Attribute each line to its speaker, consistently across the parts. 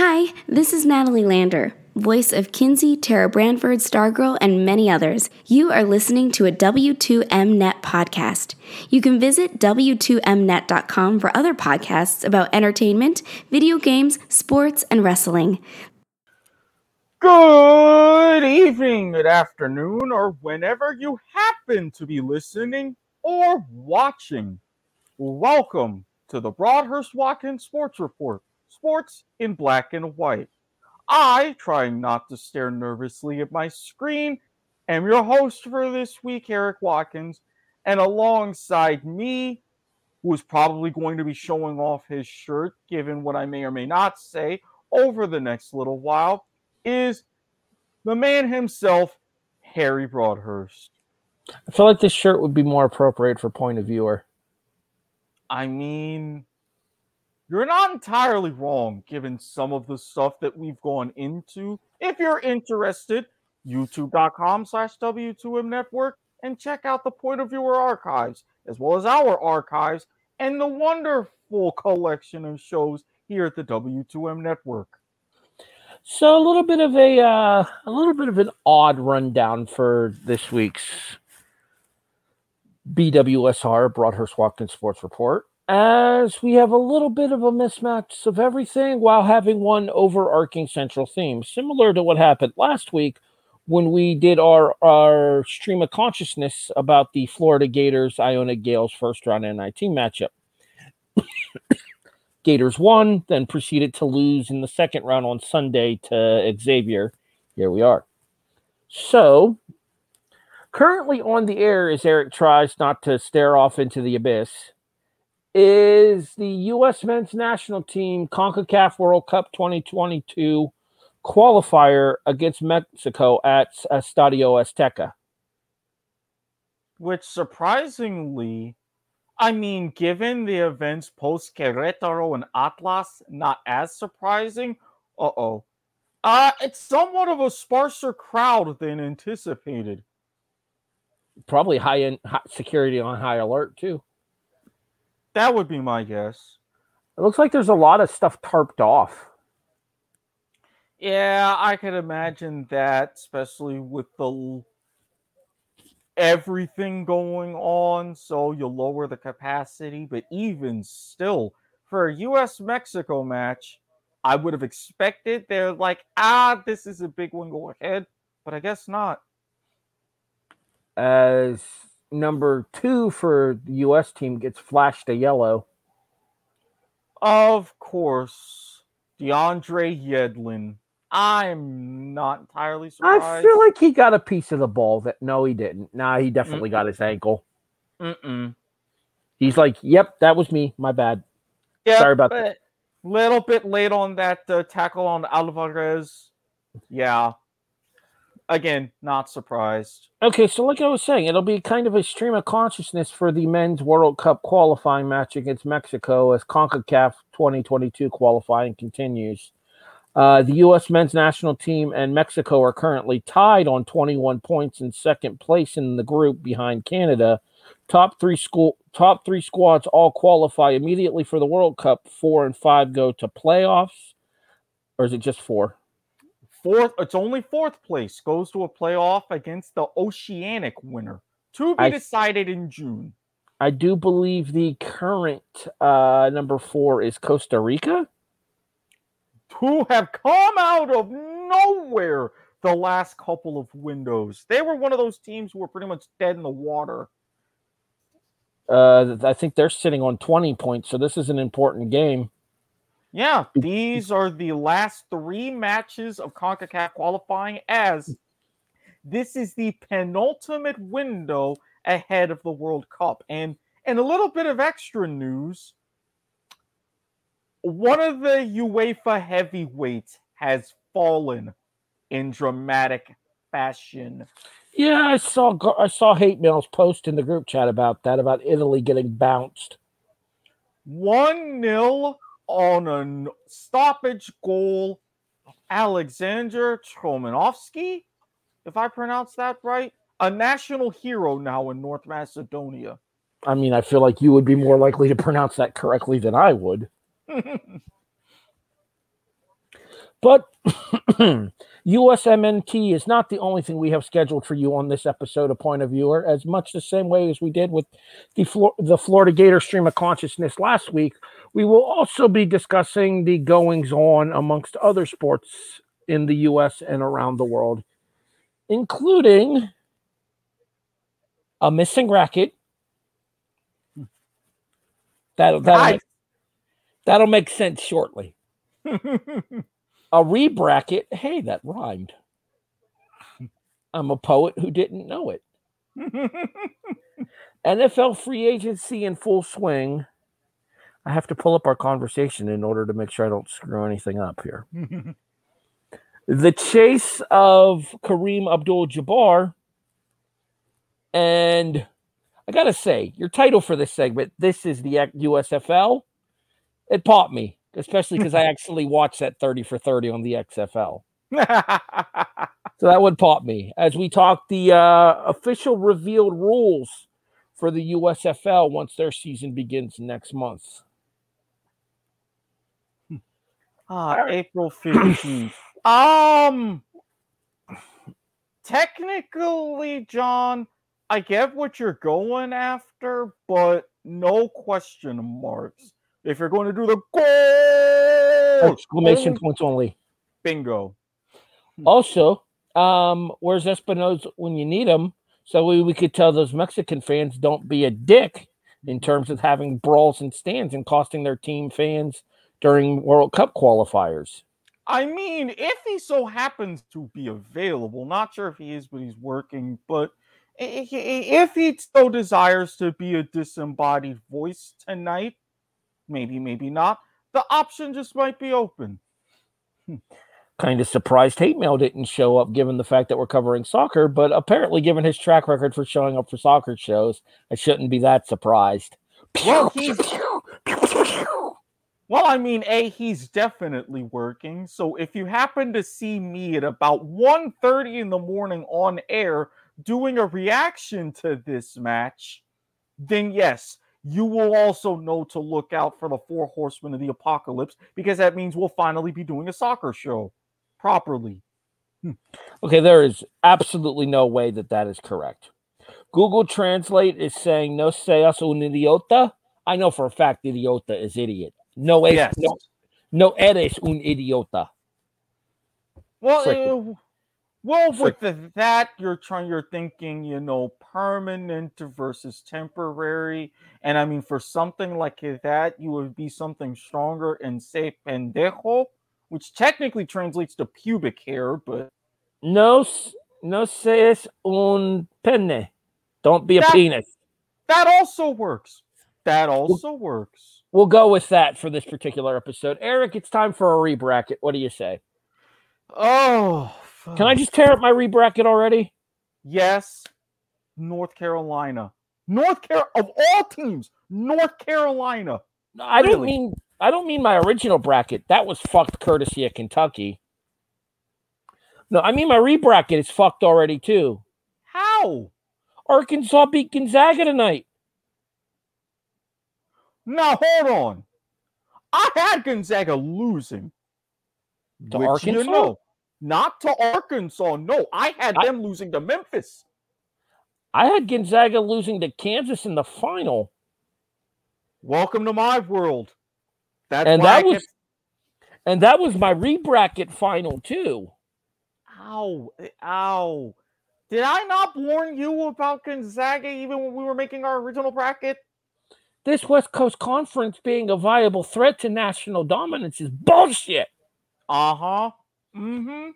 Speaker 1: Hi, this is Natalie Lander, voice of Kinsey, Tara Branford, Stargirl, and many others. You are listening to a W2Mnet podcast. You can visit W2Mnet.com for other podcasts about entertainment, video games, sports, and wrestling.
Speaker 2: Good evening, good afternoon, or whenever you happen to be listening or watching. Welcome to the Broadhurst Watkins Sports Report, sports in black and white. I, trying not to stare nervously at my screen, am your host for this week, Erik Watkins, and alongside me, who is probably going to be showing off his shirt, given what I may or may not say over the next little while, is the man himself, Harry Broadhurst.
Speaker 3: I feel like this shirt would be more appropriate for point of viewer.
Speaker 2: I mean, you're not entirely wrong given some of the stuff that we've gone into. If you're interested, youtube.com slash W2M network and check out the point of viewer archives, as well as our archives and the wonderful collection of shows here at the W2M network.
Speaker 3: So a little bit of a uh, a little bit of an odd rundown for this week's BWSR Broadhurst Watkins Sports Report, as we have a little bit of a mismatch of everything while having one overarching central theme, similar to what happened last week when we did our our stream of consciousness about the Florida Gators Iona Gaels first round NIT matchup. Gators won, then proceeded to lose in the second round on Sunday to Xavier. Here we are. So, currently on the air, as Erik tries not to stare off into the abyss, is the U.S. men's national team CONCACAF World Cup 2022 qualifier against Mexico at Estadio Azteca.
Speaker 2: Which surprisingly I mean, given the events post Querétaro and Atlas, not as surprising. Uh oh. Uh, it's somewhat of a sparser crowd than anticipated.
Speaker 3: Probably high end high security on high alert too.
Speaker 2: That would be my guess.
Speaker 3: It looks like there's a lot of stuff tarped off.
Speaker 2: Yeah, I could imagine that, especially with the everything going on, so you lower the capacity. But even still, for a US Mexico match, I would have expected they're like, ah, this is a big one, go ahead. But I guess not.
Speaker 3: As number two for the US team gets flashed a yellow.
Speaker 2: Of course, DeAndre Yedlin I'm not entirely surprised.
Speaker 3: I feel like he got a piece of the ball that no, he didn't. Nah, he definitely Mm-mm. got his ankle.
Speaker 2: Mm-mm.
Speaker 3: He's like, "Yep, that was me. My bad. Yep, Sorry about that."
Speaker 2: Little bit late on that uh, tackle on Alvarez. Yeah. Again, not surprised.
Speaker 3: Okay, so like I was saying, it'll be kind of a stream of consciousness for the men's World Cup qualifying match against Mexico as CONCACAF 2022 qualifying continues. Uh, the U.S. men's national team and Mexico are currently tied on 21 points in second place in the group behind Canada. Top three school, top three squads all qualify immediately for the World Cup. Four and five go to playoffs, or is it just four?
Speaker 2: Fourth, it's only fourth place goes to a playoff against the Oceanic winner to be I, decided in June.
Speaker 3: I do believe the current uh, number four is Costa Rica
Speaker 2: who have come out of nowhere the last couple of windows. They were one of those teams who were pretty much dead in the water.
Speaker 3: Uh, I think they're sitting on 20 points, so this is an important game.
Speaker 2: Yeah, these are the last three matches of CONCACAF qualifying as this is the penultimate window ahead of the World Cup. And and a little bit of extra news one of the UEFA heavyweights has fallen in dramatic fashion.
Speaker 3: Yeah, I saw I saw hate mails post in the group chat about that about Italy getting bounced.
Speaker 2: One 0 on a stoppage goal. Alexander Trominovsky, if I pronounce that right, a national hero now in North Macedonia.
Speaker 3: I mean, I feel like you would be more likely to pronounce that correctly than I would. But USMNT is not the only thing we have scheduled for you on this episode of Point of Viewer, as much the same way as we did with the, Flor- the Florida Gator Stream of Consciousness last week. We will also be discussing the goings on amongst other sports in the US and around the world, including a missing racket. That'll, that'll, make, that'll make sense shortly. A rebracket. Hey, that rhymed. I'm a poet who didn't know it. NFL free agency in full swing. I have to pull up our conversation in order to make sure I don't screw anything up here. The chase of Kareem Abdul Jabbar. And I got to say, your title for this segment, This is the USFL, it popped me, especially because I actually watched that 30 for 30 on the XFL. So that would pop me as we talk the uh, official revealed rules for the USFL once their season begins next month.
Speaker 2: Ah, April 15th. um technically, John, I get what you're going after, but no question marks. If you're going to do the goal,
Speaker 3: Exclamation
Speaker 2: only-
Speaker 3: points only.
Speaker 2: bingo.
Speaker 3: Also, um, where's Espinoza when you need him? So we, we could tell those Mexican fans don't be a dick in terms of having brawls and stands and costing their team fans during World Cup qualifiers.
Speaker 2: I mean, if he so happens to be available, not sure if he is, but he's working. But if he so desires to be a disembodied voice tonight, maybe, maybe not. The option just might be open. Hmm.
Speaker 3: Kind of surprised hate mail didn't show up given the fact that we're covering soccer, but apparently, given his track record for showing up for soccer shows, I shouldn't be that surprised.
Speaker 2: Well, he's- Well, I mean, A, he's definitely working. So if you happen to see me at about 1:30 in the morning on air doing a reaction to this match, then yes, you will also know to look out for the four horsemen of the apocalypse because that means we'll finally be doing a soccer show properly. Hmm.
Speaker 3: Okay, there is absolutely no way that that is correct. Google Translate is saying no seas un idiota. I know for a fact idiota is idiot. No, es,
Speaker 2: Yes.
Speaker 3: no, no eres un idiota.
Speaker 2: Well, uh, well,
Speaker 3: Frick.
Speaker 2: with the, that you're trying, you're thinking, you know, permanent versus temporary, and I mean, for something like that, you would be something stronger and say pendejo, which technically translates to pubic hair, but
Speaker 3: No, no seas un pene. Don't be a penis.
Speaker 2: that also works. That also works.
Speaker 3: We'll go with that for this particular episode. Erik, it's time for a rebracket. What do you say?
Speaker 2: Oh,
Speaker 3: Can I just tear up my rebracket already?
Speaker 2: Yes, North Carolina. North Car of all teams, North Carolina.
Speaker 3: I don't mean I don't mean my original bracket. That was fucked courtesy of Kentucky. No, I mean my rebracket is fucked already too.
Speaker 2: How?
Speaker 3: Arkansas beat Gonzaga tonight.
Speaker 2: Now hold on. I had Gonzaga losing.
Speaker 3: To
Speaker 2: which you
Speaker 3: Arkansas?
Speaker 2: know, not to Arkansas. No, I had
Speaker 3: I-
Speaker 2: them losing to Memphis.
Speaker 3: I had Gonzaga losing to Kansas in the final.
Speaker 2: Welcome to my world. That's
Speaker 3: And that
Speaker 2: I
Speaker 3: was
Speaker 2: kept-
Speaker 3: and that was my rebracket final too.
Speaker 2: ow, ow. Did I not warn you about Gonzaga even when we were making our original bracket?
Speaker 3: This West Coast Conference being a viable threat to national dominance is bullshit.
Speaker 2: Uh huh. Mm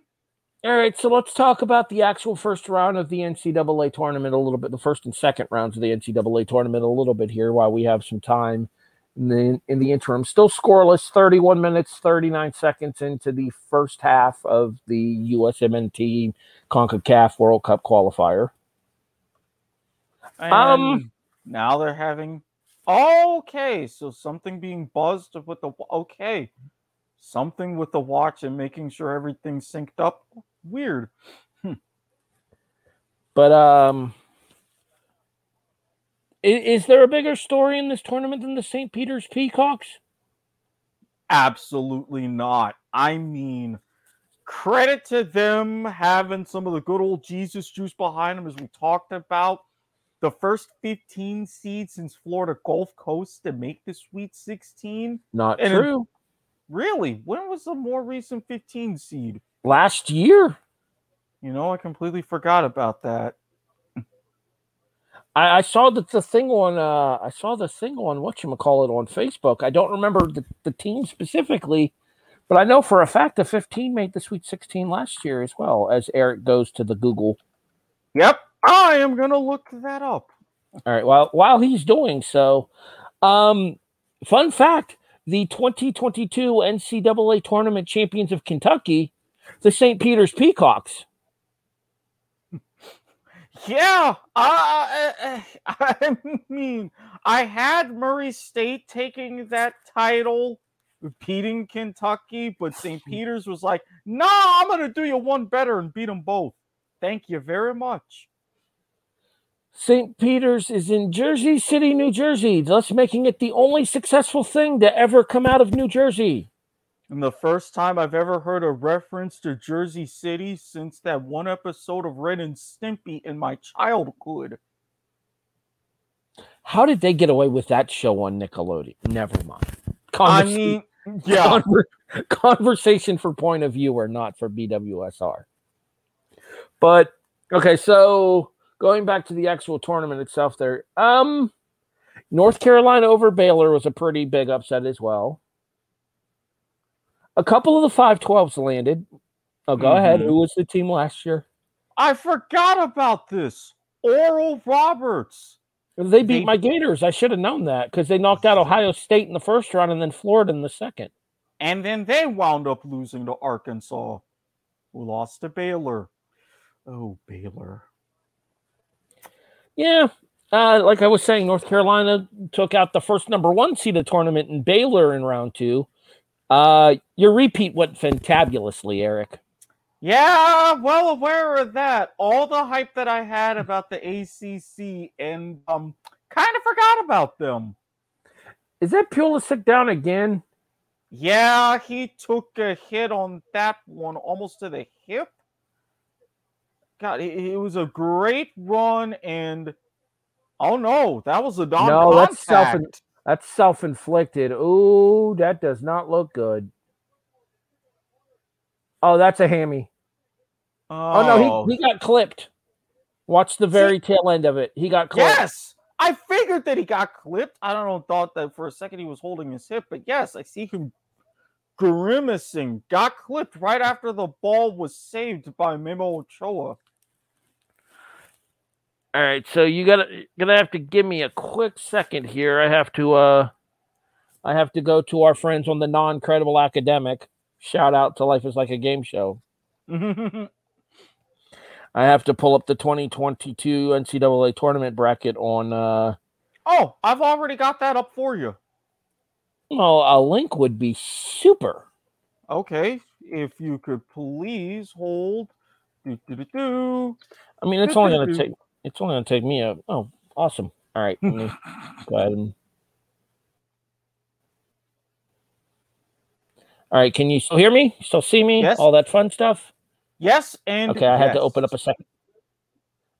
Speaker 3: All right, so let's talk about the actual first round of the NCAA tournament a little bit, the first and second rounds of the NCAA tournament a little bit here while we have some time in the, in the interim. Still scoreless, 31 minutes, 39 seconds into the first half of the USMNT CONCACAF World Cup qualifier.
Speaker 2: hmm.
Speaker 3: Um,
Speaker 2: now they're having. Okay, so something being buzzed with the. Okay. Something with the watch and making sure everything's synced up. Weird.
Speaker 3: But um, is, is there a bigger story in this tournament than the St. Peter's Peacocks?
Speaker 2: Absolutely not. I mean, credit to them having some of the good old Jesus juice behind them, as we talked about. The first 15 seeds since Florida Gulf Coast to make the Sweet 16.
Speaker 3: Not
Speaker 2: And it-
Speaker 3: true.
Speaker 2: Really? When was the more recent 15 seed?
Speaker 3: Last year,
Speaker 2: You know, I completely forgot about that.
Speaker 3: I, I saw that the thing on uh I saw the thing on what you call it on Facebook. I don't remember the, the team specifically, but I know for a fact the 15 made the Sweet 16 last year as well. As Erik goes to the Google.
Speaker 2: Yep, I am gonna look that up.
Speaker 3: All right. Well, while he's doing so, um, fun fact: the 2022 NCAA tournament champions of Kentucky, the St. Peter's Peacocks.
Speaker 2: Yeah, I, I, I mean, I had Murray State taking that title, beating Kentucky, but St. Peter's was like, "Nah, I'm gonna do you one better and beat them both." Thank you very much.
Speaker 3: St. Peter's is in Jersey City, New Jersey, thus making it the only successful thing to ever come out of New Jersey.
Speaker 2: And the first time I've ever heard a reference to Jersey City since that one episode of Ren and Stimpy in my childhood.
Speaker 3: How did they get away with that show on Nickelodeon? Never mind.
Speaker 2: I mean, yeah,
Speaker 3: Conver- conversation for point of view or not for BWSR. But okay, so going back to the actual tournament itself, there, um, North Carolina over Baylor was a pretty big upset as well. A couple of the 512s landed. Oh, go ahead.
Speaker 2: Mhm.
Speaker 3: Who was the team last year?
Speaker 2: I forgot about this. Oral Roberts.
Speaker 3: They beat
Speaker 2: They-
Speaker 3: my Gators. I should have known that because they knocked out Ohio State in the first round and then Florida in the second.
Speaker 2: And then they wound up losing to Arkansas, who lost to Baylor. Oh, Baylor.
Speaker 3: Yeah. Uh, like I was saying, North Carolina took out the first number one seed of the tournament in Baylor in round two. Uh, your repeat went fantabulously, Erik.
Speaker 2: Yeah, well aware of that. All the hype that I had about the ACC and um kind of forgot about them.
Speaker 3: Is that Pulisic down again?
Speaker 2: Yeah, he took a hit on that one almost to the hip. God, it, it was a great run and oh no, that was a non
Speaker 3: No, that's self that's self inflicted. Ooh, that does not look good. Oh, that's a hammy. Oh, no, he, oh. he got clipped. Watch the very tail end of it. He got clipped.
Speaker 2: Yes, I figured that he got clipped. I don't know, thought that for a second he was holding his hip, but yes, I see him grimacing. Got clipped right after the ball was saved by Memo Ochoa.
Speaker 3: All right, so you gotta gonna have to give me a quick second here. I have to uh I have to go to our friends on the non-credible academic. Shout out to Life is Like a Game Show. I have to pull up the 2022 NCAA tournament bracket on uh
Speaker 2: oh, I've already got that up for you.
Speaker 3: well, a link would be super.
Speaker 2: Okay, if you could please hold. Do, do, do.
Speaker 3: I mean, it's only gonna take it's only gonna take me a oh awesome. All right, let me go ahead and All right, can you still hear me? Still see me?
Speaker 2: Yes.
Speaker 3: All that fun stuff?
Speaker 2: Yes, and
Speaker 3: Okay, I had to open up a second.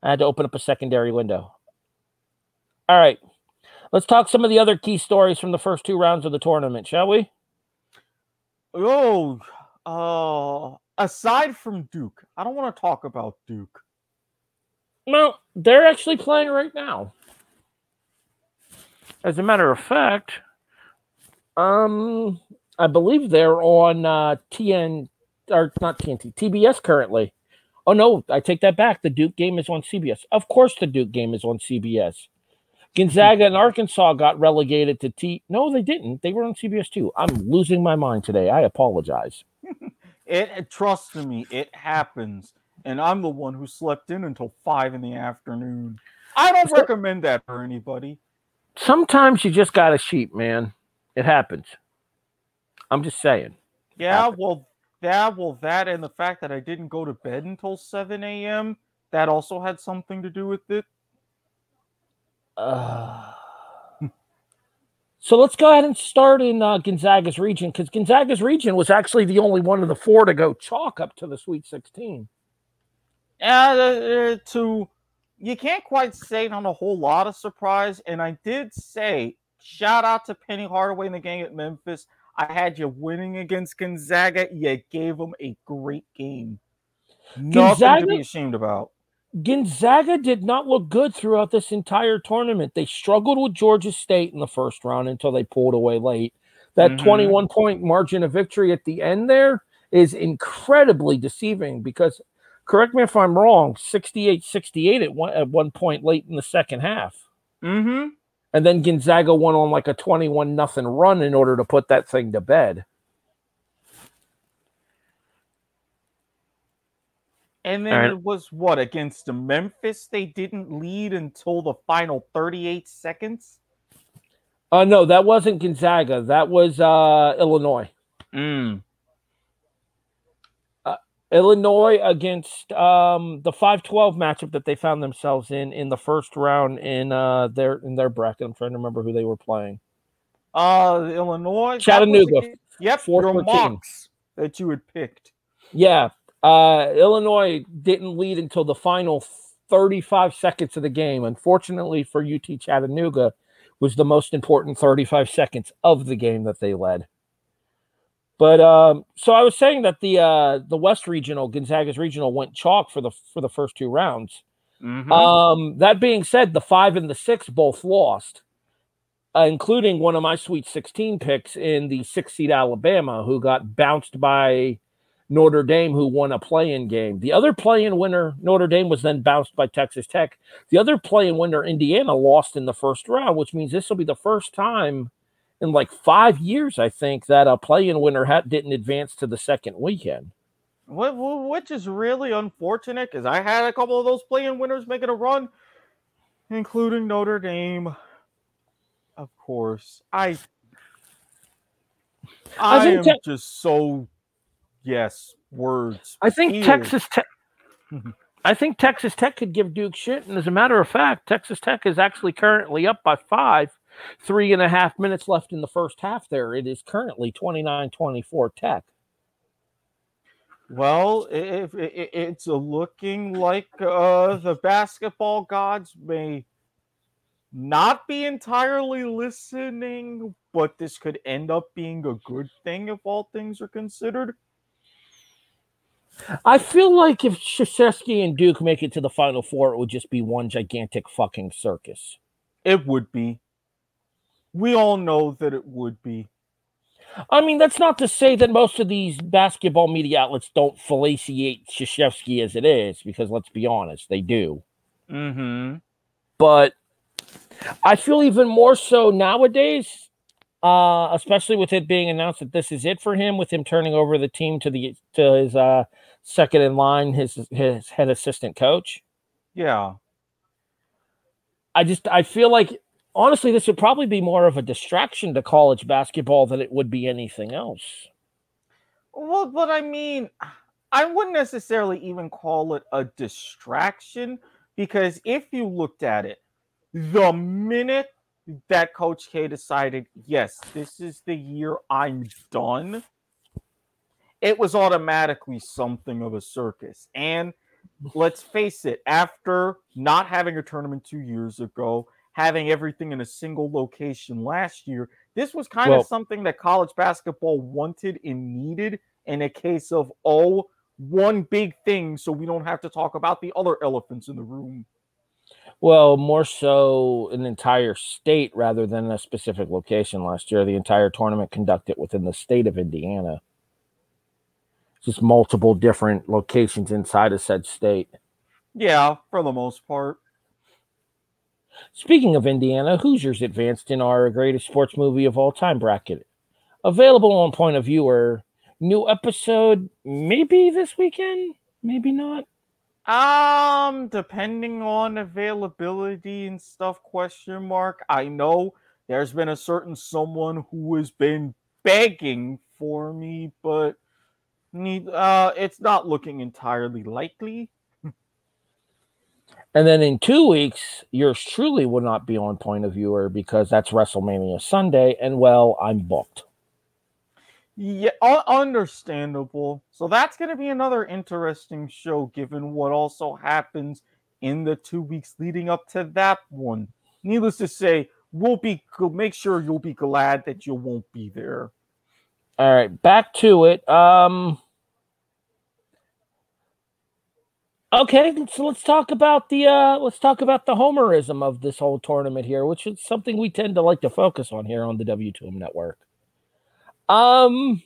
Speaker 3: I had to open up a secondary window. All right. Let's talk some of the other key stories from the first two rounds of the tournament, shall we?
Speaker 2: Oh, uh, aside from Duke, I don't want to talk about Duke.
Speaker 3: Well, they're actually playing right now. As a matter of fact, um, I believe they're on uh, TN or not TNT, TBS currently. Oh no, I take that back. The Duke game is on CBS. Of course, the Duke game is on CBS. Gonzaga and Arkansas got relegated to T. No, they didn't. They were on CBS too. I'm losing my mind today. I apologize.
Speaker 2: It trust me, it happens, and I'm the one who slept in until five in the afternoon. I don't recommend that for anybody.
Speaker 3: Sometimes you just got to sheep, man. It happens. I'm just saying.
Speaker 2: Yeah, well, that, well, that, and the fact that I didn't go to bed until seven a.m. That also had something to do with it.
Speaker 3: Uh, So let's go ahead and start in uh, Gonzaga's region because Gonzaga's region was actually the only one of the four to go chalk up to the Sweet 16.
Speaker 2: Uh, to you can't quite say it on a whole lot of surprise. And I did say shout out to Penny Hardaway in the game at Memphis. I had you winning against Gonzaga. You gave them a great game. Nothing Gonzaga, to be ashamed about.
Speaker 3: Gonzaga did not look good throughout this entire tournament. They struggled with Georgia State in the first round until they pulled away late. That mm-hmm. 21 point margin of victory at the end there is incredibly deceiving because, correct me if I'm wrong, 68 68 at one, at one point late in the second half.
Speaker 2: Mm-hmm.
Speaker 3: And then Gonzaga went on like a 21 nothing run in order to put that thing to bed.
Speaker 2: And then right. it was what against Memphis? They didn't lead until the final 38 seconds.
Speaker 3: Uh no, that wasn't Gonzaga. That was uh Illinois.
Speaker 2: Mm.
Speaker 3: Illinois against um the 5-12 matchup that they found themselves in in the first round in uh their in their bracket. I'm trying to remember who they were playing.
Speaker 2: Uh Illinois,
Speaker 3: Chattanooga.
Speaker 2: Yep, four Mocs that you had picked.
Speaker 3: Yeah, uh, Illinois didn't lead until the final 35 seconds of the game. Unfortunately for UT Chattanooga, was the most important 35 seconds of the game that they led. But um, so I was saying that the uh, the West Regional, Gonzaga's Regional, went chalk for the for the first two rounds.
Speaker 2: Mm-hmm.
Speaker 3: Um, that being said, the five and the six both lost, uh, including one of my Sweet 16 picks in the six seed Alabama, who got bounced by Notre Dame, who won a play-in game. The other play-in winner, Notre Dame, was then bounced by Texas Tech. The other play-in winner, Indiana, lost in the first round, which means this will be the first time in like five years, I think, that a play-in winner ha- didn't advance to the second weekend.
Speaker 2: Which is really unfortunate because I had a couple of those play-in winners making a run, including Notre Dame. Of course, I I, I am te- just so Yes, words.
Speaker 3: I think Texas Tech. I think Texas Tech could give Duke shit, and as a matter of fact, Texas Tech is actually currently up by five. Three and a half minutes left in the first half. There, it is currently 29-24 Tech.
Speaker 2: Well, if it's looking like uh, the basketball gods may not be entirely listening, but this could end up being a good thing if all things are considered.
Speaker 3: I feel like if Krzyzewski and Duke make it to the Final Four, it would just be one gigantic fucking circus.
Speaker 2: It would be. We all know that it would be.
Speaker 3: I mean, that's not to say that most of these basketball media outlets don't felicitate Krzyzewski as it is, because let's be honest, they do.
Speaker 2: Mm-hmm.
Speaker 3: But I feel even more so nowadays uh, especially with it being announced that this is it for him, with him turning over the team to the to his uh, second in line, his his head assistant coach.
Speaker 2: Yeah,
Speaker 3: I just I feel like honestly, this would probably be more of a distraction to college basketball than it would be anything else.
Speaker 2: Well, but I mean, I wouldn't necessarily even call it a distraction because if you looked at it, the minute that Coach K decided, yes, this is the year I'm done, it was automatically something of a circus. And let's face it, after not having a tournament two years ago, having everything in a single location last year, this was kind well, of something that college basketball wanted and needed in a case of, oh, one big thing so we don't have to talk about the other elephants in the room.
Speaker 3: Well, more so an entire state rather than a specific location last year. The entire tournament conducted within the state of Indiana. Just multiple different locations inside of said state.
Speaker 2: Yeah, for the most part.
Speaker 3: Speaking of Indiana, Hoosiers advanced in our greatest sports movie of all time bracket. Available on Point of Viewer. New episode maybe this weekend, maybe not.
Speaker 2: Um, depending on availability and stuff, question mark. I know there's been a certain someone who has been begging for me, but need uh it's not looking entirely likely.
Speaker 3: And then in two weeks, yours truly will not be on point of viewer because that's WrestleMania Sunday, and well, I'm booked.
Speaker 2: Yeah, understandable. So that's going to be another interesting show, given what also happens in the two weeks leading up to that one. Needless to say, we'll be make sure you'll be glad that you won't be there.
Speaker 3: All right, back to it. Um Okay, so let's talk about the uh let's talk about the homerism of this whole tournament here, which is something we tend to like to focus on here on the W2M network. Um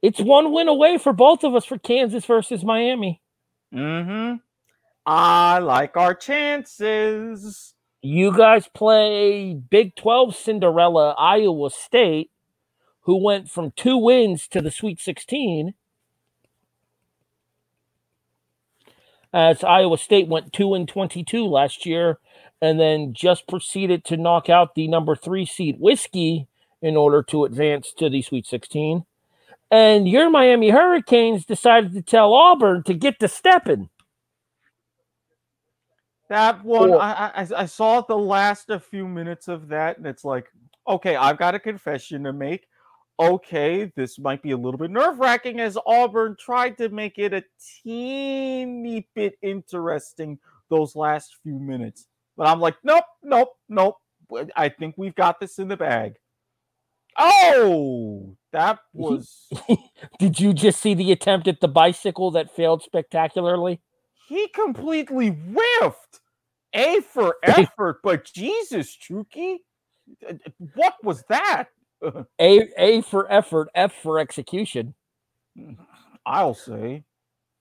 Speaker 3: it's one win away for both of us for Kansas versus Miami.
Speaker 2: Mm-hmm. I like our chances.
Speaker 3: You guys play Big 12 Cinderella Iowa State, who went from two wins to the Sweet 16. As Iowa State went 2 and 22 last year and then just proceeded to knock out the number three seed Whiskey in order to advance to the Sweet 16. And your Miami Hurricanes decided to tell Auburn to get to stepping.
Speaker 2: That one,
Speaker 3: Or-
Speaker 2: I, I I saw the last a few minutes of that, and it's like, okay, I've got a confession to make. Okay, this might be a little bit nerve wracking as Auburn tried to make it a teeny bit interesting those last few minutes. But I'm like, nope, nope, nope. I think we've got this in the bag. Oh, that was
Speaker 3: Did you just see the attempt at the bicycle that failed spectacularly?
Speaker 2: he completely whiffed. A for effort, but Jesus, Chucky, uh, what was that?
Speaker 3: A A for effort, F for execution.
Speaker 2: I'll say.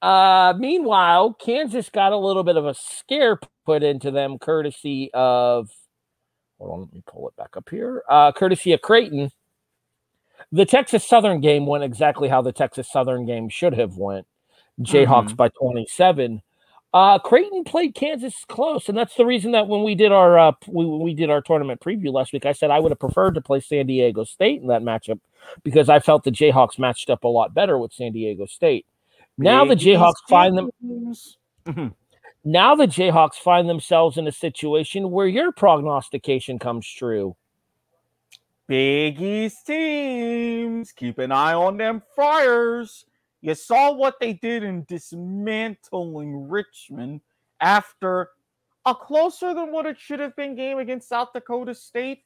Speaker 3: Uh, meanwhile, Kansas got a little bit of a scare put into them, courtesy of. Hold on, let me pull it back up here. Uh, courtesy of Creighton. The Texas Southern game went exactly how the Texas Southern game should have went. Jayhawks by 27. Uh, Creighton played Kansas close, and that's the reason that when we did our uh, we, we did our tournament preview last week, I said I would have preferred to play San Diego State in that matchup because I felt the Jayhawks matched up a lot better with San Diego State. Now the Jayhawks find them
Speaker 2: teams.
Speaker 3: now the Jayhawks find themselves in a situation where your prognostication comes true.
Speaker 2: Big East teams. Keep an eye on them Friars. You saw what they did in dismantling Richmond after a closer than what it should have been game against South Dakota State.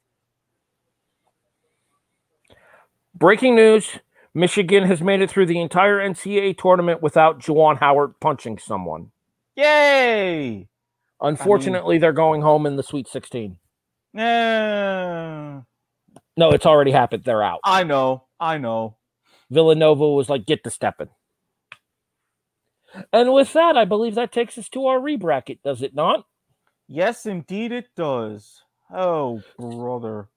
Speaker 3: Breaking news Michigan has made it through the entire NCAA tournament without Juwan Howard punching someone.
Speaker 2: Yay!
Speaker 3: Unfortunately, they're going home in the Sweet 16.
Speaker 2: Yeah.
Speaker 3: No, it's already happened. They're out.
Speaker 2: I know. I know.
Speaker 3: Villanova was like, get to stepping. And with that, I believe that takes us to our rebracket, does it not?
Speaker 2: Yes, indeed it does. Oh, brother.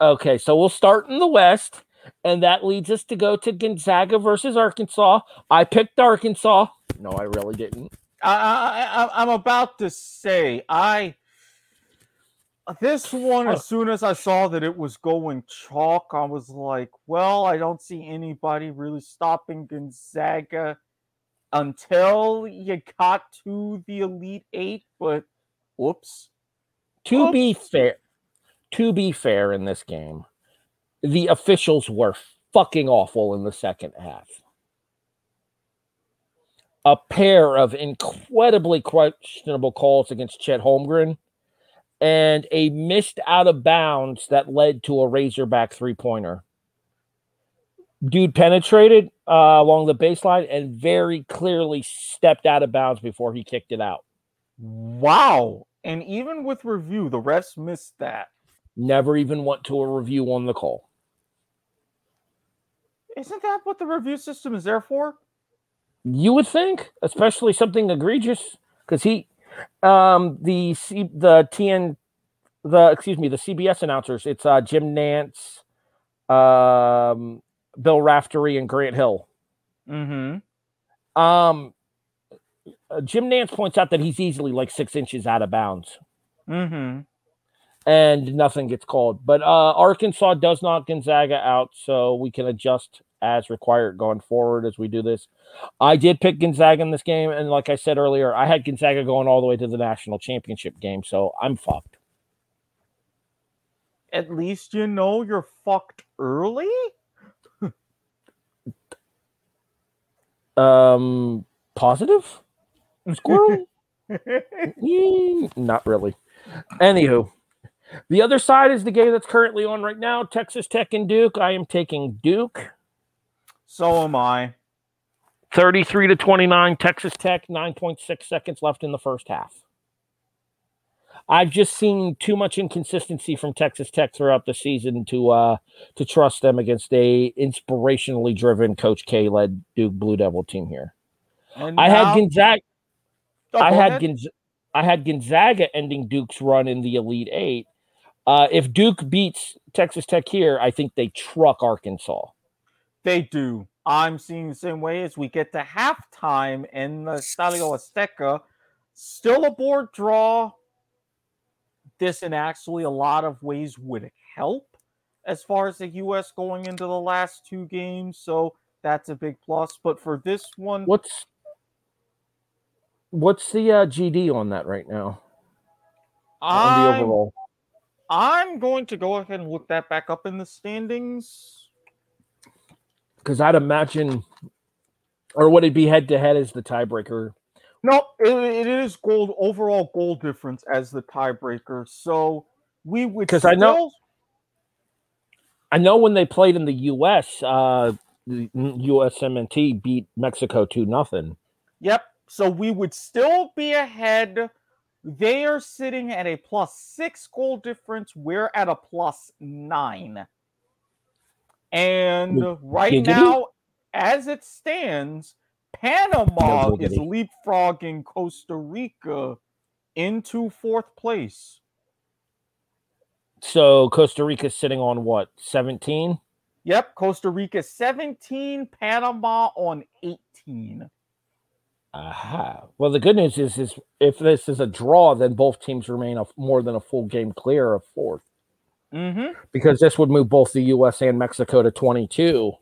Speaker 3: Okay, so we'll start in the West, and that leads us to go to Gonzaga versus Arkansas. I picked Arkansas. No, I really didn't.
Speaker 2: I, I, I, I'm about to say, I. This one, as soon as I saw that it was going chalk, I was like, well, I don't see anybody really stopping Gonzaga until you got to the Elite Eight, but whoops.
Speaker 3: To
Speaker 2: Oops.
Speaker 3: be fair, to be fair in this game, the officials were fucking awful in the second half. A pair of incredibly questionable calls against Chet Holmgren and a missed out of bounds that led to a Razorback three pointer. Dude penetrated uh, along the baseline and very clearly stepped out of bounds before he kicked it out.
Speaker 2: Wow. And even with review, the refs missed that.
Speaker 3: Never even went to a review on the call.
Speaker 2: Isn't that what the review system is there for?
Speaker 3: You would think, especially something egregious, because he, um, the C, the TN, the excuse me, the CBS announcers. It's uh, Jim Nantz, um, Bill Raftery, and Grant Hill.
Speaker 2: Mm-hmm.
Speaker 3: Um, uh, Jim Nantz points out that he's easily like six inches out of bounds,
Speaker 2: Mm-hmm.
Speaker 3: and nothing gets called. But uh, Arkansas does knock Gonzaga out, so we can adjust as required going forward as we do this. I did pick Gonzaga in this game, and like I said earlier, I had Gonzaga going all the way to the national championship game, so I'm fucked.
Speaker 2: At least you know you're fucked early.
Speaker 3: Um, positive squirrel. Mm, Not really. Anywho, the other side is the game that's currently on right now Texas Tech and Duke. I am taking Duke
Speaker 2: so am I.
Speaker 3: 33 to 29. Texas Tech, 9.6 seconds left in the first half. I've just seen too much inconsistency from Texas Tech throughout the season to uh to trust them against a inspirationally driven Coach K led Duke Blue Devil team here.
Speaker 2: And
Speaker 3: I
Speaker 2: now-
Speaker 3: had Gonzaga
Speaker 2: Oh,
Speaker 3: I had
Speaker 2: ahead.
Speaker 3: Gonz- I had Gonzaga ending Duke's run in the Elite Eight. Uh, if Duke beats Texas Tech here, I think they truck Arkansas.
Speaker 2: They do. I'm seeing the same way as we get to halftime in the Estadio Azteca. Still a board draw. This, in actually a lot of ways, would help as far as the U.S. going into the last two games. So that's a big plus. But for this one,
Speaker 3: What's what's the uh, GD on that right now? On the
Speaker 2: I'm,
Speaker 3: overall,
Speaker 2: I'm going to go ahead and look that back up in the standings.
Speaker 3: Because I'd imagine, or would it be head to head as the tiebreaker?
Speaker 2: No, it, it is gold overall goal difference as the tiebreaker. So we would
Speaker 3: 'Cause I know- I know when they played in the U.S., uh, the USMNT beat Mexico two nothing.
Speaker 2: Yep. So we would still be ahead. They are sitting at a plus six goal difference. We're at a plus nine. And right
Speaker 3: giggity.
Speaker 2: now, as it stands, Panama
Speaker 3: No
Speaker 2: is leapfrogging Costa Rica into fourth place.
Speaker 3: So Costa Rica's sitting on what seventeen?
Speaker 2: Yep, Costa Rica 17, Panama on 18.
Speaker 3: Aha. Well, the good news is, is if this is a draw, then both teams remain a, more than a full game clear of fourth,
Speaker 2: Mm-hmm.
Speaker 3: because this would move both the U.S. and Mexico to 22,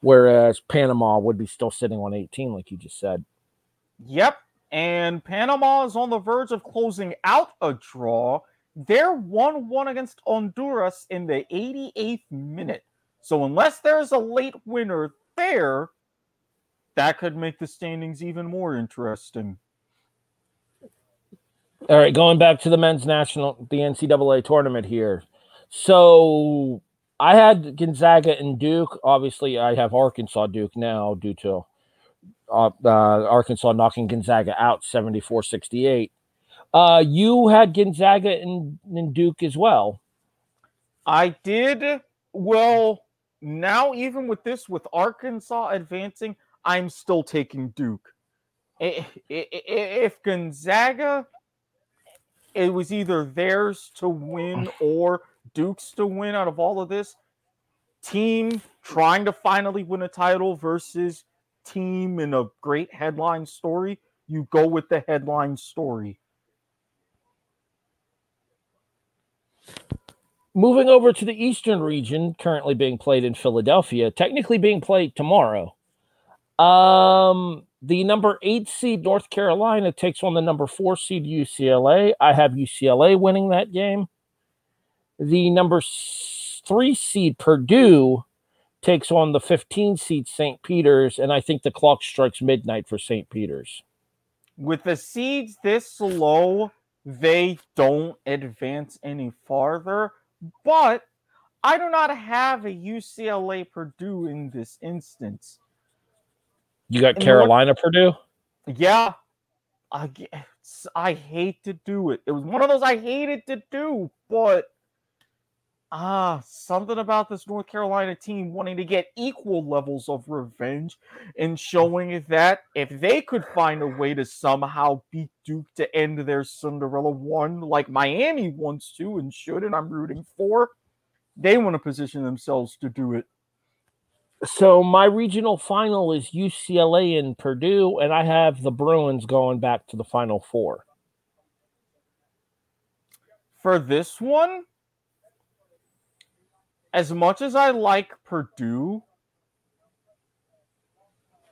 Speaker 3: whereas Panama would be still sitting on 18, like you just said.
Speaker 2: Yep. And Panama is on the verge of closing out a draw. They're 1 1 against Honduras in the 88th minute. So, unless there's a late winner there, that could make the standings even more interesting.
Speaker 3: All right, going back to the men's national, the NCAA tournament here. So I had Gonzaga and Duke. Obviously, I have Arkansas Duke now due to uh, uh, Arkansas knocking Gonzaga out 74 68. Uh, you had Gonzaga and, and Duke as well.
Speaker 2: I did. Well, now, even with this, with Arkansas advancing, I'm still taking Duke. If Gonzaga, it was either theirs to win or Duke's to win out of all of this, team trying to finally win a title versus team in a great headline story, you go with the headline story.
Speaker 3: Moving over to the Eastern region, currently being played in Philadelphia, technically being played tomorrow. Um, the number eight seed North Carolina takes on the number four seed UCLA. I have UCLA winning that game. The number three seed Purdue takes on the 15 seed St. Peter's, and I think the clock strikes midnight for St. Peter's.
Speaker 2: with the seeds this low, they don't advance any farther. But I do not have a UCLA Purdue in this instance.
Speaker 3: You got
Speaker 2: And
Speaker 3: Carolina, Purdue.
Speaker 2: Yeah, I, I hate to do it. It was one of those I hated to do, but ah, something about this North Carolina team wanting to get equal levels of revenge and showing that if they could find a way to somehow beat Duke to end their Cinderella one like Miami wants to and should, and I'm rooting for, they want to position themselves to do it.
Speaker 3: So my regional final is UCLA and Purdue, and I have the Bruins going back to the Final Four.
Speaker 2: for this one, as much as I like Purdue,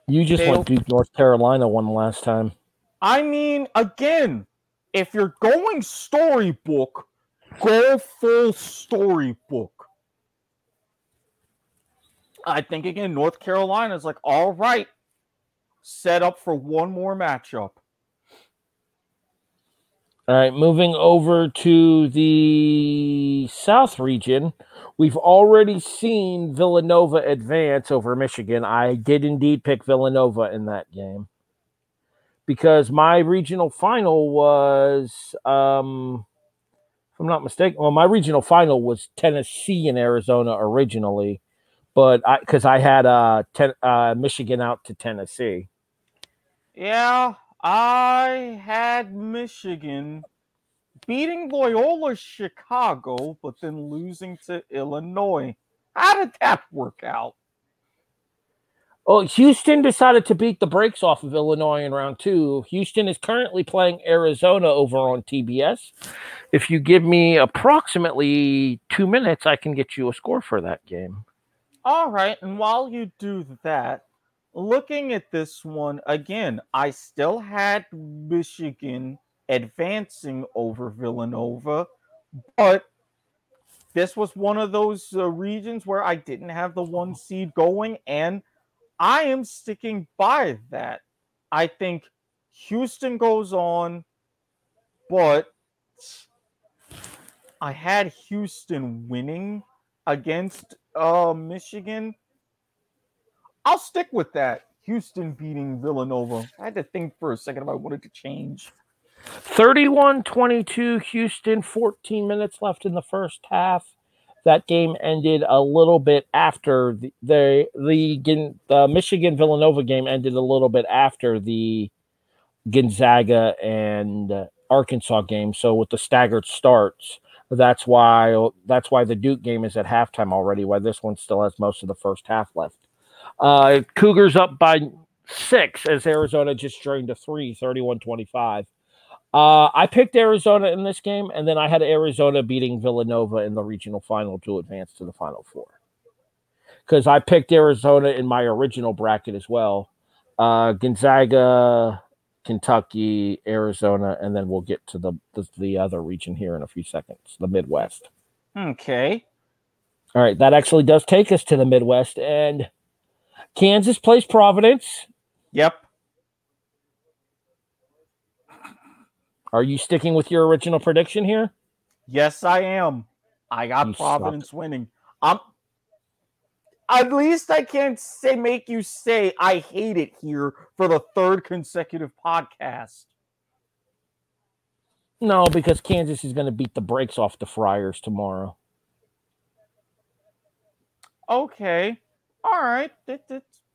Speaker 3: You just went Duke, North Carolina one last time.
Speaker 2: I mean, again, if you're going storybook, go full storybook. I think again, North Carolina is like, all right, set up for one more matchup.
Speaker 3: All right, moving over to the South region, we've already seen Villanova advance over Michigan. I did indeed pick Villanova in that game because my regional final was, um, if I'm not mistaken, well, my regional final was Tennessee and Arizona originally, but I because I had uh, ten, uh, Michigan out to Tennessee.
Speaker 2: Yeah, I had Michigan beating Loyola Chicago, but then losing to Illinois. How did that work out?
Speaker 3: Oh, Houston decided to beat the brakes off of Illinois in round two. Houston is currently playing Arizona over on TBS. If you give me approximately two minutes, I can get you a score for that game.
Speaker 2: All right, and while you do that, looking at this one again, I still had Michigan advancing over Villanova, but this was one of those uh, regions where I didn't have the one seed going, and I am sticking by that. I think Houston goes on, but I had Houston winning against uh, Michigan. I'll stick with that. Houston beating Villanova. I had to think for a second if I wanted to change.
Speaker 3: 31 22 Houston, 14 minutes left in the first half. That game ended a little bit after the the, the, the Michigan Villanova game ended a little bit after the Gonzaga and Arkansas game. So with the staggered starts, that's why that's why the Duke game is at halftime already. Why this one still has most of the first half left. Uh, Cougars up by six as Arizona just drained a three, 31 25. Uh, I picked Arizona in this game, and then I had Arizona beating Villanova in the regional final to advance to the final four. Because I picked Arizona in my original bracket as well. Uh, Gonzaga, Kentucky, Arizona, and then we'll get to the, the the other region here in a few seconds, the Midwest.
Speaker 2: Okay.
Speaker 3: All right, that actually does take us to the Midwest, and Kansas plays Providence.
Speaker 2: Yep.
Speaker 3: Are you sticking with your original prediction here?
Speaker 2: Yes, I am. I got
Speaker 3: You
Speaker 2: Providence winning. I'm at least I can't say make you say I hate it here for the third consecutive podcast.
Speaker 3: No, because Kansas is going to beat the brakes off the Friars tomorrow.
Speaker 2: Okay. All right. That's,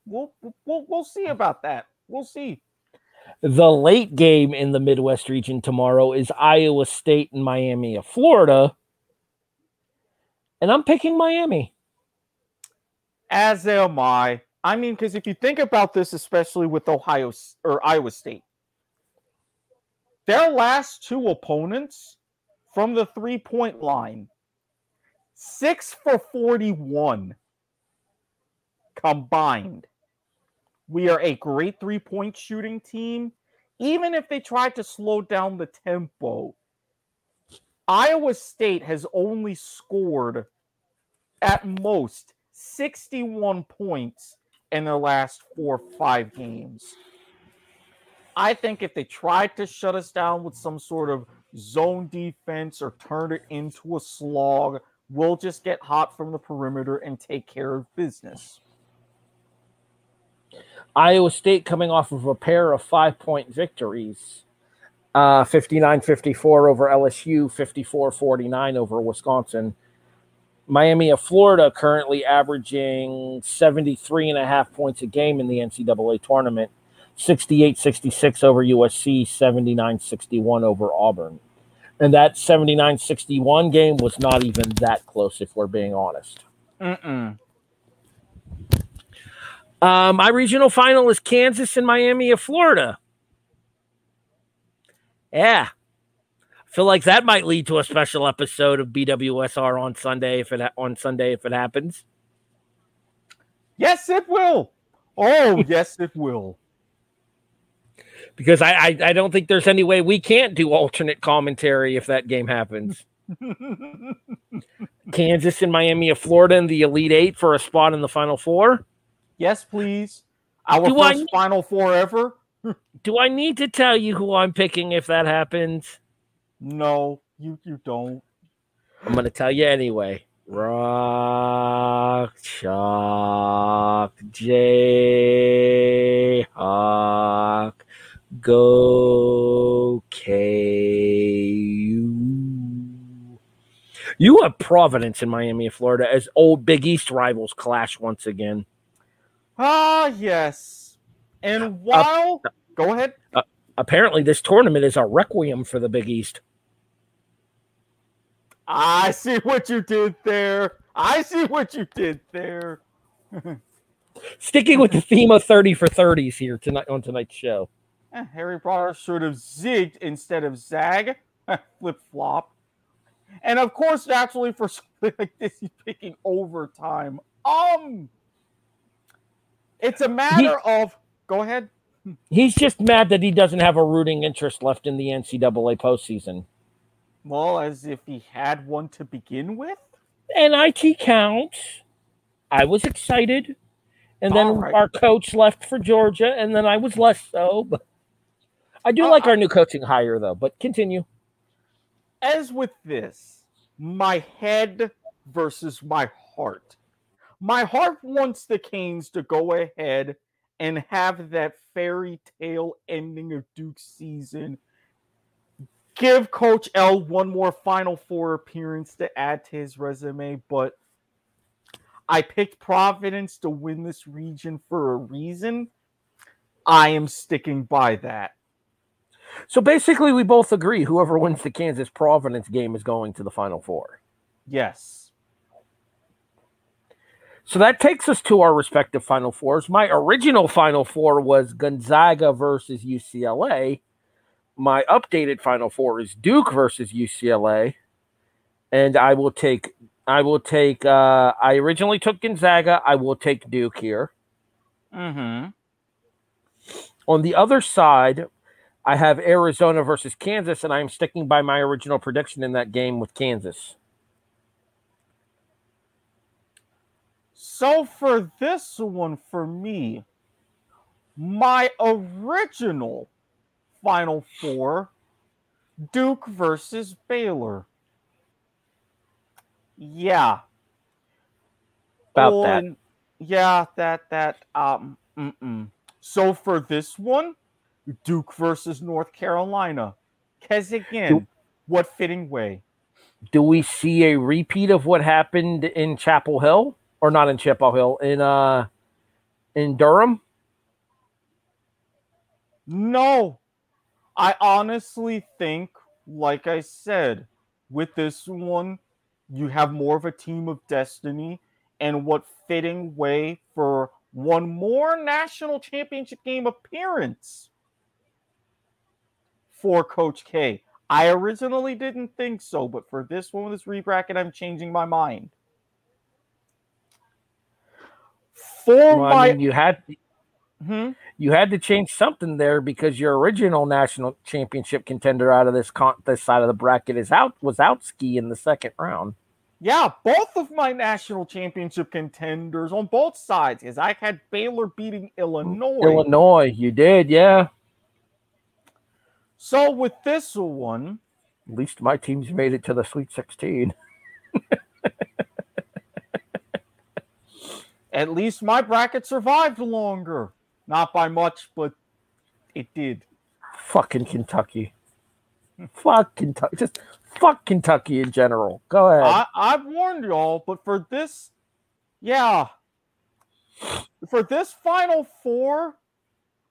Speaker 2: we'll, we'll we'll see about that. We'll see.
Speaker 3: The late game in the Midwest region tomorrow is Iowa State and Miami of Florida. And I'm picking Miami.
Speaker 2: As am I. I mean, because if you think about this, especially with Ohio or Iowa State, their last two opponents from the three point line, six for 41 combined. We are a great three point shooting team. Even if they tried to slow down the tempo, Iowa State has only scored at most 61 points in their last four or five games. I think if they tried to shut us down with some sort of zone defense or turn it into a slog, we'll just get hot from the perimeter and take care of business.
Speaker 3: Iowa State coming off of a pair of five point victories uh, 59 54 over LSU, 54 49 over Wisconsin. Miami of Florida currently averaging 73 and a half points a game in the NCAA tournament, 68 66 over USC, 79 61 over Auburn. And that 79 61 game was not even that close, if we're being honest.
Speaker 2: Mm-mm.
Speaker 3: Uh, my regional final is Kansas and Miami of Florida. Yeah. I feel like that might lead to a special episode of BWSR on Sunday if it ha- on Sunday if it happens.
Speaker 2: Yes, it will. Oh, yes, it will.
Speaker 3: Because I, I, I don't think there's any way we can't do alternate commentary if that game happens. Kansas and Miami of Florida in the Elite Eight for a spot in the Final Four.
Speaker 2: Yes, please. Our
Speaker 3: Do
Speaker 2: first
Speaker 3: I-
Speaker 2: Final Four ever?
Speaker 3: Do I need to tell you who I'm picking if that happens?
Speaker 2: No, you you don't.
Speaker 3: I'm going to tell you anyway. Rock, Chalk, J, Hawk, Go, KU. You have Providence in Miami, Florida, as old Big East rivals clash once again.
Speaker 2: Ah, yes. And while go ahead.
Speaker 3: Apparently, this tournament is a requiem for the Big East.
Speaker 2: I see what you did there. I see what you did there.
Speaker 3: Sticking with the theme of 30 for 30s here tonight on tonight's show.
Speaker 2: Eh, Harry Potter should have zigged instead of zag. Flip flop. And of course, naturally, for something like this, he's picking overtime. Um, it's a matter of. Go ahead.
Speaker 3: He's just mad that he doesn't have a rooting interest left in the NCAA postseason.
Speaker 2: Well, as if he had one to begin with.
Speaker 3: And IT counts. I was excited. And then
Speaker 2: right.
Speaker 3: our coach left for Georgia, and then I was less so. But I do
Speaker 2: Uh,
Speaker 3: like our new coaching hire, though. But continue.
Speaker 2: As with this, my head versus my heart. My heart wants the Canes to go ahead and have that fairy tale ending of Duke's season. Give Coach L one more Final Four appearance to add to his resume, but I picked Providence to win this region for a reason. I am sticking by that.
Speaker 3: So basically, we both agree whoever wins the Kansas Providence game is going to the Final Four.
Speaker 2: Yes.
Speaker 3: So that takes us to our respective Final Fours. My original Final Four was Gonzaga versus UCLA. My updated Final Four is Duke versus UCLA. And I will take I will take uh I originally took Gonzaga. I will take Duke here.
Speaker 2: Mm-hmm.
Speaker 3: On the other side, I have Arizona versus Kansas, and I'm sticking by my original prediction in that game with Kansas.
Speaker 2: So for this one, for me, my original Final Four, Duke versus Baylor. Yeah.
Speaker 3: About that.
Speaker 2: On- Yeah, that that um. Mm-mm. So for this one, Duke versus North Carolina. Cause again,
Speaker 3: Do-
Speaker 2: what fitting way?
Speaker 3: do we see a repeat of what happened in Chapel Hill or not in Chapel Hill in uh in Durham?
Speaker 2: No. I honestly think, like I said, with this one, you have more of a team of destiny. And what fitting way for one more national championship game appearance for Coach K? I originally didn't think so, but for this one, with this rebracket, I'm changing my mind. For
Speaker 3: Well,
Speaker 2: my.
Speaker 3: I mean, you had
Speaker 2: Hmm?
Speaker 3: you had to change something there because your original national championship contender out of this con- this side of the bracket is out was Outski in the second round.
Speaker 2: Yeah, both of my national championship contenders on both sides, is I had Baylor beating Illinois.
Speaker 3: Illinois, you did, yeah.
Speaker 2: So with this one,
Speaker 3: At least my team's made it to the Sweet 16.
Speaker 2: at least my bracket survived longer. Not by much, but it did.
Speaker 3: Fucking Kentucky. fuck Kentucky. Just fuck Kentucky in general. Go ahead.
Speaker 2: I, I've warned y'all, but for this, yeah, for this final four,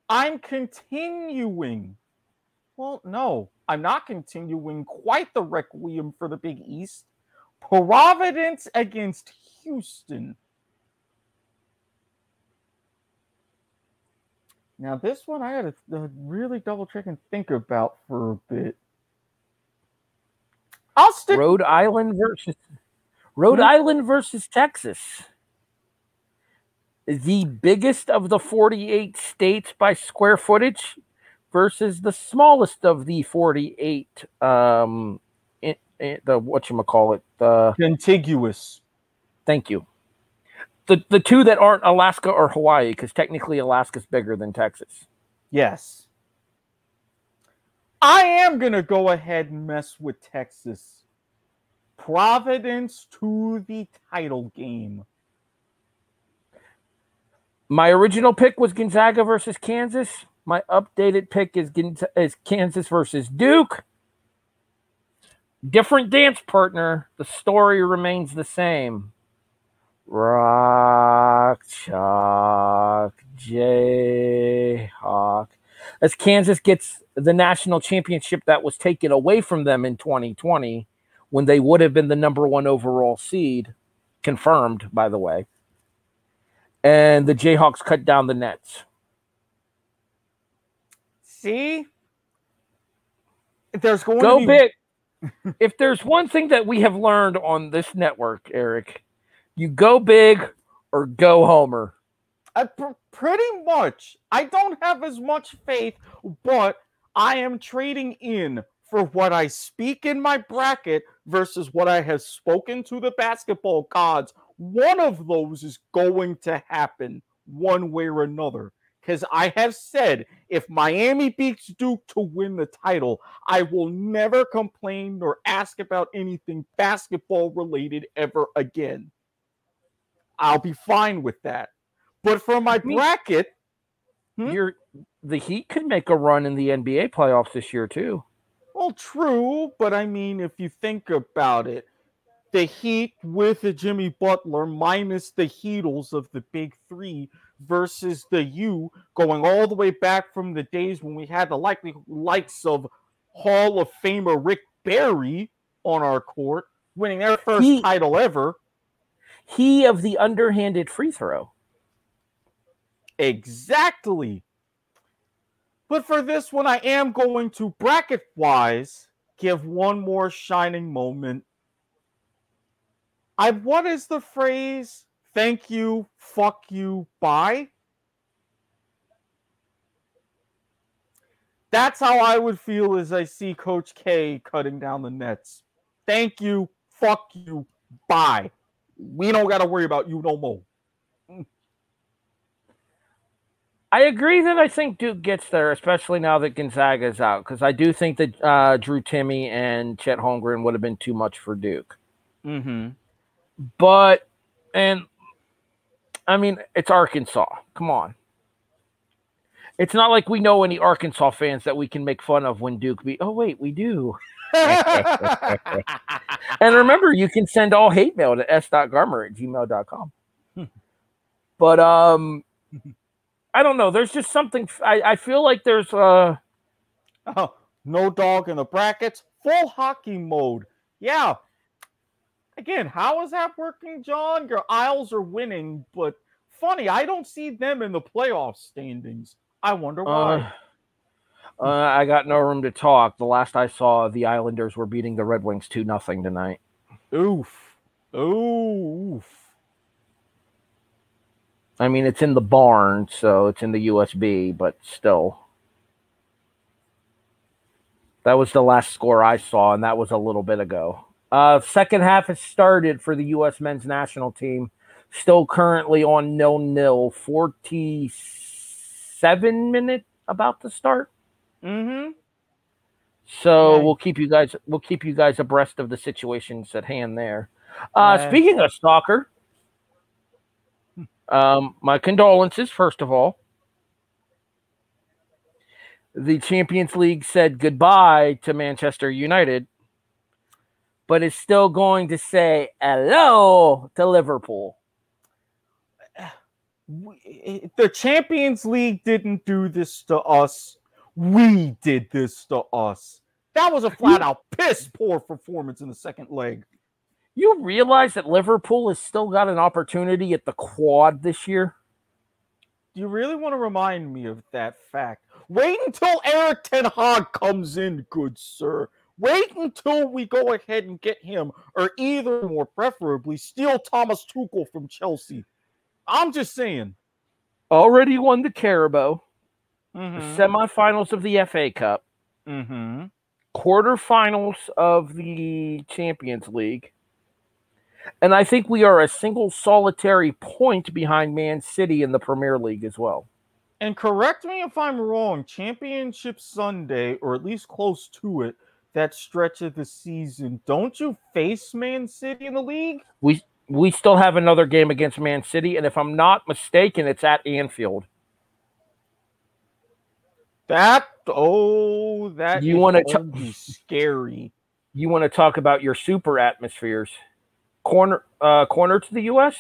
Speaker 2: I'm continuing. Well, no, I'm not continuing quite the requiem for the Big East. Providence against Houston. Now, this one I had to uh, really double check and think about for a bit. I'll stick
Speaker 3: Rhode Island versus Rhode
Speaker 2: Hmm?
Speaker 3: Island versus Texas. the biggest of the 48 states by square footage versus the smallest of the 48 um in, in the what you call it the
Speaker 2: Contiguous.
Speaker 3: thank you the the two that aren't alaska or hawaii because technically alaska's bigger than texas
Speaker 2: Yes. I am going to go ahead and mess with Texas. Providence to the title game.
Speaker 3: my original pick was gonzaga versus kansas my updated pick is, is kansas versus duke different dance partner the story remains the same rock chalk jayhawk as kansas gets the national championship that was taken away from them in 2020 when they would have been the number one overall seed confirmed by the way and the jayhawks cut down the nets
Speaker 2: See? There's going
Speaker 3: go
Speaker 2: to be
Speaker 3: big. if there's one thing that we have learned on this network, Erik, you go big or go homer.
Speaker 2: Uh, pr- pretty much. I don't have as much faith, but I am trading in for what I speak in my bracket versus what I have spoken to the basketball gods. One of those is going to happen one way or another. Because I have said if Miami beats Duke to win the title, I will never complain nor ask about anything basketball related ever again. I'll be fine with that. But for my bracket, Hmm?
Speaker 3: You're the Heat could make a run in the NBA playoffs this year too.
Speaker 2: well, true, but I mean, if you think about it, the Heat with a Jimmy Butler minus the Heatles of the big three versus the U going all the way back from the days when we had the likely likes of Hall of Famer Rick Barry on our court, winning their first
Speaker 3: He-
Speaker 2: title ever.
Speaker 3: He of the underhanded free throw.
Speaker 2: Exactly. But for this one, I am going to bracket wise give one more shining moment. I what is the phrase? Thank you, fuck you, bye. That's how I would feel as I see Coach K cutting down the nets. Thank you, fuck you, bye. We don't got to worry about you no more.
Speaker 3: I agree that I think Duke gets there, especially now that Gonzaga is out, because I do think that uh, Drew Timme and Chet Holmgren would have been too much for Duke.
Speaker 2: Mm-hmm.
Speaker 3: But and I mean, it's Arkansas. Come on. It's not like we know any Arkansas fans that we can make fun of when Duke beat. Oh wait, we do. And remember, you can send all hate mail to s.garmer at gmail.com. but um I don't know. There's just something I, I feel like there's uh
Speaker 2: Oh, no dog in the brackets, full hockey mode. Yeah. Again, how is that working, John? Your Isles are winning, but funny, I don't see them in the playoff standings. I wonder why.
Speaker 3: uh, uh, I got no room to talk. The last I saw, the Islanders were beating the Red Wings 2 nothing tonight.
Speaker 2: Oof. Oof.
Speaker 3: I mean, it's in the barn, so it's in the UBS, but still. That was the last score I saw, and that was a little bit ago. Uh, second half has started for the U.S. men's national team. Still currently on nil nil. Forty-seven minute about to start.
Speaker 2: Mm-hmm.
Speaker 3: So
Speaker 2: Right.
Speaker 3: we'll keep you guys we'll keep you guys abreast of the situations at hand there. Uh,
Speaker 2: Right.
Speaker 3: Speaking of stalker, um, my condolences first of all. The Champions League said goodbye to Manchester United, but is still going to say hello to Liverpool.
Speaker 2: The Champions League didn't do this to us. We did this to us. That was a flat out piss poor performance in the second leg.
Speaker 3: You realize that Liverpool has still got an opportunity at the quad this year?
Speaker 2: Do you really want to remind me of that fact? Wait until Erik ten Hag comes in, good sir. Wait until we go ahead and get him, or either more preferably, steal Thomas Tuchel from Chelsea. I'm just saying.
Speaker 3: Already won the Carabao,
Speaker 2: Mm-hmm.
Speaker 3: semifinals of the FA Cup,
Speaker 2: mm-hmm.
Speaker 3: quarterfinals of the Champions League. And I think we are a single solitary point behind Man City in the Premier League as well.
Speaker 2: And correct me if I'm wrong. Championship Sunday, or at least close to it, that stretch of the season. Don't you face Man City in the league?
Speaker 3: We we still have another game against Man City, and if I'm not mistaken, it's at Anfield.
Speaker 2: That oh, that
Speaker 3: You wanna t-
Speaker 2: be scary.
Speaker 3: You want to talk about your super atmospheres? Corner uh corner to the US?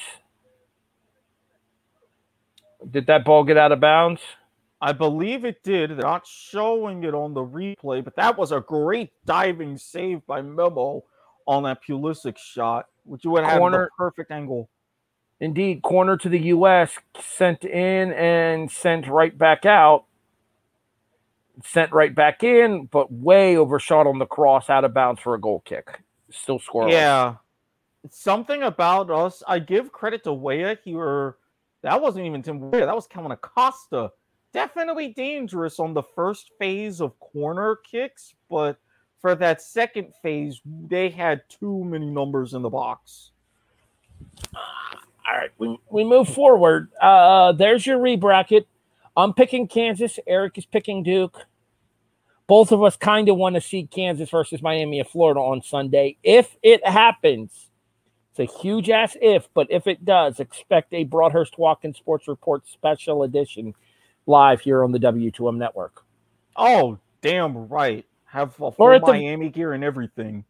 Speaker 3: Did that ball get out of bounds?
Speaker 2: I believe it did. They're not showing it on the replay, but that was a great diving save by Memo on that Pulisic shot, which would have the
Speaker 3: Corner-
Speaker 2: perfect angle.
Speaker 3: Indeed, corner to the US, sent in and sent right back out. Sent right back in, but way overshot on the cross out of bounds for a goal kick. Still scoreless.
Speaker 2: Yeah. Something about us. I give credit to Weah. He were that wasn't even Tim Weah. That was Kellyn Acosta. Definitely dangerous on the first phase of corner kicks, but for that second phase, they had too many numbers in the box.
Speaker 3: All right, we, we move forward. Uh, there's your rebracket. I'm picking Kansas. Erik is picking Duke. Both of us kind of want to see Kansas versus Miami of Florida on Sunday. If it happens, it's a huge ass if, but if it does, expect a Broadhurst Watkins Sports Report special edition live here on the W2M network.
Speaker 2: Oh, damn right. Have a
Speaker 3: Or
Speaker 2: full
Speaker 3: at the-
Speaker 2: Miami gear and everything.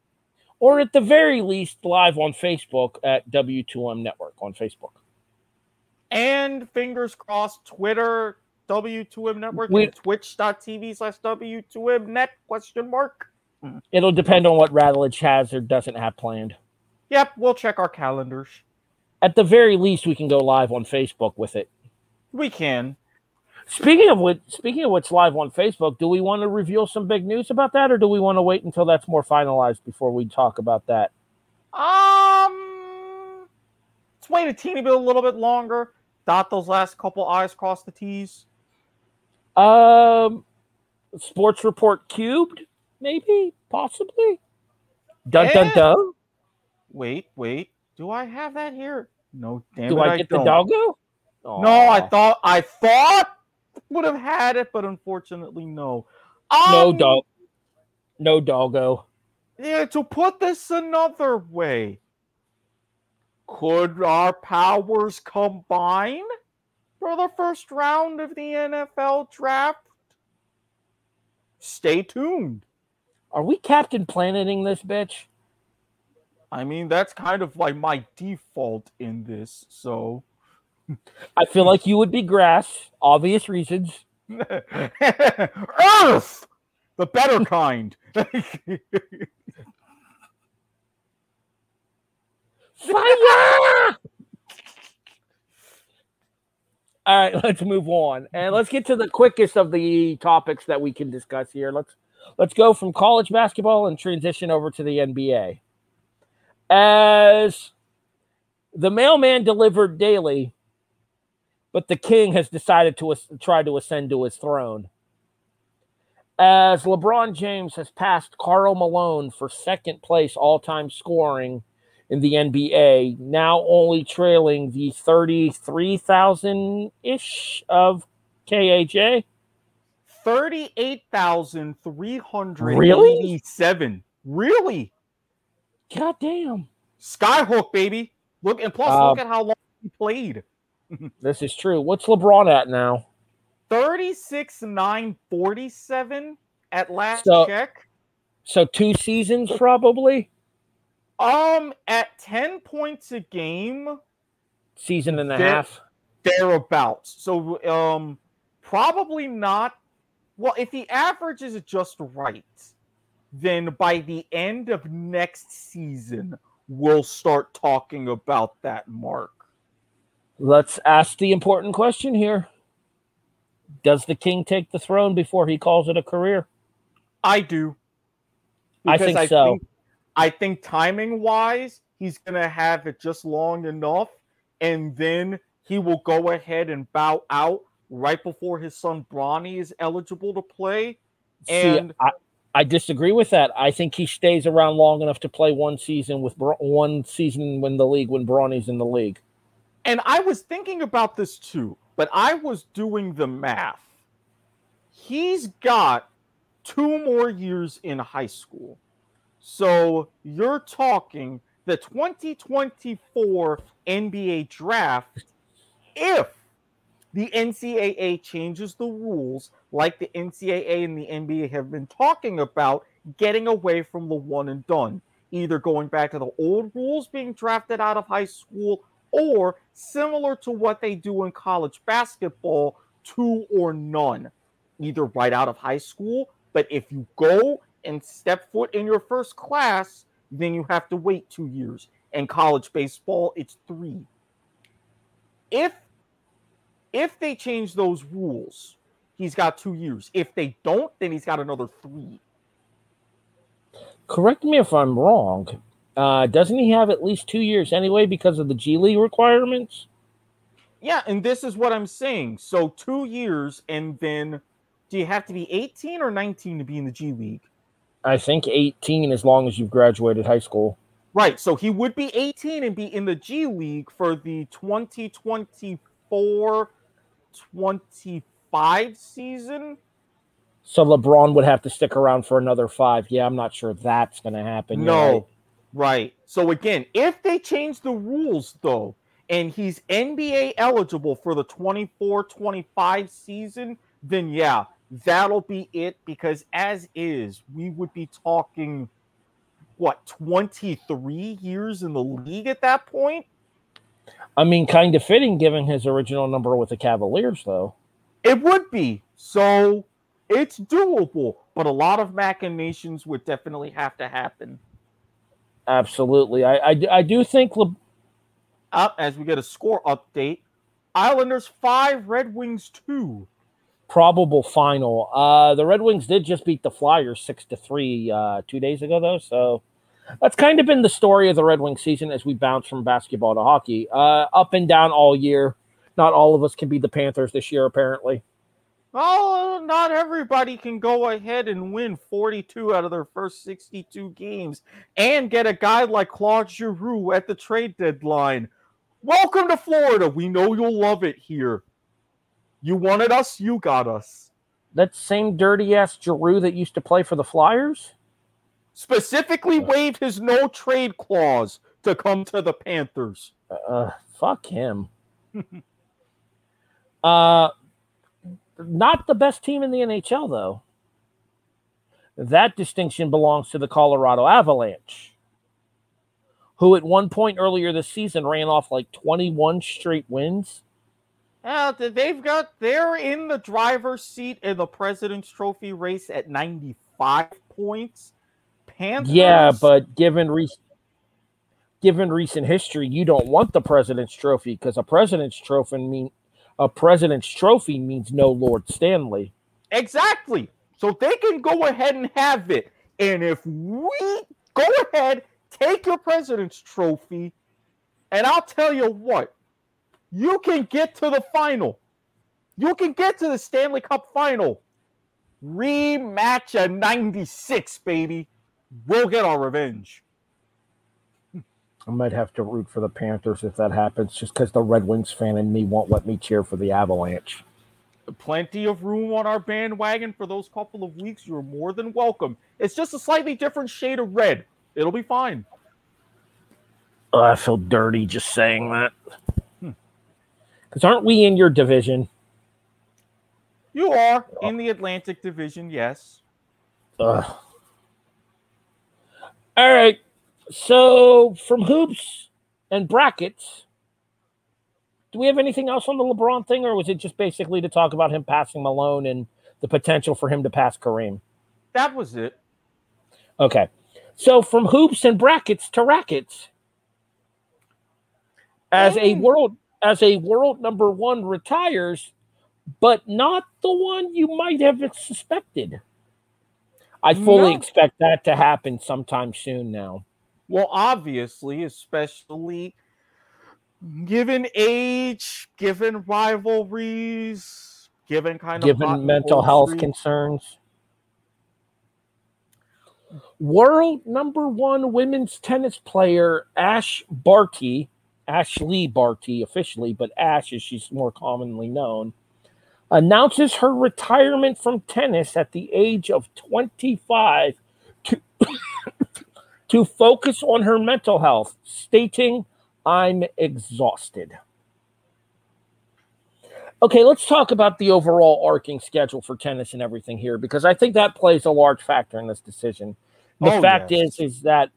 Speaker 3: Or at the very least, live on Facebook at W2M Network on Facebook.
Speaker 2: And fingers crossed, Twitter, W2M Network,
Speaker 3: We-
Speaker 2: and twitch.tv slash W2M net question mark.
Speaker 3: It'll depend on what Rattledge has or doesn't have planned.
Speaker 2: Yep, we'll check our calendars.
Speaker 3: At the very least, we can go live on Facebook with it.
Speaker 2: We can.
Speaker 3: Speaking of which, speaking of what's live on Facebook, do we want to reveal some big news about that, or do we want to wait until that's more finalized before we talk about that?
Speaker 2: Um, let's wait a teeny bit, a little bit longer. Dot those last couple I's, cross the T's.
Speaker 3: Um, Sports Report cubed, maybe, possibly. Dun dun dun.
Speaker 2: Wait, wait. Do I have that here? No, damn
Speaker 3: Do
Speaker 2: it,
Speaker 3: I get the doggo?
Speaker 2: No, I thought I thought would have had it, but unfortunately, no.
Speaker 3: no
Speaker 2: Um,
Speaker 3: dog. No doggo.
Speaker 2: Yeah, to put this another way, could our powers combine for the first round of the NFL draft? Stay tuned.
Speaker 3: Are we Captain Planeting this bitch?
Speaker 2: I mean, that's kind of like my default in this, so.
Speaker 3: I feel like you would be grass, obvious reasons.
Speaker 2: Earth! The better kind.
Speaker 3: Fire! All right, let's move on and let's get to the quickest of the topics that we can discuss here. Let's let's go from college basketball and transition over to the NBA. As the mailman delivered daily, but the king has decided to as- try to ascend to his throne. As LeBron James has passed Karl Malone for second place all-time scoring in the NBA, now only trailing the 33,000 ish of KAJ.
Speaker 2: 38,387. Really?
Speaker 3: God damn.
Speaker 2: Skyhook, baby. Look, and plus,
Speaker 3: Uh,
Speaker 2: look at how long he played.
Speaker 3: This is true. What's LeBron at now?
Speaker 2: 36 9 47 at last
Speaker 3: So-
Speaker 2: check.
Speaker 3: So two seasons probably?
Speaker 2: Um, at 10 points a game,
Speaker 3: Season and a
Speaker 2: There-
Speaker 3: half.
Speaker 2: thereabouts. So, um, probably not. Well, if the average is just right, then by the end of next season, we'll start talking about that mark.
Speaker 3: Let's ask the important question here. Does the king take the throne before he calls it a career?
Speaker 2: I do.
Speaker 3: I think so.
Speaker 2: Think, I think timing wise, he's going to have it just long enough, and then he will go ahead and bow out right before his son Bronny is eligible to play. And
Speaker 3: See, I, I disagree with that. I think he stays around long enough to play one season with Bro- one season when the league when Bronny's in the league.
Speaker 2: and I was thinking about this too, but I was doing the math. He's got two more years in high school. So you're talking the 2024 NBA draft if the NCAA changes the rules like the NCAA and the NBA have been talking about getting away from the one and done, either going back to the old rules being drafted out of high school or similar to what they do in college basketball, two or none, either right out of high school. But if you go and step foot in your first class, then you have to wait two years. In college baseball, it's three. If if they change those rules, he's got two years. If they don't, then he's got another three.
Speaker 3: Correct me if I'm wrong. Uh, doesn't he have at least two years anyway because of the G League requirements?
Speaker 2: Yeah, and this is what I'm saying. So two years, and then do you have to be 18 or 19 to be in the G League?
Speaker 3: I think 18 as long as you've graduated high school.
Speaker 2: Right. So he would be 18 and be in the G League for the 2024 25 season.
Speaker 3: So LeBron would have to stick around for another five. Yeah, I'm not sure that's going to happen.
Speaker 2: No.
Speaker 3: right.
Speaker 2: Right. So again, if they change the rules though, and he's NBA eligible for the 24-25 season, then yeah, that'll be it because as is, we would be talking what 23 years in the league at that point.
Speaker 3: I mean, kind of fitting given his original number with the Cavaliers, though.
Speaker 2: It would be. So it's doable, but a lot of machinations would definitely have to happen.
Speaker 3: Absolutely. I, I, I do think Le-
Speaker 2: Up as we get a score update. Islanders 5, Red Wings 2.
Speaker 3: Probable final. Uh, the Red Wings did just beat the Flyers six to three uh, two days ago, though. So that's kind of been the story of the Red Wings season as we bounce from basketball to hockey, uh, up and down all year. Not all of us can be the Panthers this year, apparently.
Speaker 2: Oh, not everybody can go ahead and win 42 out of their first 62 games and get a guy like Claude Giroux at the trade deadline. Welcome to Florida. We know you'll love it here. You wanted us, you got us.
Speaker 3: That same dirty ass Giroux that used to play for the Flyers.
Speaker 2: Specifically waived his no trade clause to come to the Panthers.
Speaker 3: Uh, fuck him. uh, not the best team in the NHL, though. That distinction belongs to the Colorado Avalanche, who at one point earlier this season ran off like 21 straight wins.
Speaker 2: Uh, yeah, they've got they're in the driver's seat in the President's Trophy race at 95 points. Panthers.
Speaker 3: Yeah, but given recent given recent history, you don't want the President's Trophy because a President's Trophy mean a President's Trophy means no Lord Stanley.
Speaker 2: exactly. So they can go ahead and have it. And if we go ahead, take your President's Trophy, and I'll tell you what, you can get to the final. You can get to the Stanley Cup final. Rematch a 96, baby. We'll get our revenge.
Speaker 3: I might have to root for the Panthers if that happens, just because the Red Wings fan in me won't let me cheer for the Avalanche.
Speaker 2: plenty of room on our bandwagon for those couple of weeks. You're more than welcome. It's just a slightly different shade of red. It'll be fine.
Speaker 3: Oh, I feel dirty just saying that. Because aren't we in your division?
Speaker 2: You are in the Atlantic Division, yes.
Speaker 3: Ugh. All right. So from hoops and brackets, do we have anything else on the LeBron thing, or was it just basically to talk about him passing Malone and the potential for him to pass Kareem?
Speaker 2: That was it.
Speaker 3: Okay. So from hoops and brackets to rackets. As a world as a world number one retires, but not the one you might have fully I fully
Speaker 2: No.
Speaker 3: expect that to happen sometime soon now.
Speaker 2: Well, obviously, especially given age, given rivalries, given kind of
Speaker 3: given mental health concerns. World number one women's tennis player Ash Barty, Ashley Barty officially, but Ash as she's more commonly known, announces her retirement from tennis at the age of 25 to, to focus on her mental health, stating, I'm exhausted. Okay, let's talk about the overall arcing schedule for tennis and everything here because I think that plays a large factor in this decision. The
Speaker 2: Oh,
Speaker 3: fact
Speaker 2: yes.
Speaker 3: is, is that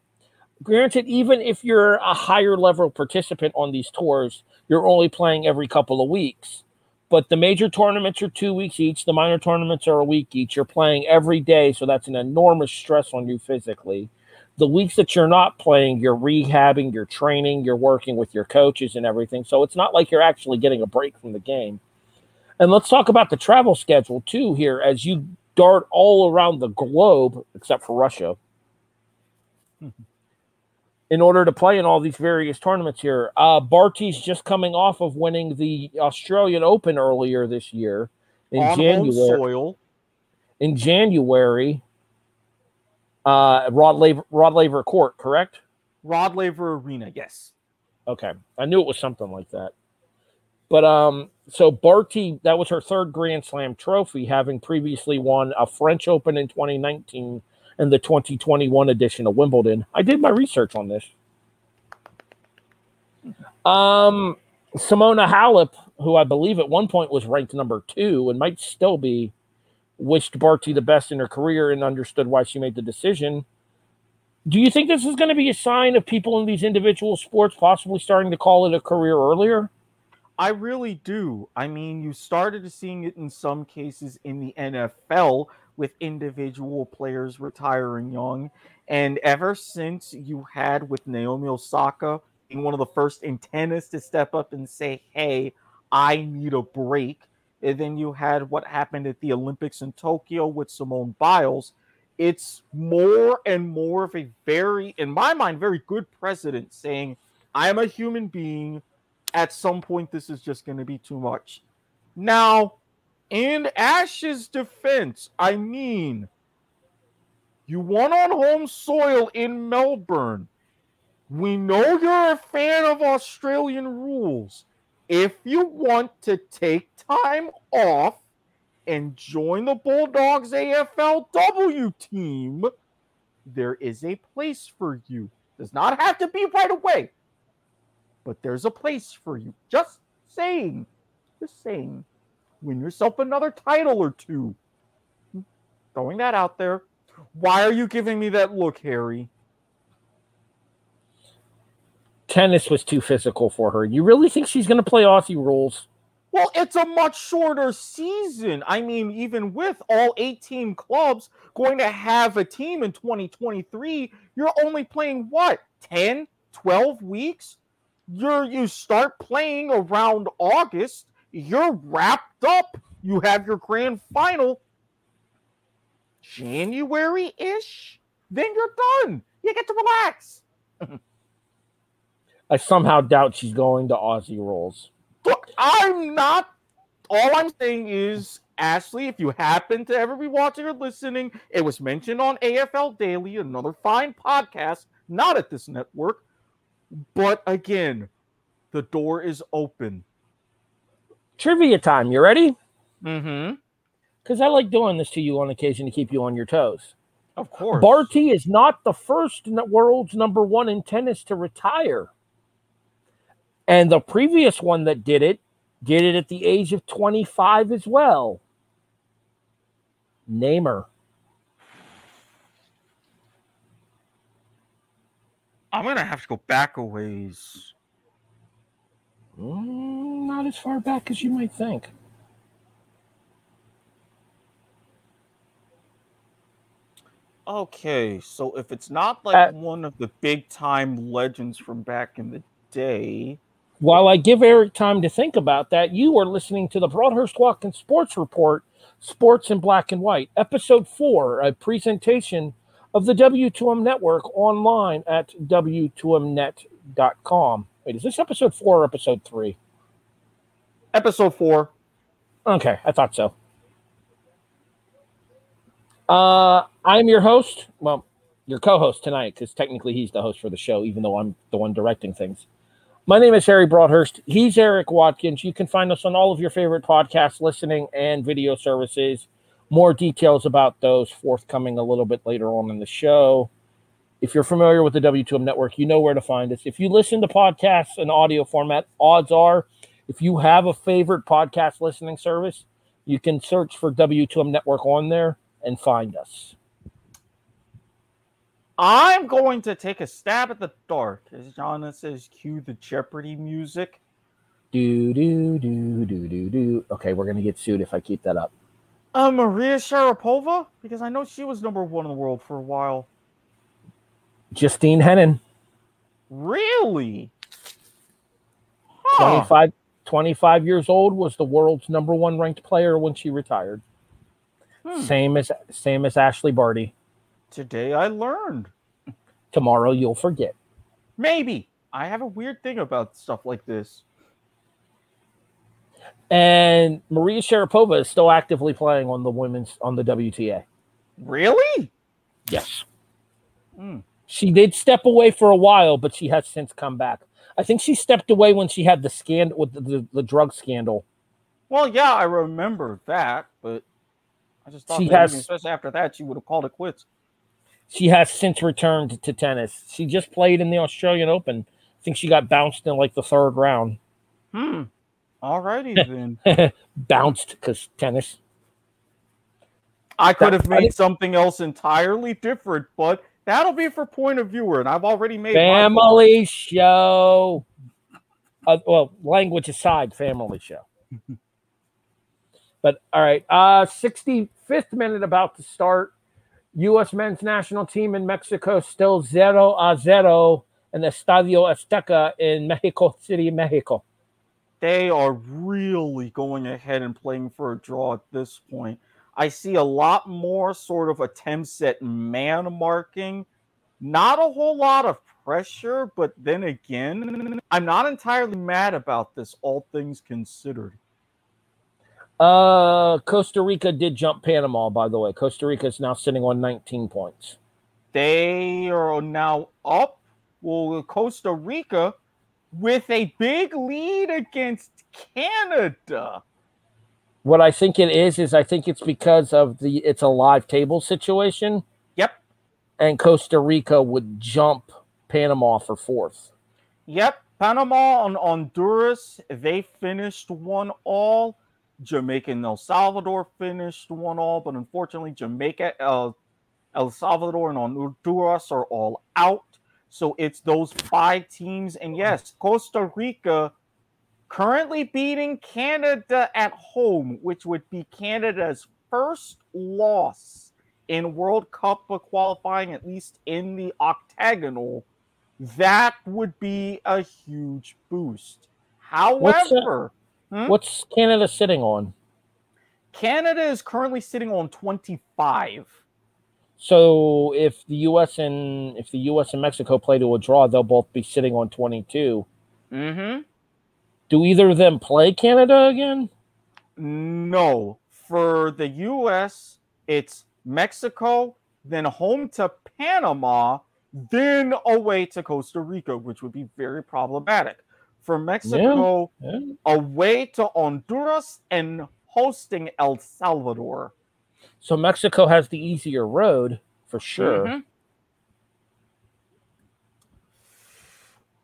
Speaker 3: granted, even if you're a higher level participant on these tours, you're only playing every couple of weeks. But the major tournaments are two weeks each. The minor tournaments are a week each. You're playing every day, so that's an enormous stress on you physically. The weeks that you're not playing, you're rehabbing, you're training, you're working with your coaches and everything. So it's not like you're actually getting a break from the game. And let's talk about the travel schedule too here as you dart all around the globe, except for Russia, hmm. In order to play in all these various tournaments here. Uh, Barty's just coming off of winning the Australian Open earlier this year in
Speaker 2: on
Speaker 3: January.
Speaker 2: soil.
Speaker 3: In January, uh, Rod Laver, Rod Laver Court, correct?
Speaker 2: Rod Laver Arena, yes.
Speaker 3: Okay, I knew it was something like that. But um, so Barty, that was her third Grand Slam trophy, having previously won a French Open in 2019 and the 2021 edition of Wimbledon. I did my research on this. Um, Simona Halep, who I believe at one point was ranked number two and might still be, wished Barty the best in her career and understood why she made the decision. Do you think this is going to be a sign of people in these individual sports possibly starting to call it a career earlier?
Speaker 2: I really do. I mean, you started seeing it in some cases in the NFL with individual players retiring young. And ever since you had with Naomi Osaka being one of the first in tennis to step up and say, hey, I need a break. And then you had what happened at the Olympics in Tokyo with Simone Biles. It's more and more of a very, in my mind, very good precedent saying, I am a human being at some point this is just going to be too much. Now, in Ash's defense, I mean, you won on home soil in Melbourne. We know you're a fan of Australian rules. If you want to take time off and join the Bulldogs AFLW team, there is a place for you. Does not have to be right away but there's a place for you. Just saying. Just saying. Win yourself another title or two. Throwing that out there. Why are you giving me that look, Harry?
Speaker 3: Tennis was too physical for her. You really think she's going to play Aussie rules?
Speaker 2: Well, it's a much shorter season. I mean, even with all 18 clubs going to have a team in 2023, you're only playing what? 10, 12 weeks? You're you start playing around August, you're wrapped up. You have your grand final January-ish, then you're done. You get to relax.
Speaker 3: I somehow doubt she's going to Aussie rules.
Speaker 2: Look, I'm not. All I'm saying is, Ashley, if you happen to ever be watching or listening, it was mentioned on AFL Daily, another fine podcast, not at this network. But again, the door is open.
Speaker 3: Trivia time. You ready?
Speaker 2: Mm-hmm.
Speaker 3: Because I like doing this to you on occasion to keep you on your toes.
Speaker 2: Of course.
Speaker 3: Barty is not the first in the world's number one in tennis to retire. And the previous one that did it did it at the age of 25 as well. Name her.
Speaker 2: I'm gonna have to go back a ways.
Speaker 3: Mm, not as far back as you might think.
Speaker 2: Okay, so if it's not like
Speaker 3: Uh,
Speaker 2: one of the big time legends from back in the day,
Speaker 3: While I give Erik time to think about that, you are listening to the Broadhurst Watkins Sports Report, Sports in Black and White, Episode 4, a presentation of the W2M Network online at W2Mnet.com. Wait, is this episode four or episode three?
Speaker 2: Episode four.
Speaker 3: Okay, I thought so. Uh, I'm your host. Well, your co-host tonight, because technically he's the host for the show, even though I'm the one directing things. My name is Harry Broadhurst. He's Erik Watkins. You can find us on all of your favorite podcast listening and video services. More details about those forthcoming a little bit later on in the show. If you're familiar with the W2M network, you know where to find us. If you listen to podcasts in audio format, odds are if you have a favorite podcast listening service, you can search for W2M network on there and find us.
Speaker 2: I'm going to take a stab at the dark, as Jana says, cue the Jeopardy music.
Speaker 3: Do do do do do do. Okay, we're gonna get sued if I keep that up.
Speaker 2: Uh, Maria Sharapova? Because I know she was number one in the world for a while.
Speaker 3: Justine Henin,
Speaker 2: Really? Huh.
Speaker 3: 25, 25 years old, was the world's number one ranked player when she retired.
Speaker 2: Hmm.
Speaker 3: Same as same as Ashleigh Barty.
Speaker 2: Today I learned.
Speaker 3: Tomorrow you'll forget.
Speaker 2: Maybe. I have a weird thing about stuff like this.
Speaker 3: And Maria Sharapova is still actively playing on the women's on the WTA.
Speaker 2: Really?
Speaker 3: Yes.
Speaker 2: Hmm.
Speaker 3: She did step away for a while, but she has since come back. I think she stepped away when she had the scandal with the, the, the drug scandal.
Speaker 2: Well, yeah, I remember that, but I just thought
Speaker 3: She has-
Speaker 2: especially after that, she would have called it quits.
Speaker 3: She has since returned to tennis. She just played in the Australian Open. I think she got bounced in like the third round.
Speaker 2: Hmm. Alrighty then.
Speaker 3: bounced because tennis.
Speaker 2: I could have made something else entirely different, but that'll be for point of viewer, and I've already made.
Speaker 3: Family show. Uh, well, language aside, family show. but all right, uh, 65th minute about to start. U.S. men's national team in Mexico still 0 a 0 in the Estadio Azteca in Mexico City, Mexico.
Speaker 2: They are really going ahead and playing for a draw at this point. I see a lot more sort of attempts at man marking. Not a whole lot of pressure, but then again, I'm not entirely mad about this, all things considered.
Speaker 3: Uh, Costa Rica did jump Panama, by the way. Costa Rica is now sitting on 19 points.
Speaker 2: They are now up. Well, Costa Rica with a big lead against Canada.
Speaker 3: What I think it is is I think it's because of the it's a live table situation.
Speaker 2: Yep.
Speaker 3: and Costa Rica would jump Panama for fourth.
Speaker 2: Yep, Panama and Honduras, they finished one all. Jamaica and El Salvador finished one all, but unfortunately, Jamaica, El, El Salvador, and Honduras are all out. So it's those five teams. And yes, Costa Rica currently beating Canada at home, which would be Canada's first loss in World Cup qualifying, at least in the octagonal that would be a huge boost.
Speaker 3: What's that?
Speaker 2: However, Hmm?
Speaker 3: What's Canada sitting on?
Speaker 2: Canada is currently sitting on 25.
Speaker 3: So if the U.S. and if the U.S. and Mexico play to a draw, they'll both be sitting on 22.
Speaker 2: Mm-hmm.
Speaker 3: Do either of them play Canada again?
Speaker 2: No. For the US, it's Mexico, then home to Panama, then away to Costa Rica, which would be very problematic. For Mexico,
Speaker 3: Yeah.
Speaker 2: away to Honduras and hosting El Salvador.
Speaker 3: So Mexico has the easier road for sure.
Speaker 2: Mhm.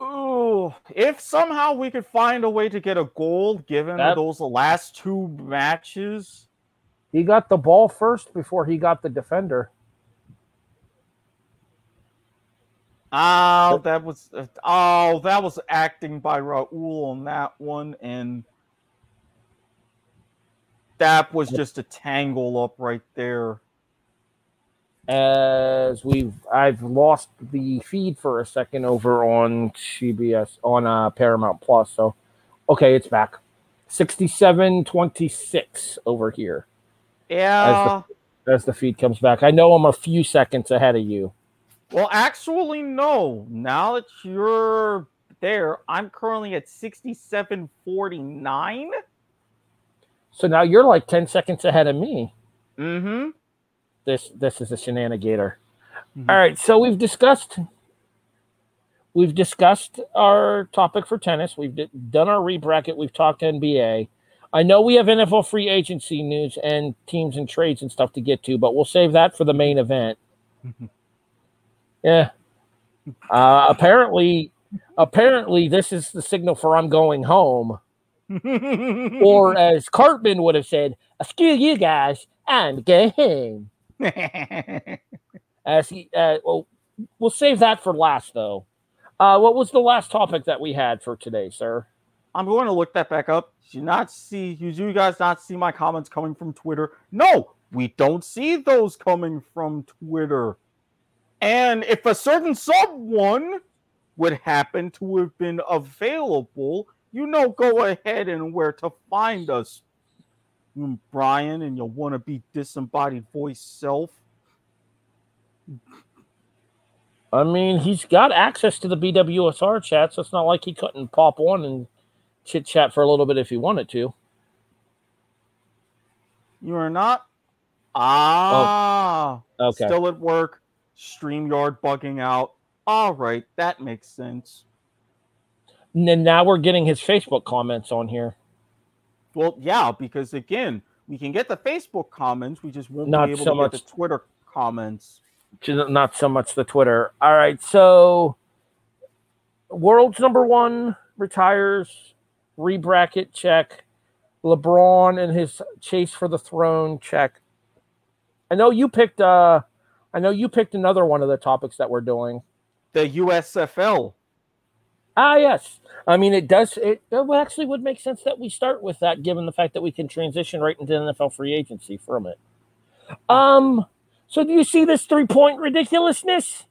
Speaker 2: Ooh, if somehow we could find a way to get a goal given
Speaker 3: That-
Speaker 2: those last two matches.
Speaker 3: He got the ball first before he got the defender.
Speaker 2: Oh, that was oh, that was acting by Raul on that one, and that was just a tangle up right there.
Speaker 3: As we've I've lost the feed for a second over on CBS on uh, Paramount Plus. So okay, it's back. 67-26 over here
Speaker 2: Yeah.
Speaker 3: as the feed comes back. I know I'm a few seconds ahead of you.
Speaker 2: Well, actually, no. Now that you're there. I'm currently at 67.49.
Speaker 3: So now you're like 10 seconds ahead of me.
Speaker 2: Mm-hmm.
Speaker 3: This this is a shenanigator.
Speaker 2: Mhm.
Speaker 3: All right, so we've discussed we've discussed our topic for tennis. We've d- done our rebracket. We've talked NBA. I know we have NFL free agency news and teams and trades and stuff to get to, but we'll save that for the main event. Yeah. Uh, apparently, apparently, this is the signal for I'm going home. Or as Cartman would have said, "Screw you guys, I'm going home." As he, uh, well, we'll save that for last, though. Uh, what was the last topic that we had for today, sir?
Speaker 2: I'm going to look that back up. Do you not see? You do you guys not see my comments coming from Twitter? No, we don't see those coming from Twitter. And if a certain someone would happen to have been available, you know, go ahead and where to find us, Brian, and your wannabe disembodied voice self.
Speaker 3: I mean, he's got access to the BWSR chat, so it's not like he couldn't pop on and chit chat for a little bit if he wanted to.
Speaker 2: You are not. Ah,
Speaker 3: Okay.
Speaker 2: still at work. Streamyard bugging out. All right, that makes sense.
Speaker 3: And now we're getting his Facebook comments on here.
Speaker 2: Well, yeah, because again, we can get the Facebook comments, we just won't
Speaker 3: Not
Speaker 2: be able
Speaker 3: so
Speaker 2: to
Speaker 3: much-
Speaker 2: get the Twitter comments.
Speaker 3: Not so much the Twitter. All right, so world's number one retires. Rebracket check. LeBron and his chase for the throne check. I know you picked. uh I know you picked another one of the topics that we're doing.
Speaker 2: The USFL.
Speaker 3: Ah, yes. I mean, it does. It, it actually would make sense that we start with that, given the fact that we can transition right into NFL free agency from it. Um. So, do you see this three point ridiculousness?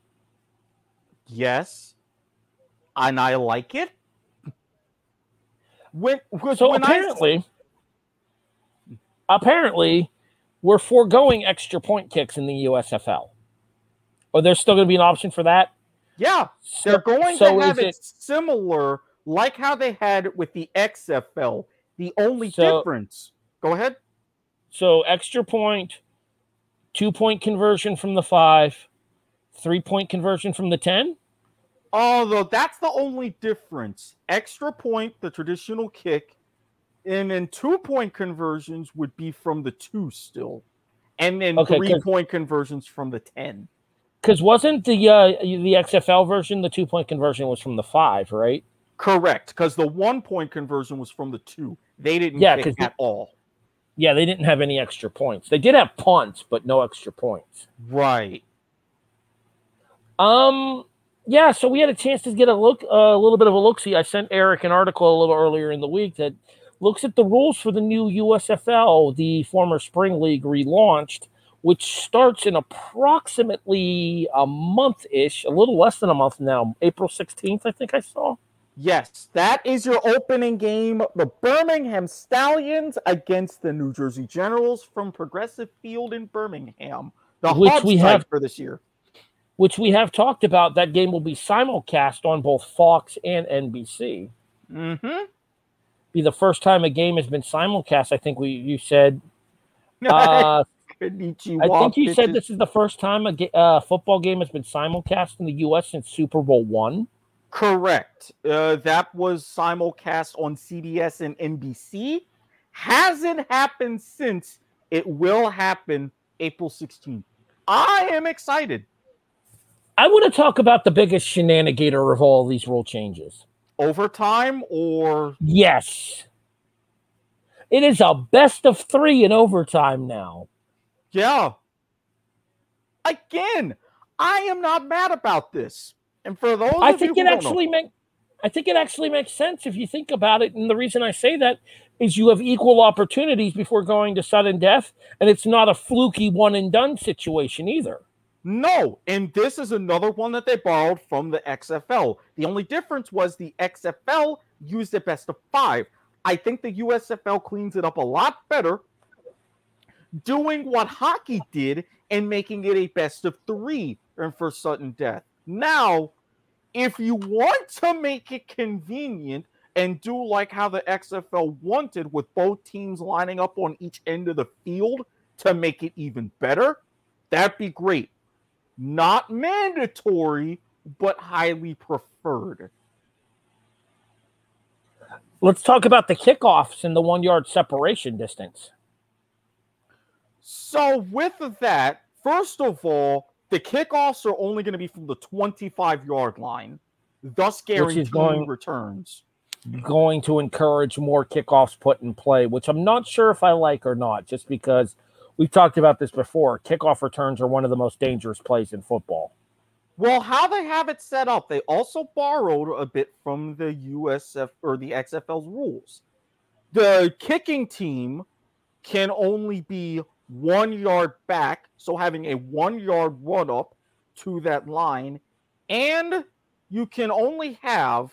Speaker 2: Yes. And I like it. When,
Speaker 3: So
Speaker 2: when I-
Speaker 3: apparently, apparently, we're foregoing extra point kicks in the USFL. Or there's still going to be an option for that.
Speaker 2: Yeah,
Speaker 3: So,
Speaker 2: they're going
Speaker 3: so
Speaker 2: to have
Speaker 3: is
Speaker 2: it, similar, like how they had with the XFL. The only
Speaker 3: So-
Speaker 2: difference. Go ahead.
Speaker 3: So extra point, two point conversion from the five, three point conversion from the ten.
Speaker 2: Although that's the only difference. Extra point, the traditional kick, and then two point conversions would be from the two still. And then
Speaker 3: Okay,
Speaker 2: three point conversions from the 10.
Speaker 3: Because wasn't the uh, the XFL version the two point conversion was from the five, right?
Speaker 2: Correct. Because the one point conversion was from the two. They didn't
Speaker 3: Yeah,
Speaker 2: kick at all.
Speaker 3: Yeah, they didn't have any extra points. They did have punts, but no extra points.
Speaker 2: Right.
Speaker 3: Um, yeah. So we had a chance to get a look, uh, a little bit of a look. See, I sent Eric an article a little earlier in the week that looks at the rules for the new USFL, the former Spring League relaunched, which starts in approximately a month ish, a little less than a month now. April sixteenth, I think I saw.
Speaker 2: Yes, that is your opening game. The Birmingham Stallions against the New Jersey Generals from Progressive Field in Birmingham. The
Speaker 3: Which we have-
Speaker 2: for this year.
Speaker 3: which we have talked about. That game will be simulcast on both Fox and NBC.
Speaker 2: Mm-hmm.
Speaker 3: Be the first time a game has been simulcast. I think we you said. Uh, I think you said this is the first time a ga- uh, football game has been simulcast in the U.S. since Super Bowl one.
Speaker 2: Correct. Uh, that was simulcast on CBS and NBC. Hasn't happened since. It will happen April 16th. I am excited.
Speaker 3: I want to talk about the biggest shenanigator of all these rule changes.
Speaker 2: Overtime or
Speaker 3: Yes, it is a best of three in overtime now.
Speaker 2: Yeah. Again, I am not mad about this. And for those
Speaker 3: I think it actually make I think it actually makes sense if you think about it. And the reason I say that is you have equal opportunities before going to sudden death, and it's not a fluky one and done situation either.
Speaker 2: No, and this is another one that they borrowed from the XFL. The only difference was the XFL used a best of five. I think the USFL cleans it up a lot better, doing what hockey did and making it a best of three and for sudden death. Now, if you want to make it convenient and do like how the XFL wanted with both teams lining up on each end of the field to make it even better, that'd be great. Not mandatory, but highly preferred.
Speaker 3: Let's talk about the kickoffs and the one yard separation distance.
Speaker 2: So, with that, first of all, the kickoffs are only going to be from the 25 yard line, thus guaranteeing going, returns.
Speaker 3: Going to encourage more kickoffs put in play, which I'm not sure if I like or not, just because we've talked about this before. Kickoff returns are one of the most dangerous plays in football.
Speaker 2: Well, how they have it set up, they also borrowed a bit from the USF or the XFL's rules. The kicking team can only be one yard back, so having a one yard run up to that line, and you can only have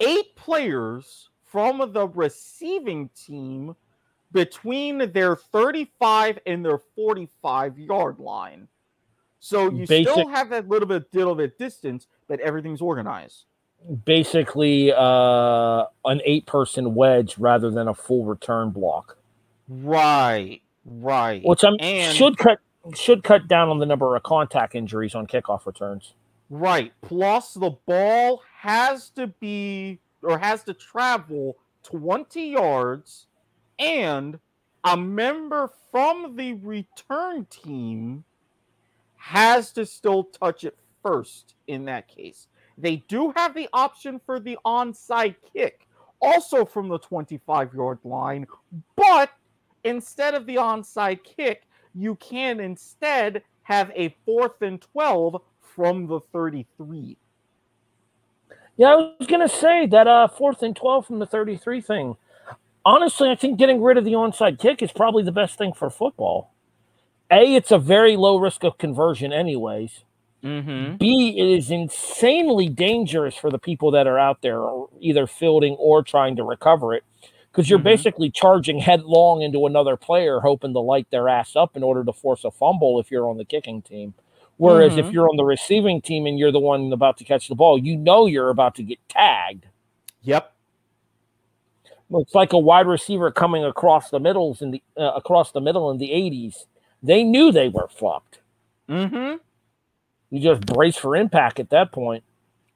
Speaker 2: eight players from the receiving team between their 35 and their 45 yard line. So you Basic, still have that little bit, little bit distance, but everything's organized.
Speaker 3: Basically, uh, an eight-person wedge rather than a full return block.
Speaker 2: Right, right.
Speaker 3: Which I'm and, should cut should cut down on the number of contact injuries on kickoff returns.
Speaker 2: Right. Plus, the ball has to be or has to travel 20 yards, and a member from the return team has to still touch it first in that case. They do have the option for the onside kick, also from the 25 yard line, but instead of the onside kick, you can instead have a fourth and 12 from the 33.
Speaker 3: Yeah, I was going to say that uh, fourth and 12 from the 33 thing. Honestly, I think getting rid of the onside kick is probably the best thing for football. A, it's a very low risk of conversion, anyways.
Speaker 2: Mm-hmm.
Speaker 3: B, it is insanely dangerous for the people that are out there, either fielding or trying to recover it, because you're mm-hmm. basically charging headlong into another player, hoping to light their ass up in order to force a fumble if you're on the kicking team. Whereas mm-hmm. if you're on the receiving team and you're the one about to catch the ball, you know you're about to get tagged.
Speaker 2: Yep.
Speaker 3: It's like a wide receiver coming across the middles in the uh, across the middle in the 80s they knew they were fucked.
Speaker 2: Mm-hmm.
Speaker 3: You just brace for impact at that point.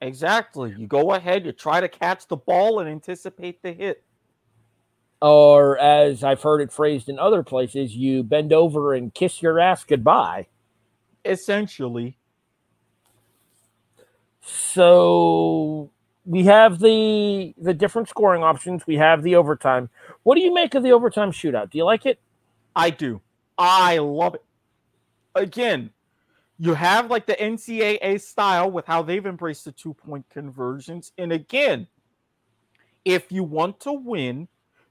Speaker 2: Exactly. You go ahead, you try to catch the ball and anticipate the hit.
Speaker 3: Or as I've heard it phrased in other places, you bend over and kiss your ass goodbye.
Speaker 2: Essentially.
Speaker 3: So we have the the different scoring options. We have the overtime. What do you make of the overtime shootout? Do you like it?
Speaker 2: I do. I love it. Again, you have like the NCAA style with how they've embraced the two point conversions. And again, if you want to win,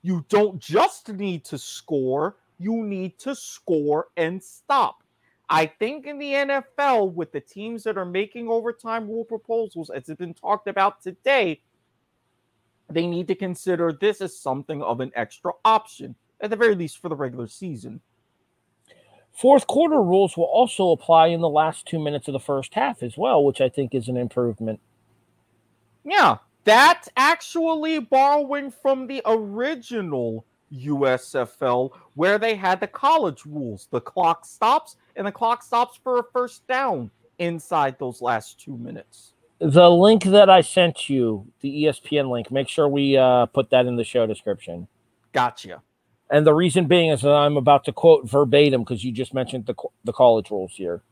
Speaker 2: you don't just need to score, you need to score and stop. I think in the NFL, with the teams that are making overtime rule proposals, as has been talked about today, they need to consider this as something of an extra option, at the very least for the regular season.
Speaker 3: Fourth quarter rules will also apply in the last two minutes of the first half as well, which I think is an improvement.
Speaker 2: Yeah, that's actually borrowing from the original USFL where they had the college rules. The clock stops, and the clock stops for a first down inside those last two minutes.
Speaker 3: The link that I sent you, the ESPN link, make sure we uh, put that in the show description.
Speaker 2: Gotcha.
Speaker 3: And the reason being is that I'm about to quote verbatim because you just mentioned the, the college rules here.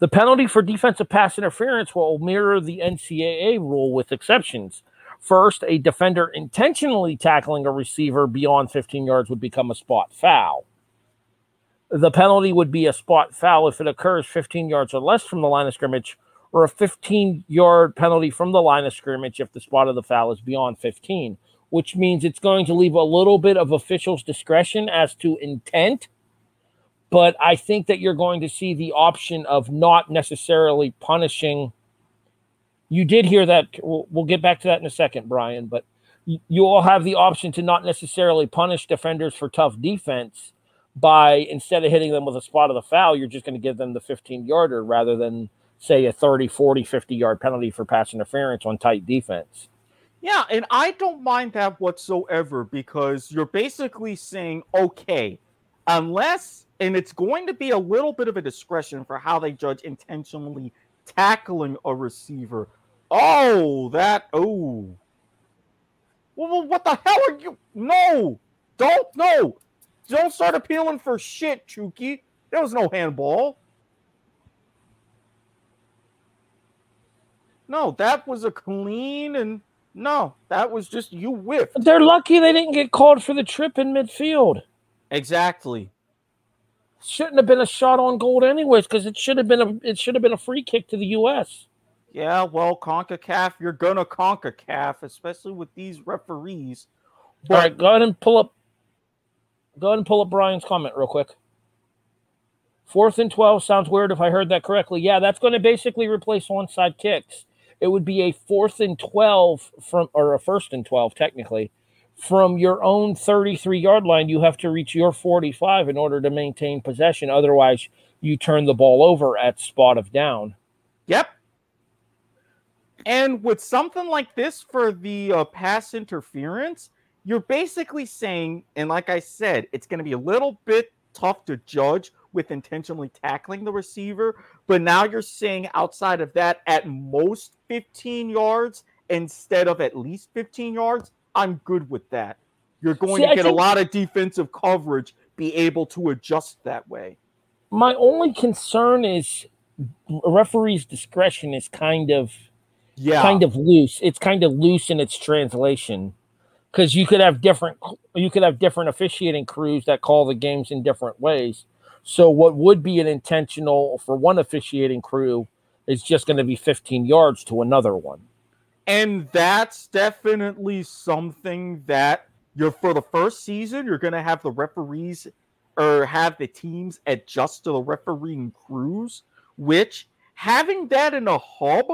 Speaker 3: The penalty for defensive pass interference will mirror the NCAA rule with exceptions. First, a defender intentionally tackling a receiver beyond 15 yards would become a spot foul. The penalty would be a spot foul if it occurs 15 yards or less from the line of scrimmage, or a 15 yard penalty from the line of scrimmage if the spot of the foul is beyond 15 which means it's going to leave a little bit of officials' discretion as to intent. But I think that you're going to see the option of not necessarily punishing. You did hear that. We'll, we'll get back to that in a second, Brian. But you all have the option to not necessarily punish defenders for tough defense by instead of hitting them with a spot of the foul, you're just going to give them the 15 yarder rather than say a 30, 40, 50 yard penalty for pass interference on tight defense.
Speaker 2: Yeah, and I don't mind that whatsoever because you're basically saying, okay, unless, and it's going to be a little bit of a discretion for how they judge intentionally tackling a receiver. Oh, that, oh. Well, what the hell are you? No, don't, no. Don't start appealing for shit, Chuky. There was no handball. No, that was a clean and no, that was just you whiffed.
Speaker 3: They're lucky they didn't get called for the trip in midfield.
Speaker 2: Exactly.
Speaker 3: Shouldn't have been a shot on goal anyways, because it should have been a it should have been a free kick to the US.
Speaker 2: Yeah, well, CONCACAF, you're gonna CONCACAF, especially with these referees.
Speaker 3: But, All right, go ahead and pull up go ahead and pull up Brian's comment real quick. Fourth and 12 sounds weird if I heard that correctly. Yeah, that's going to basically replace onside kicks it would be a fourth and 12 from, or a first and 12, technically, from your own 33 yard line. You have to reach your 45 in order to maintain possession. Otherwise, you turn the ball over at spot of down.
Speaker 2: Yep. And with something like this for the uh, pass interference, you're basically saying, and like I said, it's going to be a little bit tough to judge with intentionally tackling the receiver. But now you're saying outside of that, at most 15 yards instead of at least 15 yards. I'm good with that. You're going See, to get a lot of defensive coverage, be able to adjust that way.
Speaker 3: My only concern is referee's discretion is kind of yeah. kind of loose. It's kind of loose in its translation because you could have different you could have different officiating crews that call the games in different ways. So what would be an intentional for one officiating crew is just going to be 15 yards to another one.
Speaker 2: And that's definitely something that you're for the first season, you're going to have the referees or have the teams adjust to the refereeing crews, which having that in a hub,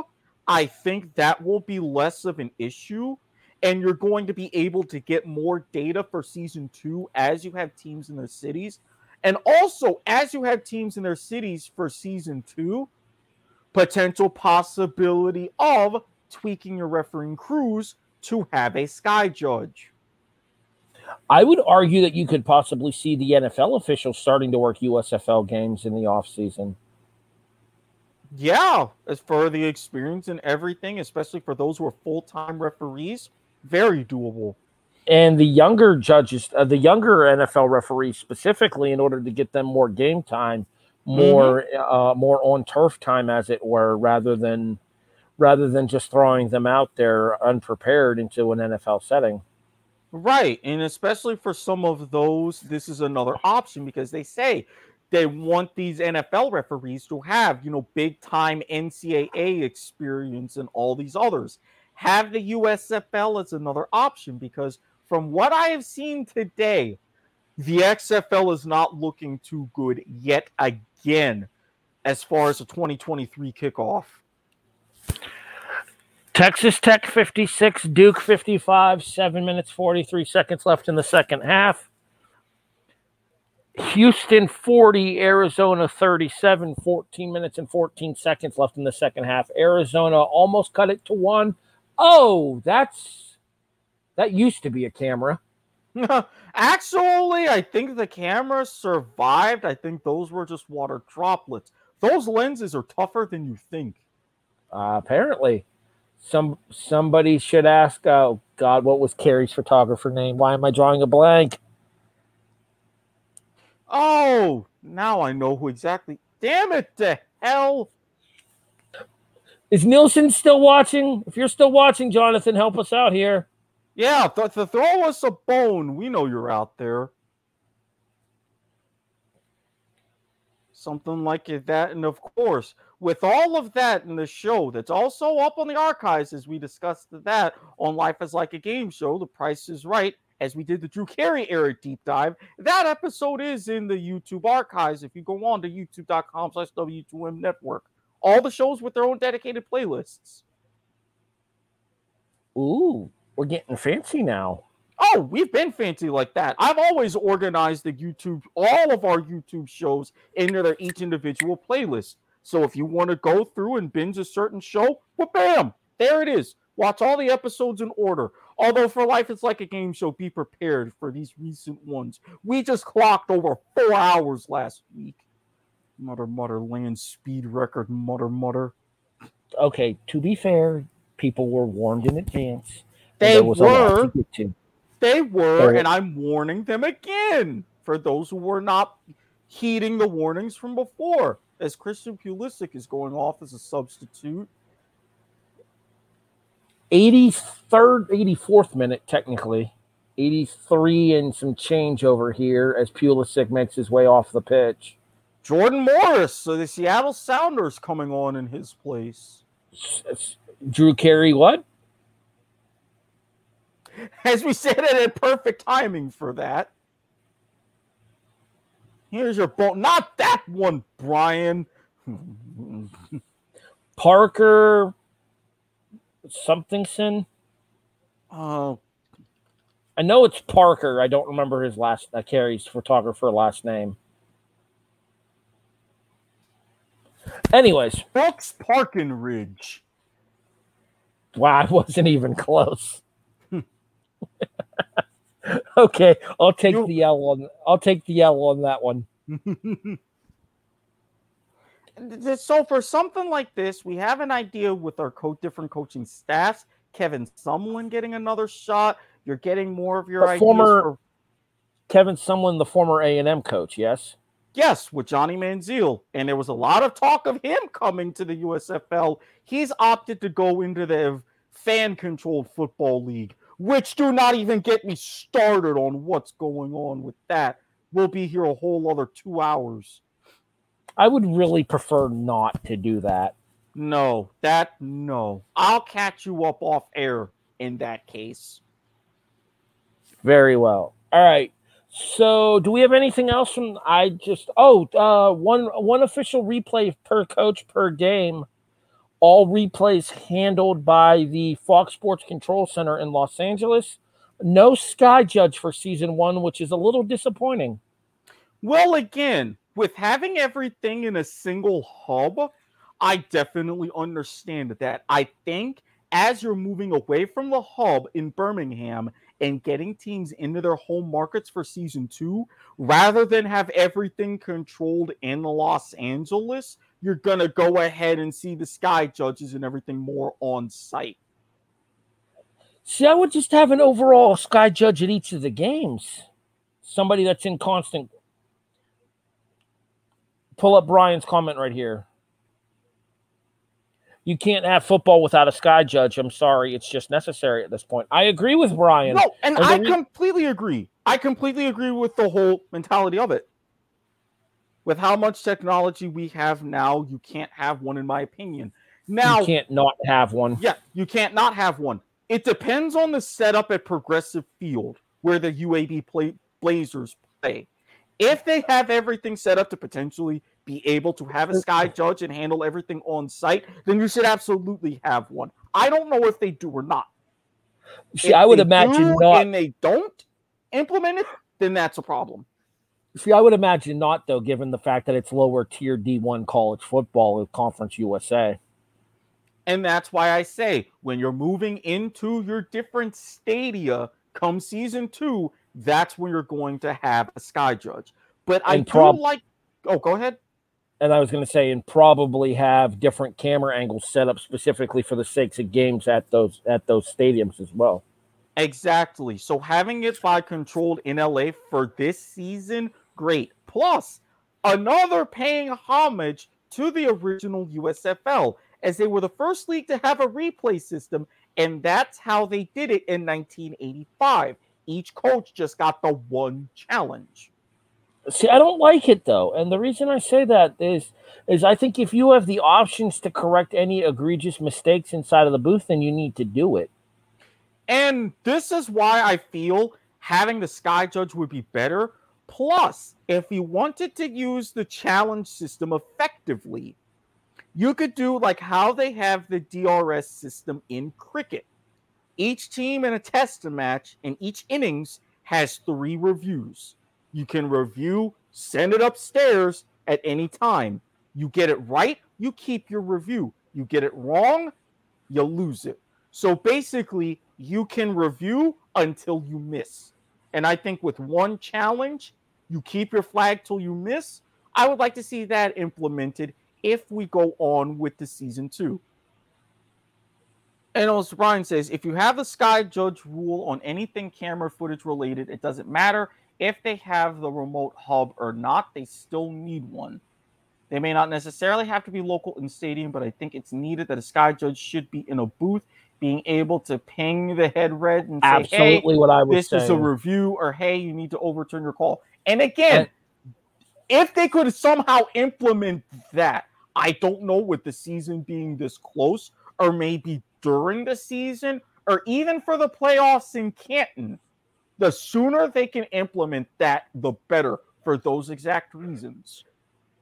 Speaker 2: I think that will be less of an issue. And you're going to be able to get more data for season two as you have teams in their cities and also, as you have teams in their cities for season two, potential possibility of tweaking your refereeing crews to have a sky judge.
Speaker 3: I would argue that you could possibly see the NFL officials starting to work USFL games in the offseason.
Speaker 2: Yeah, as for the experience and everything, especially for those who are full time referees, very doable
Speaker 3: and the younger judges, uh, the younger NFL referees specifically, in order to get them more game time, more mm-hmm. uh, more on turf time, as it were, rather than rather than just throwing them out there unprepared into an NFL setting.
Speaker 2: Right, and especially for some of those, this is another option because they say they want these NFL referees to have, you know, big time NCAA experience and all these others. Have the USFL as another option because from what I have seen today, the XFL is not looking too good yet again as far as the 2023 kickoff.
Speaker 3: Texas Tech 56, Duke 55, 7 minutes 43 seconds left in the second half. Houston 40, Arizona 37, 14 minutes and 14 seconds left in the second half. Arizona almost cut it to one. Oh, that's that used to be a camera.
Speaker 2: Actually, I think the camera survived. I think those were just water droplets. Those lenses are tougher than you think.
Speaker 3: Uh, apparently, some somebody should ask. Oh God, what was Carey's photographer name? Why am I drawing a blank?
Speaker 2: Oh, now I know who exactly. Damn it to hell!
Speaker 3: Is Nielsen still watching? If you're still watching, Jonathan, help us out here.
Speaker 2: Yeah, th- th- throw us a bone. We know you're out there. Something like that. And of course, with all of that in the show that's also up on the archives as we discussed that on Life is Like a Game Show, The Price is Right, as we did the Drew Carey era deep dive. That episode is in the YouTube archives if you go on to youtube.com slash W2M network. All the shows with their own dedicated playlists.
Speaker 3: Ooh, we're getting fancy now.
Speaker 2: Oh, we've been fancy like that. I've always organized the YouTube, all of our YouTube shows into their each individual playlist. So if you want to go through and binge a certain show, well, bam, there it is. Watch all the episodes in order. Although for life it's like a game show, be prepared for these recent ones. We just clocked over four hours last week. Mutter, mutter, land speed record, mutter, mutter.
Speaker 3: Okay, to be fair, people were warned in advance.
Speaker 2: They were.
Speaker 3: To
Speaker 2: they were, and I'm warning them again for those who were not heeding the warnings from before. As Christian Pulisic is going off as a substitute.
Speaker 3: 83rd, 84th minute, technically. 83 and some change over here as Pulisic makes his way off the pitch.
Speaker 2: Jordan Morris, so the Seattle Sounders coming on in his place.
Speaker 3: Drew Carey, what?
Speaker 2: As we said, it had perfect timing for that. Here's your ball. Not that one, Brian.
Speaker 3: Parker somethingson.
Speaker 2: Oh, uh,
Speaker 3: I know it's Parker. I don't remember his last uh, Carey's photographer last name. Anyways,
Speaker 2: Brooks Parkenridge.
Speaker 3: Wow, I wasn't even close. okay, I'll take you... the L on. I'll take the L on that one.
Speaker 2: so for something like this, we have an idea with our co- different coaching staffs. Kevin Sumlin getting another shot. You're getting more of your.
Speaker 3: Former for... Kevin Sumlin, the former A and M coach, yes.
Speaker 2: Yes, with Johnny Manziel. And there was a lot of talk of him coming to the USFL. He's opted to go into the fan controlled football league, which do not even get me started on what's going on with that. We'll be here a whole other two hours.
Speaker 3: I would really prefer not to do that.
Speaker 2: No, that no. I'll catch you up off air in that case.
Speaker 3: Very well. All right. So, do we have anything else from I just oh, uh one one official replay per coach per game. All replays handled by the Fox Sports Control Center in Los Angeles. No Sky Judge for season 1, which is a little disappointing.
Speaker 2: Well, again, with having everything in a single hub, I definitely understand that. I think as you're moving away from the hub in Birmingham and getting teams into their home markets for season two, rather than have everything controlled in Los Angeles, you're going to go ahead and see the sky judges and everything more on site.
Speaker 3: See, I would just have an overall sky judge at each of the games. Somebody that's in constant pull up Brian's comment right here. You can't have football without a sky judge. I'm sorry, it's just necessary at this point. I agree with Brian.
Speaker 2: No, and, and I completely agree. I completely agree with the whole mentality of it. With how much technology we have now, you can't have one, in my opinion. Now
Speaker 3: you can't not have one.
Speaker 2: Yeah, you can't not have one. It depends on the setup at Progressive Field where the UAB play, Blazers play. If they have everything set up to potentially be able to have a mm. sky judge and handle everything on site, then you should absolutely have one. I don't know if they do or not.
Speaker 3: See, if I would imagine not.
Speaker 2: And they don't implement it, then that's a problem.
Speaker 3: See, I would imagine not, though, given the fact that it's lower tier D1 college football with Conference USA.
Speaker 2: And that's why I say when you're moving into your different stadia come season two, that's when you're going to have a sky judge. But I prob- do like. Oh, go ahead.
Speaker 3: And I was going to say, and probably have different camera angles set up specifically for the sakes of games at those at those stadiums as well.
Speaker 2: Exactly. So having it by controlled in LA for this season, great. Plus, another paying homage to the original USFL, as they were the first league to have a replay system, and that's how they did it in 1985 each coach just got the one challenge.
Speaker 3: See, I don't like it though, and the reason I say that is is I think if you have the options to correct any egregious mistakes inside of the booth, then you need to do it.
Speaker 2: And this is why I feel having the sky judge would be better. Plus, if you wanted to use the challenge system effectively, you could do like how they have the DRS system in cricket each team in a test match in each innings has three reviews. You can review, send it upstairs at any time. You get it right, you keep your review. You get it wrong, you lose it. So basically, you can review until you miss. And I think with one challenge, you keep your flag till you miss. I would like to see that implemented if we go on with the season two. And as Brian says, if you have a Sky Judge rule on anything camera footage related, it doesn't matter if they have the remote hub or not, they still need one. They may not necessarily have to be local in stadium, but I think it's needed that a Sky Judge should be in a booth, being able to ping the head red and say,
Speaker 3: Absolutely
Speaker 2: hey,
Speaker 3: what I was
Speaker 2: this is a review, or hey, you need to overturn your call. And again,
Speaker 3: And-
Speaker 2: if they could somehow implement that, I don't know with the season being this close, or maybe during the season, or even for the playoffs in Canton, the sooner they can implement that, the better for those exact reasons.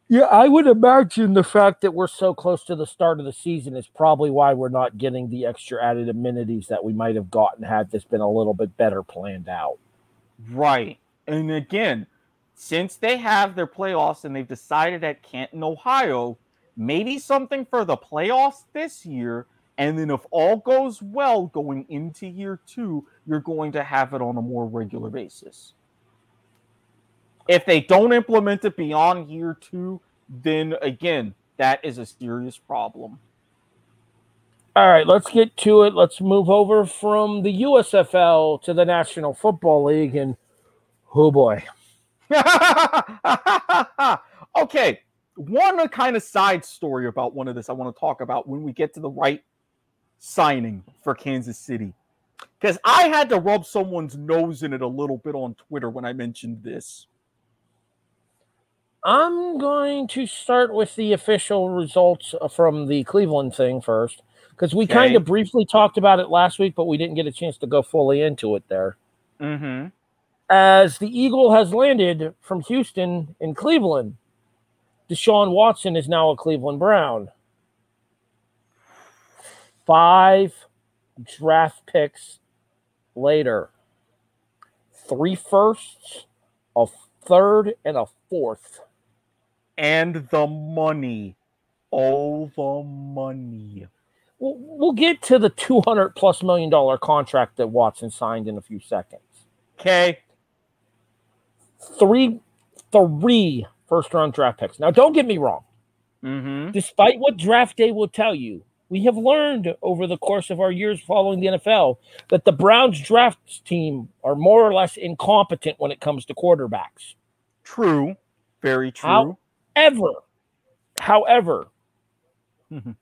Speaker 3: Yeah, I would imagine the fact that we're so close to the start of the season is probably why we're not getting the extra added amenities that we might have gotten had this been a little bit better planned out.
Speaker 2: Right. And again, since they have their playoffs and they've decided at Canton, Ohio, maybe something for the playoffs this year. And then if all goes well going into year two, you're going to have it on a more regular basis. If they don't implement it beyond year two, then again, that is a serious problem.
Speaker 3: All right, let's get to it. Let's move over from the USFL to the National Football League. And oh boy,
Speaker 2: okay, one kind of side story about one of this I want to talk about when we get to the right signing for Kansas City. Because I had to rub someone's nose in it a little bit on Twitter when I mentioned this.
Speaker 3: I'm going to start with the official results uh, from the Cleveland thing first, because we kind of briefly talked about it last week, but we didn't get a chance to go fully into it there.
Speaker 2: Mm-hmm.
Speaker 3: As the Eagle has landed from Houston in Cleveland, Deshaun Watson is now a Cleveland Brown. Five draft picks later, three firsts, a third, and a fourth.
Speaker 2: And the money. Oh, the money.
Speaker 3: We'll, we'll get to the 200 plus million dollar contract that Watson signed in a few seconds.
Speaker 2: Okay.
Speaker 3: Three, three first round draft picks. Now, don't get me wrong.
Speaker 2: Mm-hmm.
Speaker 3: Despite what draft day will tell you, we have learned over the course of our years following the NFL that the Browns draft team are more or less incompetent when it comes to quarterbacks.
Speaker 2: True. Very true.
Speaker 3: How- Ever, however,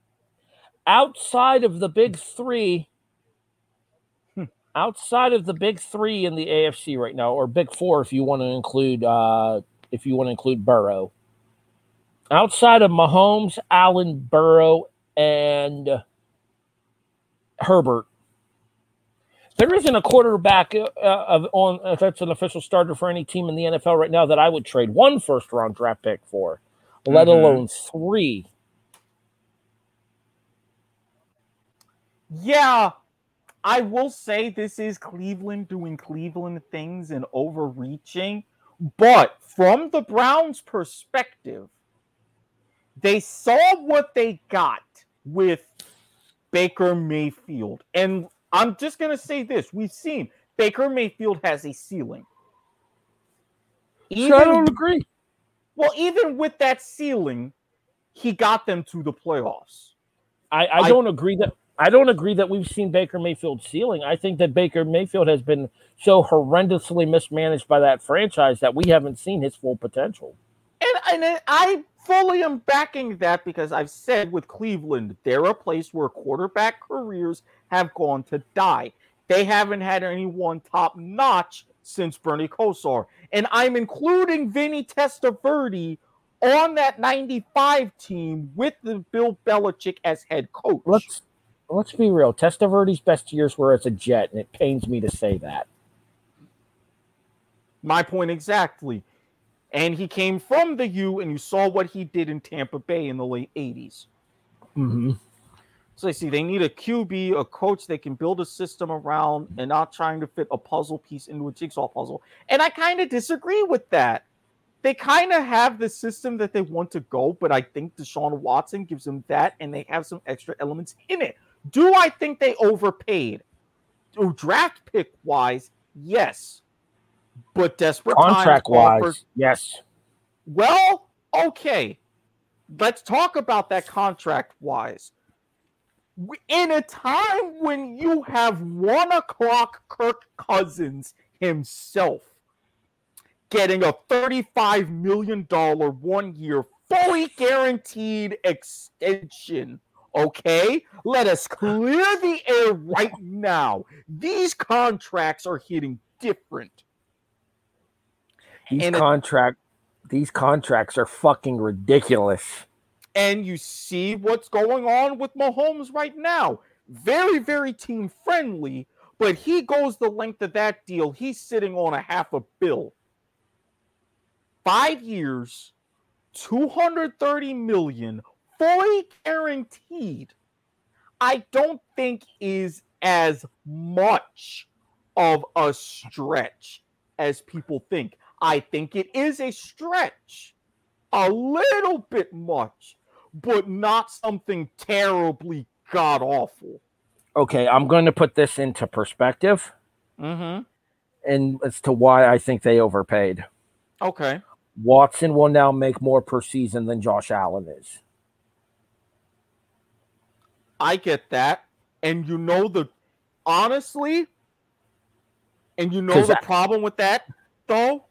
Speaker 3: outside of the big three,
Speaker 2: Hmm.
Speaker 3: outside of the big three in the AFC right now, or big four if you want to include uh, if you want to include Burrow, outside of Mahomes, Allen, Burrow, and Herbert, there isn't a quarterback uh, of on uh, that's an official starter for any team in the NFL right now that I would trade one first round draft pick for, let
Speaker 2: Mhm.
Speaker 3: alone three.
Speaker 2: Yeah, I will say this is Cleveland doing Cleveland things and overreaching. But from the Browns' perspective, they saw what they got with Baker Mayfield. And I'm just going to say this we've seen Baker Mayfield has a ceiling.
Speaker 3: So I don't agree.
Speaker 2: well, even with that ceiling, he got them to the playoffs.
Speaker 3: I, I
Speaker 2: I-
Speaker 3: don't agree that I don't agree that we've seen Baker Mayfield's ceiling. I think that Baker Mayfield has been so horrendously mismanaged by that franchise that we haven't seen his full potential.
Speaker 2: And, and I fully am backing that because I've said with Cleveland, they're a place where quarterback careers have gone to die. They haven't had anyone top notch since Bernie Kosar. And I'm including Vinny Testaverde on that 95 team with the Bill Belichick as head coach.
Speaker 3: Let's let's be real. Testaverde's best years were as a Jet, and it pains me to say that.
Speaker 2: My point exactly. And he came from the U, and you saw what he did in Tampa Bay in the late 80s.
Speaker 3: Mm-hmm.
Speaker 2: So they see they need a QB, a coach they can build a system around and not trying to fit a puzzle piece into a jigsaw puzzle. And I kind of disagree with that. they kind of have the system that they want to go, but I think Deshaun Watson gives them that, and they have some extra elements in it. Do I think they overpaid? Oh, draft pick wise, yes, but desperate
Speaker 3: Contract wise, yes.
Speaker 2: Well, okay. Let's talk about that contract wise. In a time when you have one o'clock Kirk Cousins himself getting a $35 million one year fully guaranteed extension. Okay, let us clear the air right now. These contracts are hitting different.
Speaker 3: These and contract it, these contracts are fucking ridiculous.
Speaker 2: And you see what's going on with Mahomes right now. Very, very team friendly, but he goes the length of that deal. He's sitting on a half a bill five years, 230 million, fully guaranteed, I don't think is as much of a stretch as people think. I think it is a stretch, a little bit much, but not something terribly god awful.
Speaker 3: Okay, I'm going to put this into perspective.
Speaker 2: Mm-hmm.
Speaker 3: And as to why I think they overpaid.
Speaker 2: Okay.
Speaker 3: Watson will now make more per season than Josh Allen is.
Speaker 2: I get that. And you know the honestly, and you know the problem with that though?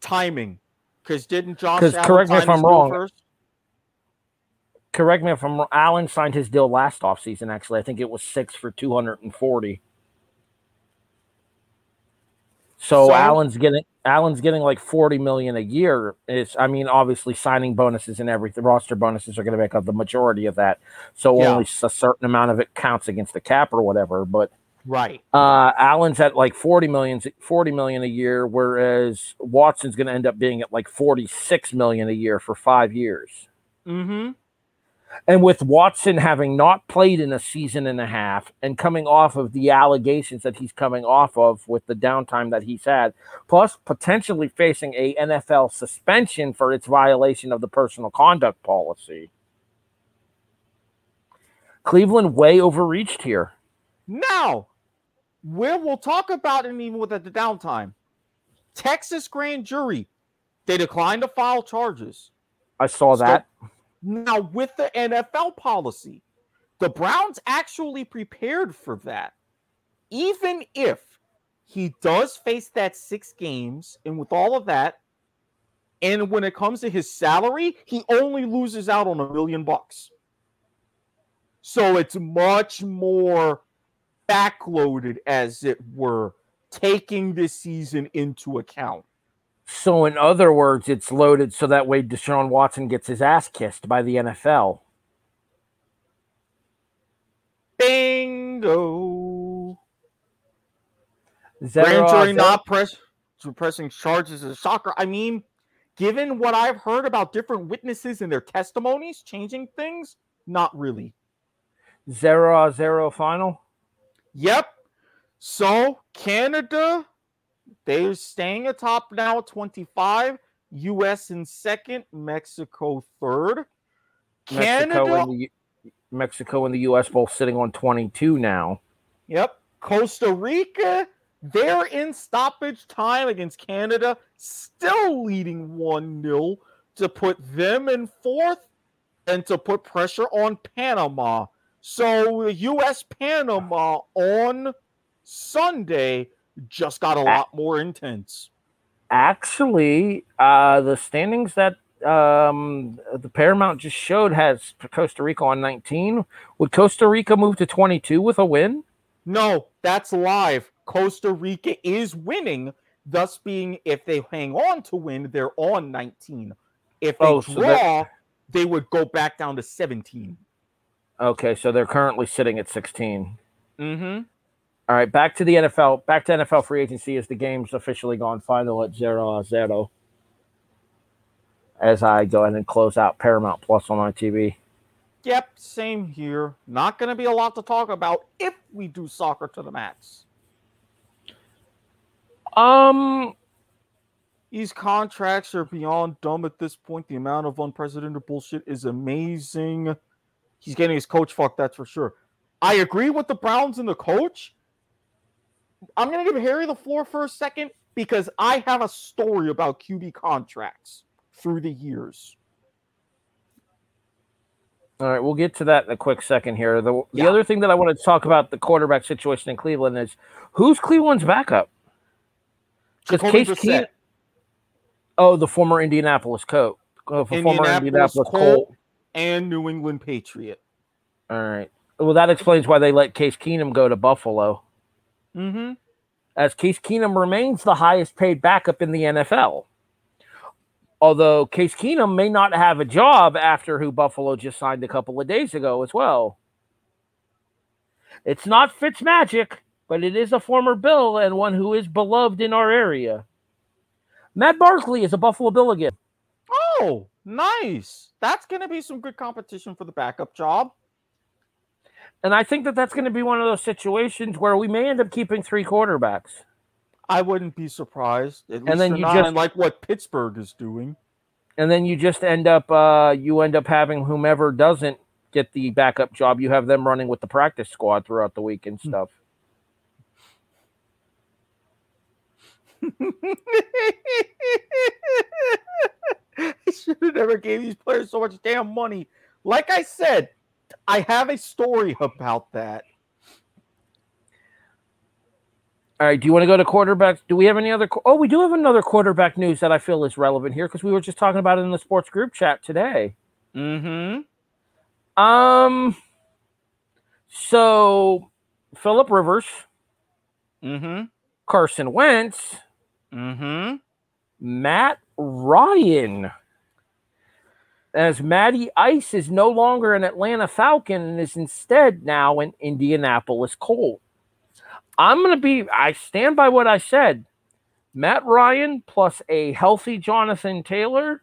Speaker 2: Timing. Because didn't Josh Allen
Speaker 3: correct me if I'm wrong. First? Correct me if I'm wrong. Allen signed his deal last offseason, actually. I think it was six for 240. So, so Allen's getting Allen's getting like 40 million a year. It's I mean, obviously signing bonuses and everything, roster bonuses are going to make up the majority of that. So yeah. only a certain amount of it counts against the cap or whatever. But
Speaker 2: right,
Speaker 3: uh, Allen's at like 40 million, 40 million a year, whereas Watson's going to end up being at like 46 million a year for five years.
Speaker 2: Mm-hmm.
Speaker 3: And with Watson having not played in a season and a half and coming off of the allegations that he's coming off of with the downtime that he's had, plus potentially facing a NFL suspension for its violation of the personal conduct policy. Cleveland way overreached here.
Speaker 2: Now, where we'll talk about it even with the downtime. Texas grand jury, they declined to file charges.
Speaker 3: I saw that.
Speaker 2: Now, with the NFL policy, the Browns actually prepared for that. Even if he does face that six games, and with all of that, and when it comes to his salary, he only loses out on a million bucks. So it's much more backloaded, as it were, taking this season into account.
Speaker 3: So, in other words, it's loaded so that way Deshaun Watson gets his ass kissed by the NFL.
Speaker 2: Bingo. Grand jury not press pressing charges of soccer. I mean, given what I've heard about different witnesses and their testimonies changing things, not really.
Speaker 3: Zero zero final.
Speaker 2: Yep. So Canada they're staying atop now 25. U.S. in second, Mexico third.
Speaker 3: Canada, Mexico and, the, Mexico and the U.S. both sitting on 22 now.
Speaker 2: Yep. Costa Rica, they're in stoppage time against Canada, still leading 1 0 to put them in fourth and to put pressure on Panama. So, U.S. Panama on Sunday just got a lot more intense.
Speaker 3: Actually, uh, the standings that um, the Paramount just showed has Costa Rica on 19. Would Costa Rica move to 22 with a win?
Speaker 2: No, that's live. Costa Rica is winning, thus being if they hang on to win, they're on 19. If they oh, draw, so they would go back down to 17.
Speaker 3: Okay, so they're currently sitting at 16.
Speaker 2: Mm-hmm.
Speaker 3: All right, back to the NFL. Back to NFL free agency as the game's officially gone final at zero zero. As I go ahead and close out Paramount Plus on my TV.
Speaker 2: Yep, same here. Not going to be a lot to talk about if we do soccer to the max.
Speaker 3: Um,
Speaker 2: These contracts are beyond dumb at this point. The amount of unprecedented bullshit is amazing. He's getting his coach fucked, that's for sure. I agree with the Browns and the coach. I'm going to give Harry the floor for a second because I have a story about QB contracts through the years.
Speaker 3: All right, we'll get to that in a quick second here. The, the
Speaker 2: Yeah.
Speaker 3: other thing that I want to talk about the quarterback situation in Cleveland is who's Cleveland's backup? Because Case Keenum, oh, the former Indianapolis Colt, uh, former
Speaker 2: Indianapolis
Speaker 3: Indianapolis
Speaker 2: Colt.
Speaker 3: Colt.
Speaker 2: and New England Patriot.
Speaker 3: All right. Well, that explains why they let Case Keenum go to Buffalo,
Speaker 2: Mm-hmm.
Speaker 3: as Case Keenum remains the highest paid backup in the NFL. Although Case Keenum may not have a job after who Buffalo just signed a couple of days ago as well. It's not Fitzmagic, but it is a former Bill and one who is beloved in our area. Matt Barkley is a Buffalo Bill again.
Speaker 2: Oh, nice. That's going to be some good competition for the backup job.
Speaker 3: And I think that that's going to be one of those situations where we may end up keeping three quarterbacks.
Speaker 2: I wouldn't be surprised. At least
Speaker 3: then you
Speaker 2: not
Speaker 3: just-
Speaker 2: like what Pittsburgh is doing.
Speaker 3: and then you just end up uh, you end up having whomever doesn't get the backup job you have them running with the practice squad throughout the week and stuff
Speaker 2: I should have never gave these players so much damn money. Like I said, I have a story about that.
Speaker 3: all right do you want to go to quarterbacks do we have any other oh we do have another quarterback news that i feel is relevant here because we were just talking about it in the sports group chat today
Speaker 2: Mm-hmm.
Speaker 3: um so philip rivers
Speaker 2: Mm-hmm.
Speaker 3: carson wentz
Speaker 2: Mm-hmm.
Speaker 3: Matt Ryan. As Matty Ice is no longer an Atlanta Falcon and is instead now an Indianapolis Colt. I'm going to be, I stand by what I said. Matt Ryan plus a healthy Jonathan Taylor.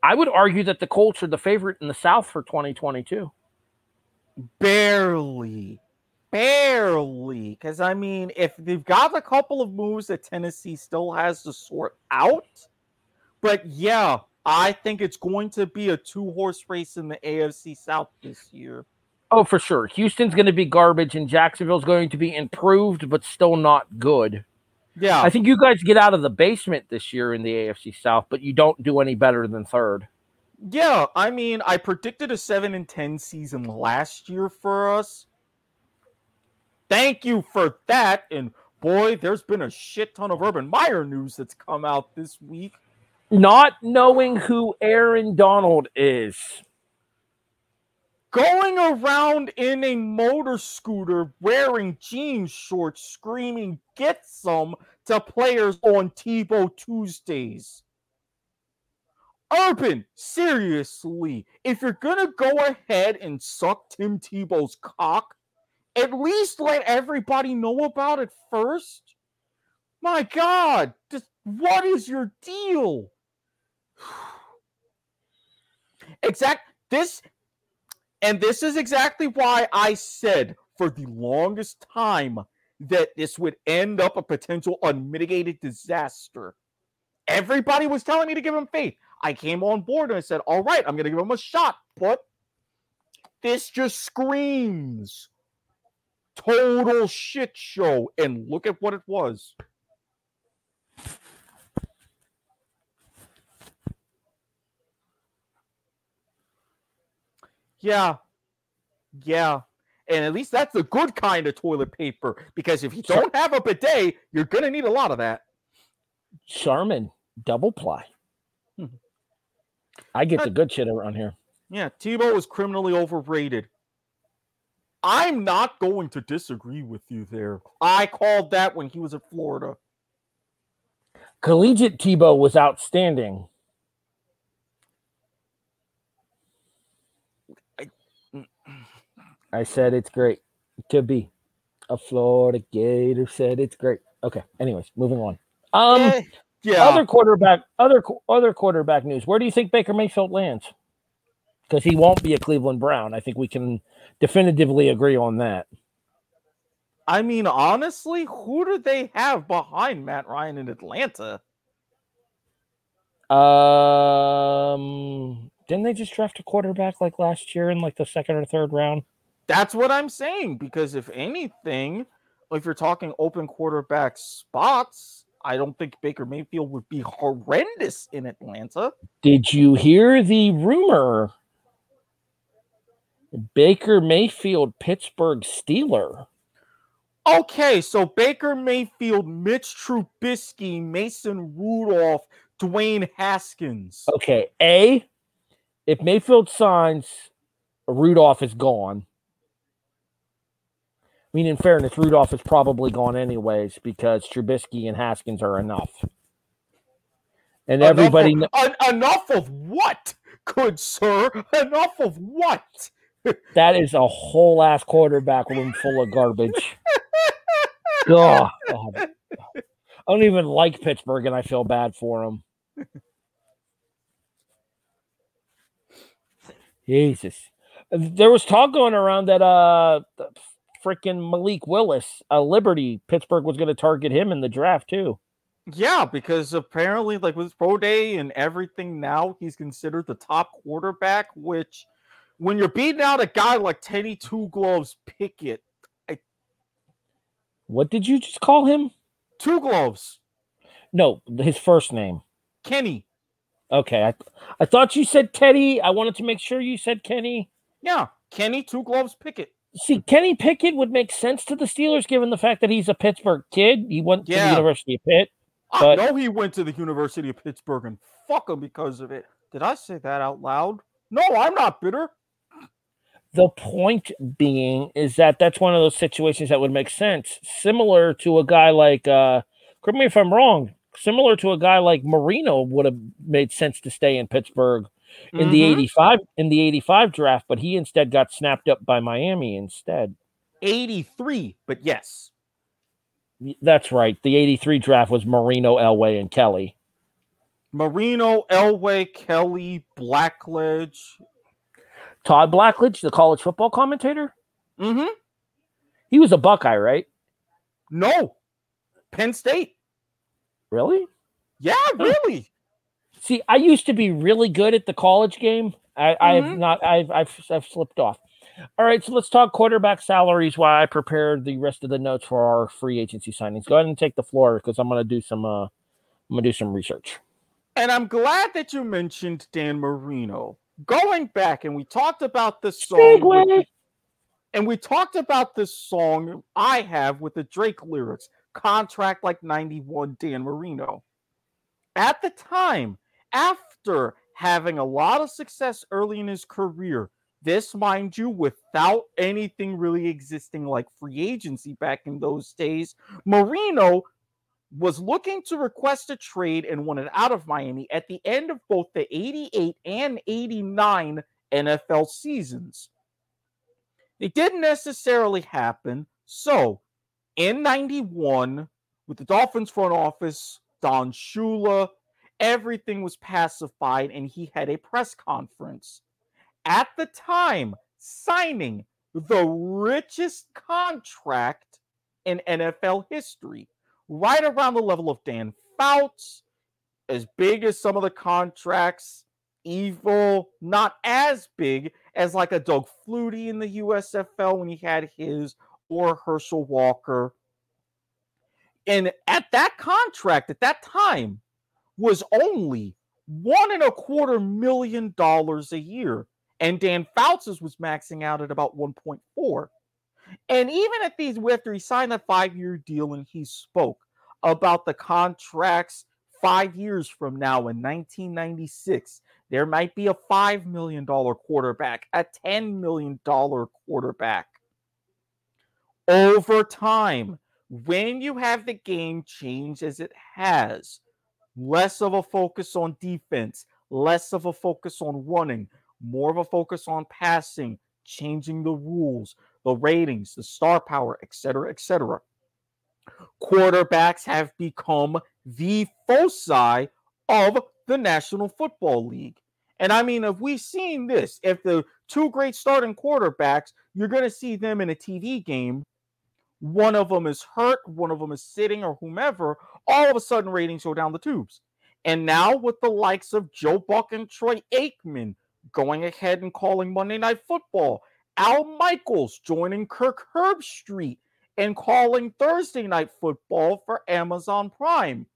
Speaker 3: I would argue that the Colts are the favorite in the South for 2022.
Speaker 2: Barely. Barely. Because, I mean, if they've got a couple of moves that Tennessee still has to sort out, but yeah, I think it's going to be a two horse race in the AFC South this year.
Speaker 3: Oh, for sure. Houston's going to be garbage and Jacksonville's going to be improved, but still not good.
Speaker 2: Yeah.
Speaker 3: I think you guys get out of the basement this year in the AFC South, but you don't do any better than third.
Speaker 2: Yeah, I mean, I predicted a 7 and 10 season last year for us. Thank you for that. And boy, there's been a shit ton of Urban Meyer news that's come out this week.
Speaker 3: Not knowing who Aaron Donald is.
Speaker 2: Going around in a motor scooter wearing jean shorts, screaming, Get some to players on Tebow Tuesdays. Urban, seriously, if you're gonna go ahead and suck Tim Tebow's cock, at least let everybody know about it first. My God, just what is your deal? Exact this, and this is exactly why I said for the longest time that this would end up a potential unmitigated disaster. Everybody was telling me to give him faith. I came on board and I said, all right, I'm going to give him a shot. But this just screams total shit show. And look at what it was. Yeah. Yeah. And at least that's a good kind of toilet paper because if you don't have a bidet, you're going to need a lot of that.
Speaker 3: Charmin, double ply. Hmm. I get the good shit around here.
Speaker 2: Yeah, Tebow is criminally overrated. I'm not going to disagree with you there. I called that when he was at Florida.
Speaker 3: Collegiate Tebow was outstanding. I said it's great to be a Florida Gator. Said it's great. Okay. Anyways, moving on. Um,
Speaker 2: Eh, yeah.
Speaker 3: other quarterback, other other quarterback news. Where do you think Baker Mayfield lands? Because he won't be a Cleveland Brown. I think we can definitively agree on that.
Speaker 2: I mean, honestly, who do they have behind Matt Ryan in Atlanta?
Speaker 3: Um, didn't they just draft a quarterback like last year in like the second or third round?
Speaker 2: That's what I'm saying. Because if anything, if you're talking open quarterback spots, I don't think Baker Mayfield would be horrendous in Atlanta.
Speaker 3: Did you hear the rumor? Baker Mayfield, Pittsburgh Steeler.
Speaker 2: Okay, so Baker Mayfield, Mitch Trubisky, Mason Rudolph, Dwayne Haskins.
Speaker 3: Okay, A, if Mayfield signs, Rudolph is gone. I mean, in fairness, Rudolph is probably gone anyways because Trubisky and Haskins are enough. And everybody
Speaker 2: enough of, en- enough of what, good sir? Enough of what?
Speaker 3: that is a whole ass quarterback room full of garbage. God. I don't even like Pittsburgh, and I feel bad for them. Jesus. There was talk going around that uh freaking Malik Willis, a Liberty, Pittsburgh was going to target him in the draft too.
Speaker 2: Yeah, because apparently, like with pro day and everything now, he's considered the top quarterback. Which, when you're beating out a guy like Teddy Two Gloves Pickett, I...
Speaker 3: what did you just call him?
Speaker 2: Two Gloves.
Speaker 3: No, his first name.
Speaker 2: Kenny.
Speaker 3: Okay, I I thought you said Teddy. I wanted to make sure you said Kenny.
Speaker 2: Yeah, Kenny Two Gloves Pickett.
Speaker 3: See, Kenny Pickett would make sense to the Steelers given the fact that he's a Pittsburgh kid. He went yeah. to the University of Pitt.
Speaker 2: But... I know he went to the University of Pittsburgh and fuck him because of it. Did I say that out loud? No, I'm not bitter.
Speaker 3: The point being is that that's one of those situations that would make sense, similar to a guy like, uh, correct me if I'm wrong, similar to a guy like Marino would have made sense to stay in Pittsburgh in mm-hmm. the 85 in the 85 draft, but he instead got snapped up by Miami instead.
Speaker 2: 83, but yes.
Speaker 3: That's right. The 83 draft was Marino, Elway, and Kelly.
Speaker 2: Marino, Elway, Kelly, Blackledge.
Speaker 3: Todd Blackledge, the college football commentator?
Speaker 2: Mm-hmm.
Speaker 3: He was a Buckeye, right?
Speaker 2: No. Penn State.
Speaker 3: Really?
Speaker 2: Yeah, really.
Speaker 3: See, I used to be really good at the college game. I, mm-hmm. I've not. I've, I've I've slipped off. All right, so let's talk quarterback salaries while I prepare the rest of the notes for our free agency signings. Go ahead and take the floor because I'm going to do some. Uh, I'm going to do some research.
Speaker 2: And I'm glad that you mentioned Dan Marino. Going back, and we talked about this song. With, and we talked about this song I have with the Drake lyrics, "Contract Like '91." Dan Marino. At the time, after having a lot of success early in his career. This, mind you, without anything really existing like free agency back in those days. Marino was looking to request a trade and wanted out of Miami at the end of both the 88 and 89 NFL seasons. It didn't necessarily happen. So, in 91, with the Dolphins front office, Don Shula, everything was pacified and he had a press conference. At the time, signing the richest contract in NFL history, right around the level of Dan Fouts, as big as some of the contracts, evil, not as big as like a Doug Flutie in the USFL when he had his, or Herschel Walker. And at that contract, at that time, was only one and a quarter million dollars a year. And Dan Fouts' was maxing out at about 1.4. And even at these, after he signed that five year deal and he spoke about the contracts five years from now in 1996, there might be a $5 million quarterback, a $10 million quarterback. Over time, when you have the game change as it has, less of a focus on defense, less of a focus on running, more of a focus on passing, changing the rules, the ratings, the star power, etc., etc. Quarterbacks have become the foci of the National Football League. And I mean, if we've seen this, if the two great starting quarterbacks, you're going to see them in a TV game one of them is hurt, one of them is sitting, or whomever, all of a sudden ratings go down the tubes. And now with the likes of Joe Buck and Troy Aikman going ahead and calling Monday Night Football, Al Michaels joining Kirk Herbstreit and calling Thursday Night Football for Amazon Prime.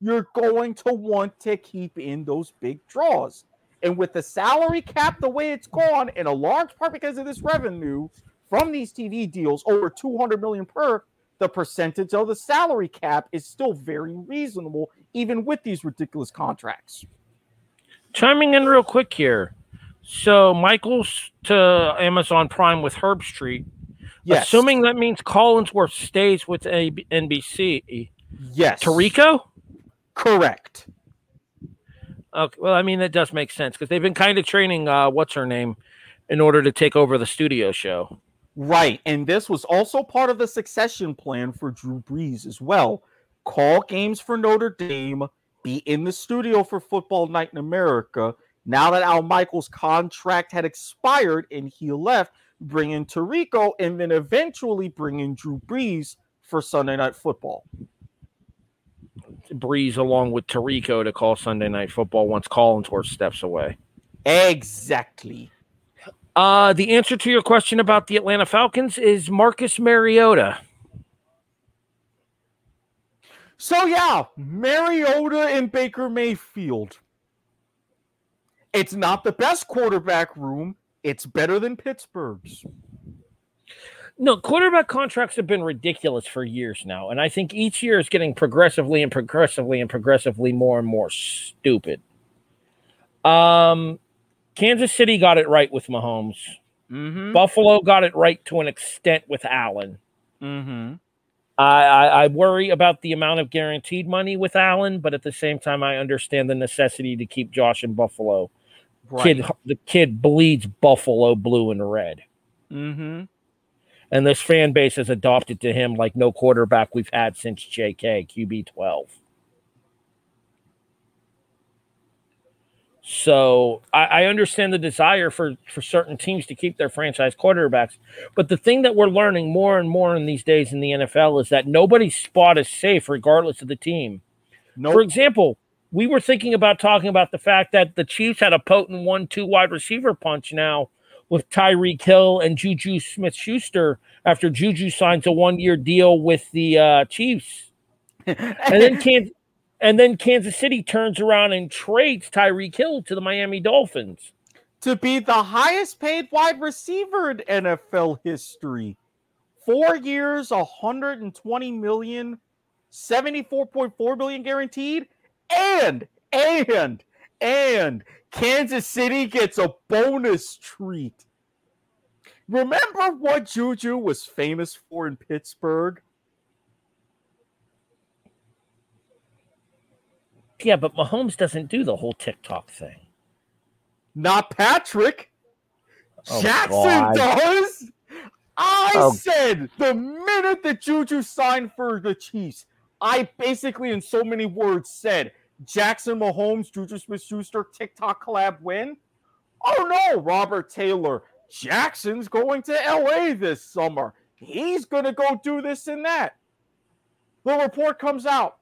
Speaker 2: You're going to want to keep in those big draws. And with the salary cap the way it's gone, in a large part because of this revenue from these TV deals, over 200 million per, the percentage of the salary cap is still very reasonable, even with these ridiculous contracts.
Speaker 3: Chiming in real quick here. So Michaels to Amazon Prime with Herbstreit. Yes. Assuming that means Collinsworth stays with a- NBC.
Speaker 2: Yes.
Speaker 3: Tirico?
Speaker 2: Correct.
Speaker 3: Okay. Well, I mean, that does make sense because they've been kind of training, uh, what's her name, in order to take over the studio show.
Speaker 2: Right. And this was also part of the succession plan for Drew Brees as well. Call games for Notre Dame, be in the studio for Football Night in America. Now that Al Michaels' contract had expired and he left, bring in Tirico and then eventually bring in Drew Brees for Sunday Night Football.
Speaker 3: Brees along with Tirico to call Sunday Night Football once Collinsworth steps away.
Speaker 2: Exactly.
Speaker 3: Uh, the answer to your question about the Atlanta Falcons is Marcus Mariota.
Speaker 2: So yeah, Mariota and Baker Mayfield. It's not the best quarterback room. It's better than Pittsburgh's.
Speaker 3: No, quarterback contracts have been ridiculous for years now, and I think each year is getting progressively and progressively and progressively more and more stupid. Um, Kansas City got it right with Mahomes.
Speaker 2: Mm-hmm.
Speaker 3: Buffalo got it right to an extent with Allen.
Speaker 2: Mm-hmm.
Speaker 3: I, I, I worry about the amount of guaranteed money with Allen, but at the same time, I understand the necessity to keep Josh in Buffalo. Right. Kid, the kid bleeds Buffalo blue and red.
Speaker 2: Mm-hmm
Speaker 3: and this fan base has adopted to him like no quarterback we've had since JK QB 12. So I, I, understand the desire for, for certain teams to keep their franchise quarterbacks. But the thing that we're learning more and more in these days in the NFL is that nobody's spot is safe regardless of the team. Nope. For example, we were thinking about talking about the fact that the Chiefs had a potent one two wide receiver punch now with Tyreek Hill and Juju Smith Schuster after Juju signs a one year deal with the uh, Chiefs. and then Kansas and then Kansas City turns around and trades Tyreek Hill to the Miami Dolphins.
Speaker 2: To be the highest paid wide receiver in NFL history. Four years, 120 million, 74.4 million guaranteed, and and and Kansas City gets a bonus treat. Remember what Juju was famous for in Pittsburgh?
Speaker 3: Yeah, but Mahomes doesn't do the whole TikTok thing.
Speaker 2: Not Patrick. Oh, Jackson God. does. I oh. said the minute that Juju signed for the Chiefs, I basically, in so many words, said Jackson Mahomes, Juju Smith Schuster, TikTok collab win. Oh no, Robert Taylor. Jackson's going to LA this summer. He's going to go do this and that. The report comes out.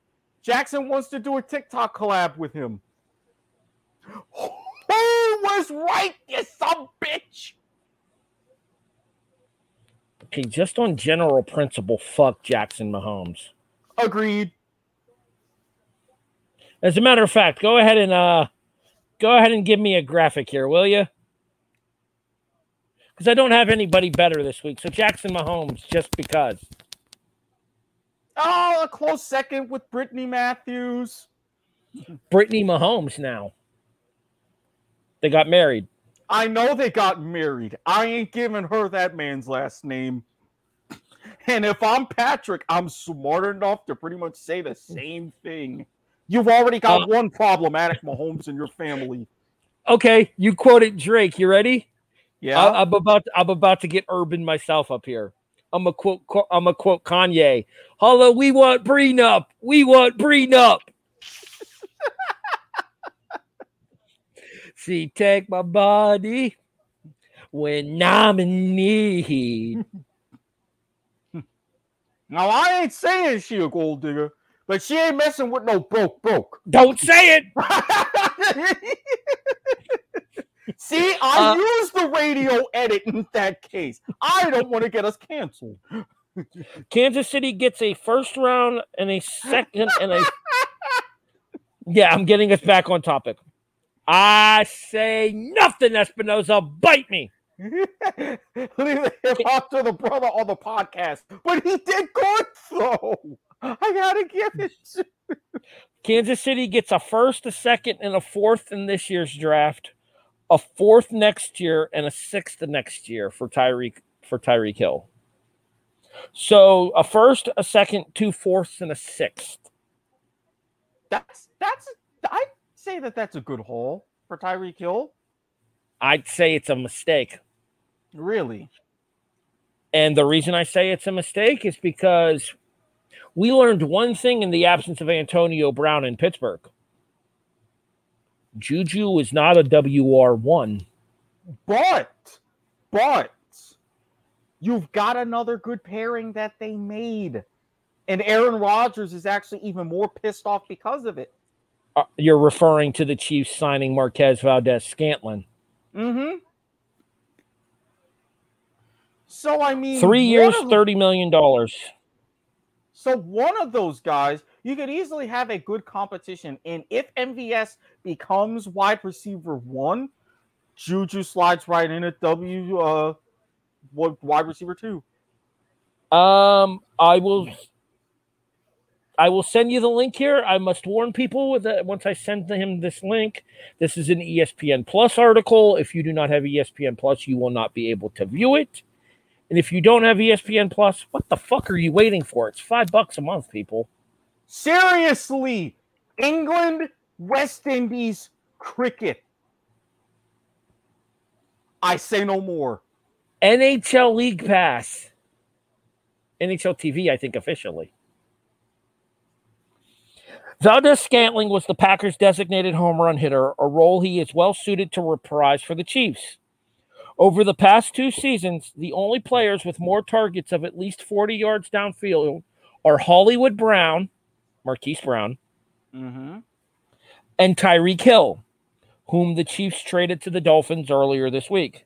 Speaker 2: Jackson wants to do a TikTok collab with him. Who was right, you some bitch?
Speaker 3: Okay, just on general principle, fuck Jackson Mahomes.
Speaker 2: Agreed.
Speaker 3: As a matter of fact, go ahead and uh go ahead and give me a graphic here, will you? Because I don't have anybody better this week. So Jackson Mahomes, just because.
Speaker 2: Oh, a close second with Brittany Matthews.
Speaker 3: Brittany Mahomes now. They got married.
Speaker 2: I know they got married. I ain't giving her that man's last name. And if I'm Patrick, I'm smart enough to pretty much say the same thing. You've already got uh, one problematic Mahomes in your family.
Speaker 3: Okay, you quoted Drake. You ready?
Speaker 2: Yeah.
Speaker 3: I, am about to, I'm about to get urban myself up here. I'm a quote I'm a quote Kanye. Hello, we want prenup. We want prenup. See, take my body when I'm in need.
Speaker 2: Now I ain't saying she a gold digger, but she ain't messing with no broke broke.
Speaker 3: Don't say it.
Speaker 2: See, I
Speaker 3: Uh,
Speaker 2: use the radio edit in that case. I don't want to get us canceled.
Speaker 3: Kansas City gets a first round and a second and a. Yeah, I'm getting us back on topic. I say nothing, Espinoza. Bite me.
Speaker 2: Leave the hip hop to the brother on the podcast, but he did good though. I gotta give it. To
Speaker 3: Kansas City gets a first, a second, and a fourth in this year's draft, a fourth next year, and a sixth the next year for Tyreek for Tyreek Hill. So a first, a second, two fourths, and a sixth.
Speaker 2: that's that's. I'd say that that's a good haul for Tyreek Hill.
Speaker 3: I'd say it's a mistake.
Speaker 2: Really?
Speaker 3: And the reason I say it's a mistake is because we learned one thing in the absence of Antonio Brown in Pittsburgh. Juju is not a WR1.
Speaker 2: But, but, you've got another good pairing that they made. And Aaron Rodgers is actually even more pissed off because of it.
Speaker 3: Uh, You're referring to the Chiefs signing Marquez Valdes-Scantling.
Speaker 2: Mm-hmm. So, I mean,
Speaker 3: Three years,
Speaker 2: of-
Speaker 3: $30 million.
Speaker 2: So, one of those guys, you could easily have a good competition. And if MVS becomes wide receiver one, Juju slides right in at W, uh, what wide receiver two.
Speaker 3: Um, I will. I will send you the link here. I must warn people that once I send him this link, this is an ESPN Plus article. If you do not have ESPN Plus, you will not be able to view it. And if you don't have ESPN Plus, what the fuck are you waiting for? It's five bucks a month, people.
Speaker 2: Seriously, England, West Indies, cricket. I say no more.
Speaker 3: NHL League Pass. NHL TV, I think, officially. Valdes-Scantling was the Packers' designated home run hitter, a role he is well suited to reprise for the Chiefs. Over the past two seasons, the only players with more targets of at least 40 yards downfield are Hollywood Brown, Marquise Brown,
Speaker 2: Mm-hmm.
Speaker 3: And Tyreek Hill, whom the Chiefs traded to the Dolphins earlier this week.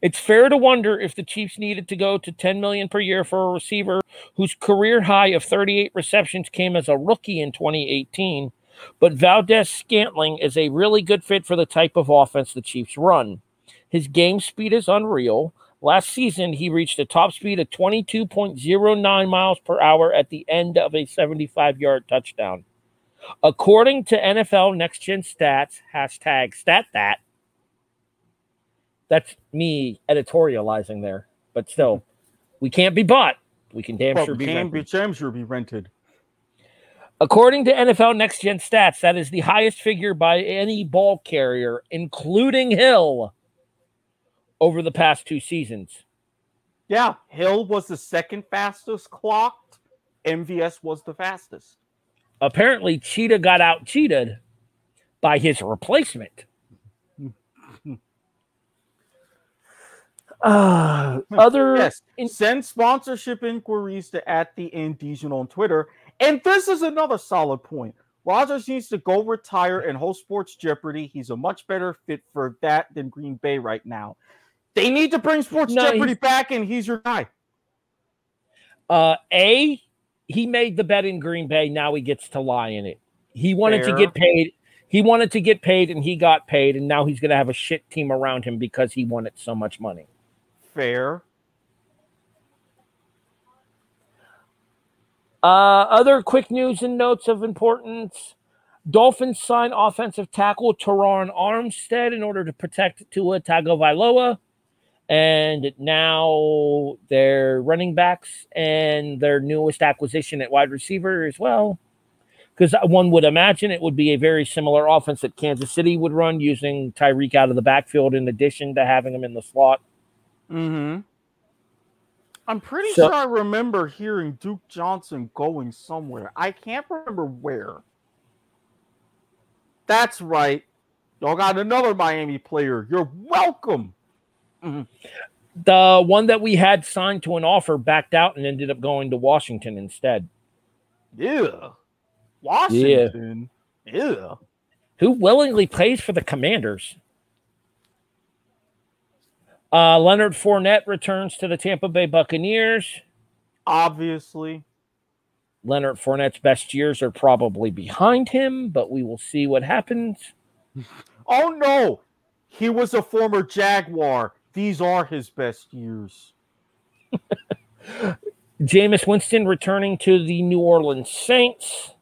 Speaker 3: It's fair to wonder if the Chiefs needed to go to 10 million per year for a receiver whose career high of 38 receptions came as a rookie in 2018, but Valdes-Scantling is a really good fit for the type of offense the Chiefs run. His game speed is unreal. Last season, he reached a top speed of 22.09 miles per hour at the end of a 75 yard touchdown. According to NFL Next Gen Stats, hashtag stat that, that's me editorializing there, but still, we can't be bought. We can damn
Speaker 2: Well,
Speaker 3: sure be
Speaker 2: can
Speaker 3: rented.
Speaker 2: be damn sure be rented.
Speaker 3: According to NFL Next Gen Stats, that is the highest figure by any ball carrier, including Hill, over the past two seasons.
Speaker 2: Yeah, Hill was the second fastest clocked. MVS was the fastest.
Speaker 3: Apparently, Cheetah got out cheated by his replacement. Uh, other
Speaker 2: Yes.
Speaker 3: in-
Speaker 2: Send sponsorship inquiries to at the Indecision on Twitter. And this is another solid point. Rodgers needs to go retire and host Sports Jeopardy. He's a much better fit for that than Green Bay right now. They need to bring Sports
Speaker 3: No,
Speaker 2: Jeopardy back, and he's your guy.
Speaker 3: Uh, A, he made the bet in Green Bay. Now he gets to lie in it. He wanted to get paid. He wanted to get paid, and he got paid. And now he's going to have a shit team around him because he wanted so much money.
Speaker 2: Fair.
Speaker 3: Uh, other quick news and notes of importance: Dolphins sign offensive tackle Terron Armstead in order to protect Tua Tagovailoa, and now their running backs and their newest acquisition at wide receiver as well. Because one would imagine it would be a very similar offense that Kansas City would run, using Tyreek out of the backfield in addition to having him in the slot.
Speaker 2: Mm-hmm. I'm pretty
Speaker 3: So-
Speaker 2: sure I remember hearing Duke Johnson going somewhere. I can't remember where. That's right. Y'all got another Miami player. You're welcome.
Speaker 3: The one that we had signed to an offer backed out and ended up going to Washington instead.
Speaker 2: Yeah. Washington. Yeah.
Speaker 3: Who willingly plays for the Commanders? Uh, Leonard Fournette returns to the Tampa Bay Buccaneers.
Speaker 2: Obviously.
Speaker 3: Leonard Fournette's best years are probably behind him, but we will see what happens.
Speaker 2: Oh no, he was a former Jaguar. These are his best years.
Speaker 3: Jameis Winston returning to the New Orleans Saints.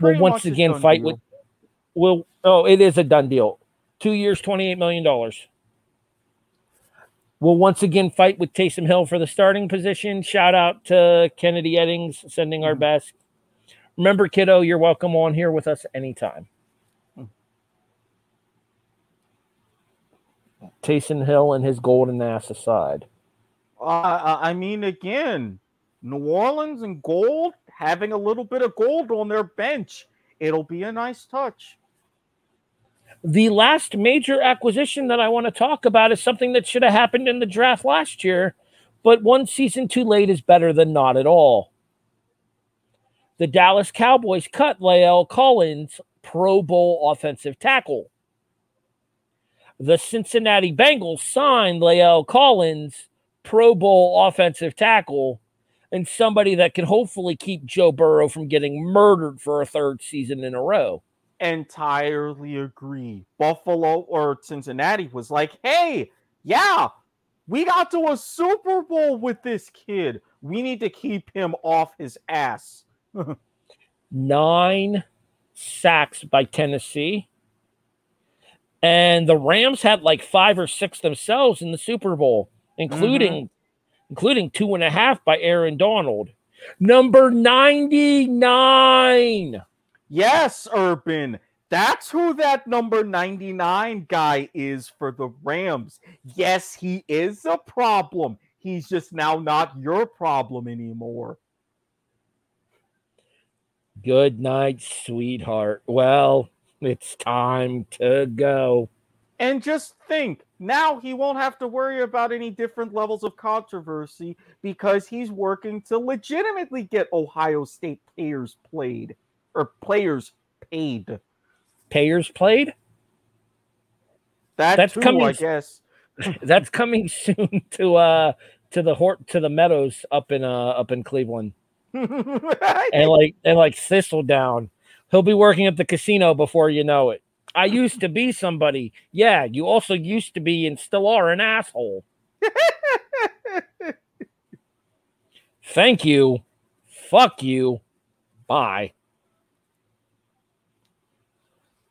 Speaker 3: Will once again fight
Speaker 2: deal.
Speaker 3: with. Will oh, it is a done deal. Two years, twenty-eight million dollars. Will once again fight with Taysom Hill for the starting position. Shout out to Kennedy Eddings, sending our
Speaker 2: Mhm.
Speaker 3: best. Remember, kiddo, you're welcome on here with us anytime. Taysom Hill and his golden ass aside.
Speaker 2: Uh, I I mean, again, New Orleans and gold, having a little bit of gold on their bench, it'll be a nice touch.
Speaker 3: The last major acquisition that I want to talk about is something that should have happened in the draft last year, but one season too late is better than not at all. The Dallas Cowboys cut La'el Collins, Pro Bowl offensive tackle. The Cincinnati Bengals signed La'el Collins, Pro Bowl offensive tackle, and somebody that can hopefully keep Joe Burrow from getting murdered for a third season in a row.
Speaker 2: Entirely agree. Buffalo or Cincinnati was like, hey, yeah, we got to a Super Bowl with this kid. We need to keep him off his ass.
Speaker 3: nine sacks by Tennessee. And the Rams had like five or six themselves in the Super Bowl, including mm-hmm. including two and a half by Aaron Donald. Number 99.
Speaker 2: Yes, Urban. That's who that number 99 guy is for the Rams. Yes, he is a problem. He's just now not your problem anymore.
Speaker 3: Good night, sweetheart. Well, it's time to go.
Speaker 2: And just think, now he won't have to worry about any different levels of controversy because he's working to legitimately get Ohio State players played or players paid.
Speaker 3: Payers played.
Speaker 2: That
Speaker 3: That's
Speaker 2: too,
Speaker 3: coming
Speaker 2: I guess.
Speaker 3: That's coming soon to uh to the Hort to the Meadows up in uh up in Cleveland. and like and like Thistledown. He'll be working at the casino before you know it. I used to be somebody. Yeah, you also used to be and still are an asshole. Thank you. Fuck you. Bye.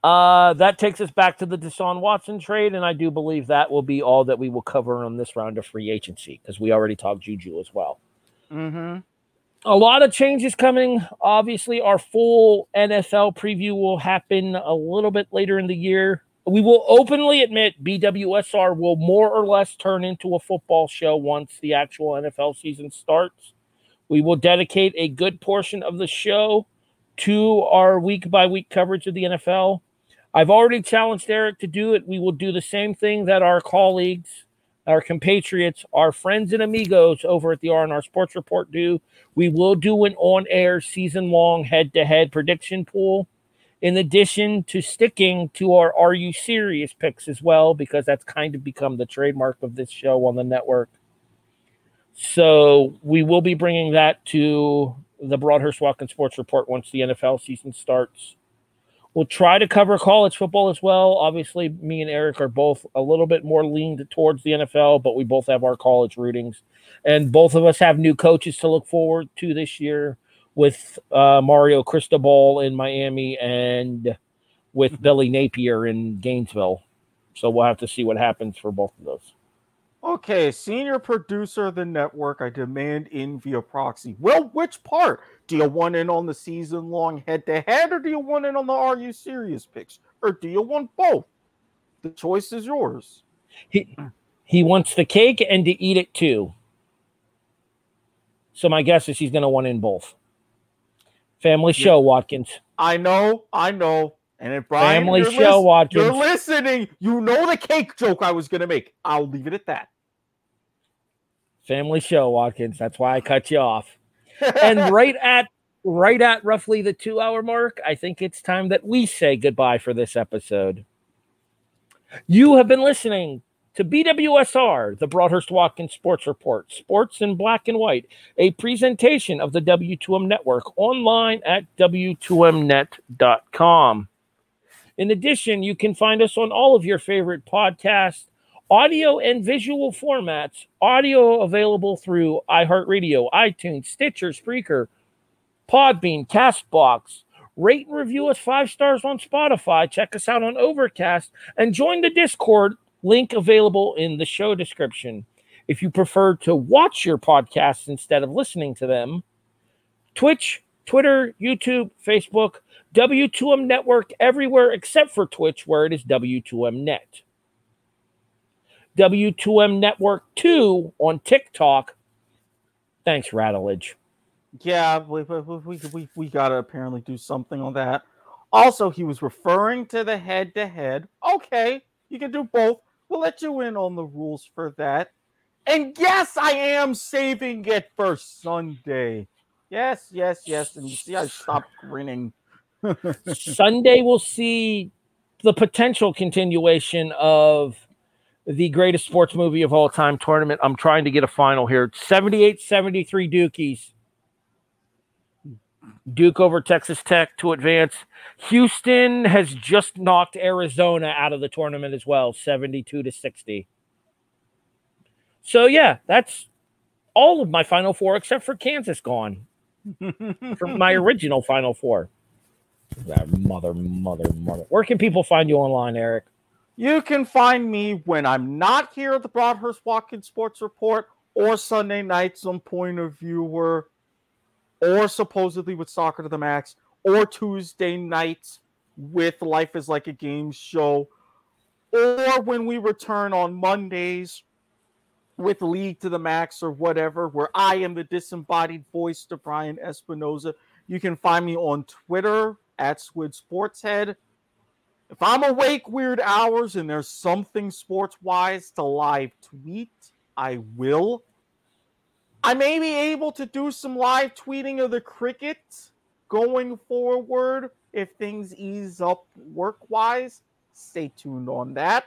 Speaker 3: Uh, that takes us back to the Deshaun Watson trade, and I do believe that will be all that we will cover on this round of free agency because we already talked Juju as well
Speaker 2: mm-hmm.
Speaker 3: A lot of changes coming. Obviously, our full NFL preview will happen a little bit later in the year. We will openly admit BWSR will more or less turn into a football show once the actual NFL season starts. We will dedicate a good portion of the show to our week by week coverage of the NFL. I've already challenged Erik to do it. We will do the same thing that our colleagues, our compatriots, our friends and amigos over at the R&R Sports Report do. We will do an on-air season-long head-to-head prediction pool in addition to sticking to our Are You Serious picks as well, because that's kind of become the trademark of this show on the network. So we will be bringing that to the Broadhurst Watkins Sports Report once the NFL season starts. We'll try to cover college football as well. Obviously, me and Erik are both a little bit more leaned towards the NFL, but we both have our college rootings. And both of us have new coaches to look forward to this year with uh, Mario Cristobal in Miami and with Billy Napier in Gainesville. So we'll have to see what happens for both of those.
Speaker 2: Okay, senior producer of the network, I demand in via proxy. Well, which part? Do you want in on the season long head to head, or do you want in on the Are You Serious picks? Or do you want both? The choice is yours.
Speaker 3: He, he wants the cake and to eat it too. So my guess is he's going to want in both. Family
Speaker 2: Yeah.
Speaker 3: show, Watkins.
Speaker 2: I know, I know. And if Brian,
Speaker 3: Family
Speaker 2: you're,
Speaker 3: show,
Speaker 2: lis-
Speaker 3: Watkins.
Speaker 2: you're listening, you know the cake joke I was going to make. I'll leave it at that.
Speaker 3: Family show, Watkins. That's why I cut you off. and right at right at roughly the two hour mark, I think it's time that we say goodbye for this episode. You have been listening to BWSR, the Broadhurst Watkins Sports Report, Sports in Black and White, a presentation of the W2M Network online at W2Mnet.com. In addition, you can find us on all of your favorite podcasts, audio and visual formats, audio available through iHeartRadio, iTunes, Stitcher, Spreaker, Podbean, Castbox. Rate and review us five stars on Spotify. Check us out on Overcast and join the Discord Link available in the show description. If you prefer to watch your podcasts instead of listening to them, Twitch, Twitter, YouTube, Facebook, W2M Network everywhere except for Twitch, where it is W2M Net. W2M Network 2 on TikTok. Thanks, Rattleage.
Speaker 2: Yeah, we, we, we, we, we got to apparently do something on that. Also, he was referring to the head to head. Okay, you can do both. We'll let you in on the rules for that. And yes, I am saving it for Sunday. Yes, yes, yes. And you see, I stopped grinning.
Speaker 3: Sunday, we'll see the potential continuation of the greatest sports movie of all time tournament. I'm trying to get a final here 78 73 Dukies. Duke over Texas Tech to advance. Houston has just knocked Arizona out of the tournament as well, 72 to 60. So yeah, that's all of my final four except for Kansas gone. from my original final four. That mother, mother, mother. Where can people find you online, Erik?
Speaker 2: You can find me when I'm not here at the Broadhurst Watkins Sports Report or Sunday nights on Point of Viewer or supposedly with Soccer to the Max, or Tuesday nights with Life is Like a Game show, or when we return on Mondays with League to the Max or whatever, where I am the disembodied voice to Brian Espinoza. You can find me on Twitter at Squid Sportshead. If I'm awake weird hours and there's something sports wise to live tweet, I will. I may be able to do some live tweeting of the cricket going forward if things ease up work wise. Stay tuned on that.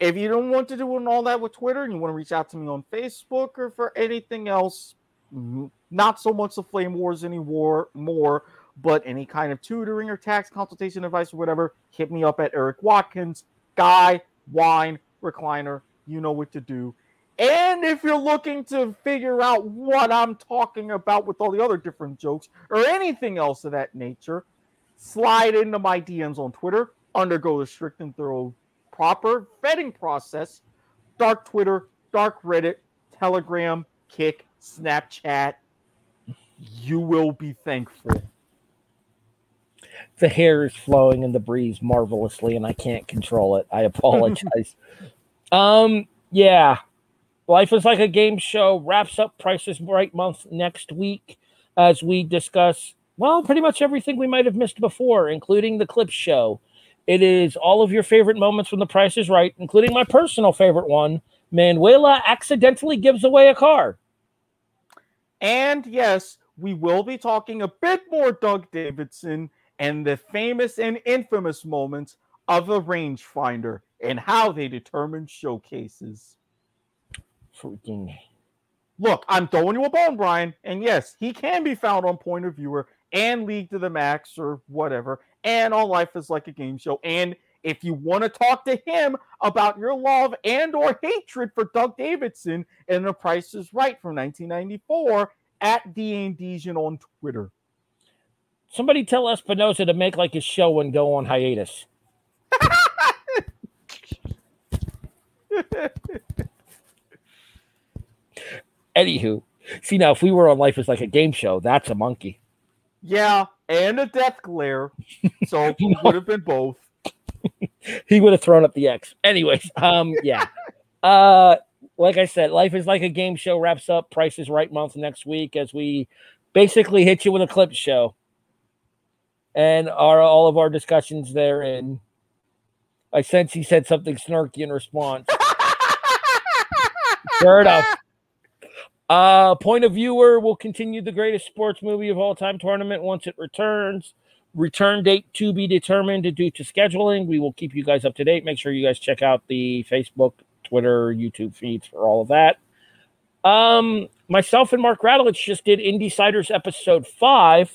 Speaker 2: If you don't want to do all that with Twitter and you want to reach out to me on Facebook or for anything else, mm, not so much the Flame Wars anymore, more, but any kind of tutoring or tax consultation advice or whatever, hit me up at Erik Watkins, Guy, Wine, Recliner. You know what to do. And if you're looking to figure out what I'm talking about with all the other different jokes or anything else of that nature, slide into my DMs on Twitter, undergo the strict and thorough proper vetting process. Dark Twitter, dark Reddit, Telegram, Kick, Snapchat. You will be thankful.
Speaker 3: The hair is flowing in the breeze marvelously, and I can't control it. I apologize. um, yeah, Life is like a game show wraps up Prices Right month next week as we discuss, well, pretty much everything we might have missed before, including the clip show. It is all of your favorite moments from the Price is Right, including my personal favorite one. Manuela accidentally gives away a car.
Speaker 2: And yes, we will be talking a bit more Doug Davidson and the famous and infamous moments of the rangefinder and how they determine showcases
Speaker 3: freaking.
Speaker 2: Look, I'm throwing you a bone, Brian. And yes, he can be found on Point of Viewer and League to the Max or whatever, and on Life is Like a Game Show. And if you want to talk to him about your love and or hatred for Doug Davidson and The Price is Right from 1994 at Dean on Twitter.
Speaker 3: Somebody tell Espinoza to make like his show and go on hiatus. Anywho, see now if we were on Life is like a game show, that's a monkey.
Speaker 2: Yeah, and a death glare. So he would have been both.
Speaker 3: he would have thrown up the X. Anyways, um, yeah. uh like I said, life is like a game show wraps up Price is Right month next week as we basically hit you with a clip show. And our all of our discussions therein. I sense he said something snarky in response. sure enough. Uh, Point of Viewer will continue the greatest sports movie of all time tournament once it returns. Return date to be determined due to scheduling. We will keep you guys up to date. Make sure you guys check out the Facebook, Twitter, YouTube feeds for all of that. Um, myself and Mark Radulich just did Indie episode five.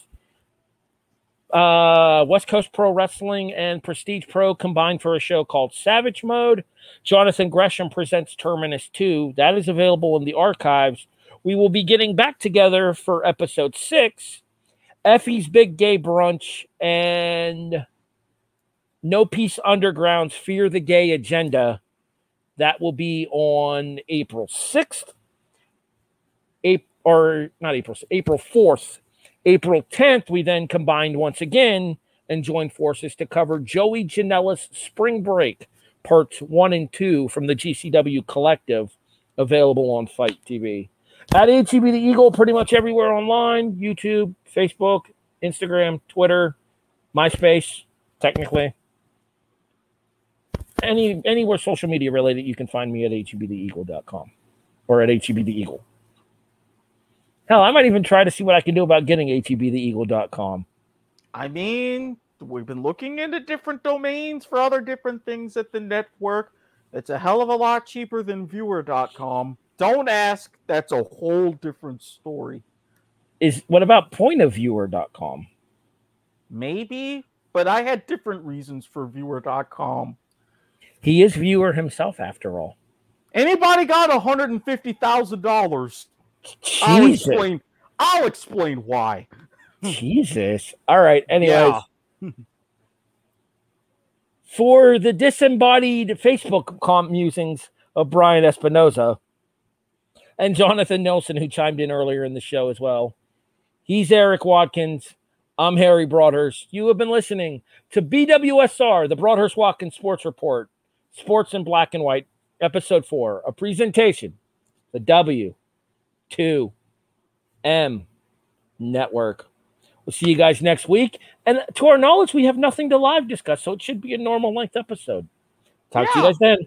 Speaker 3: Uh, West Coast Pro Wrestling and Prestige Pro combined for a show called Savage Mode. Jonathan Gresham presents Terminus 2. That is available in the archives. We will be getting back together for episode six, Effy's Big Gay Brunch, and No Peace Underground's Fear the Gay Agenda. That will be on April 6th. April, or not April, April 4th April 10th, we then combined once again and joined forces to cover Joey Janela's Spring Break, parts one and two from the GCW Collective, available on FITE TV. At HEB the Eagle, pretty much everywhere online YouTube, Facebook, Instagram, Twitter, MySpace, technically. Any anywhere social media related, you can find me at hebtheeagle.com or at HEB the Eagle. Hell, I might even try to see what I can do about getting hebtheeagle.com.
Speaker 2: I mean, we've been looking into different domains for other different things at the network. It's a hell of a lot cheaper than viewer.com. Don't ask, that's a whole different story.
Speaker 3: Is what about pointofviewer.com?
Speaker 2: Maybe, but I had different reasons for viewer.com.
Speaker 3: He is viewer himself after all.
Speaker 2: Anybody got $150,000 I'll explain. I'll explain why.
Speaker 3: Jesus. All right. Anyways. Yeah. for the disembodied Facebook com musings of Brian Espinoza and Jonathan Nelson, who chimed in earlier in the show as well. He's Erik Watkins. I'm Harry Broadhurst. You have been listening to BWSR, the Broadhurst Watkins Sports Report, Sports in Black and White, Episode 4, a presentation, the W 2M Network. We'll see you guys next week. And to our knowledge, we have nothing to live discuss, so it should be a normal length episode. Talk yeah. to you guys then.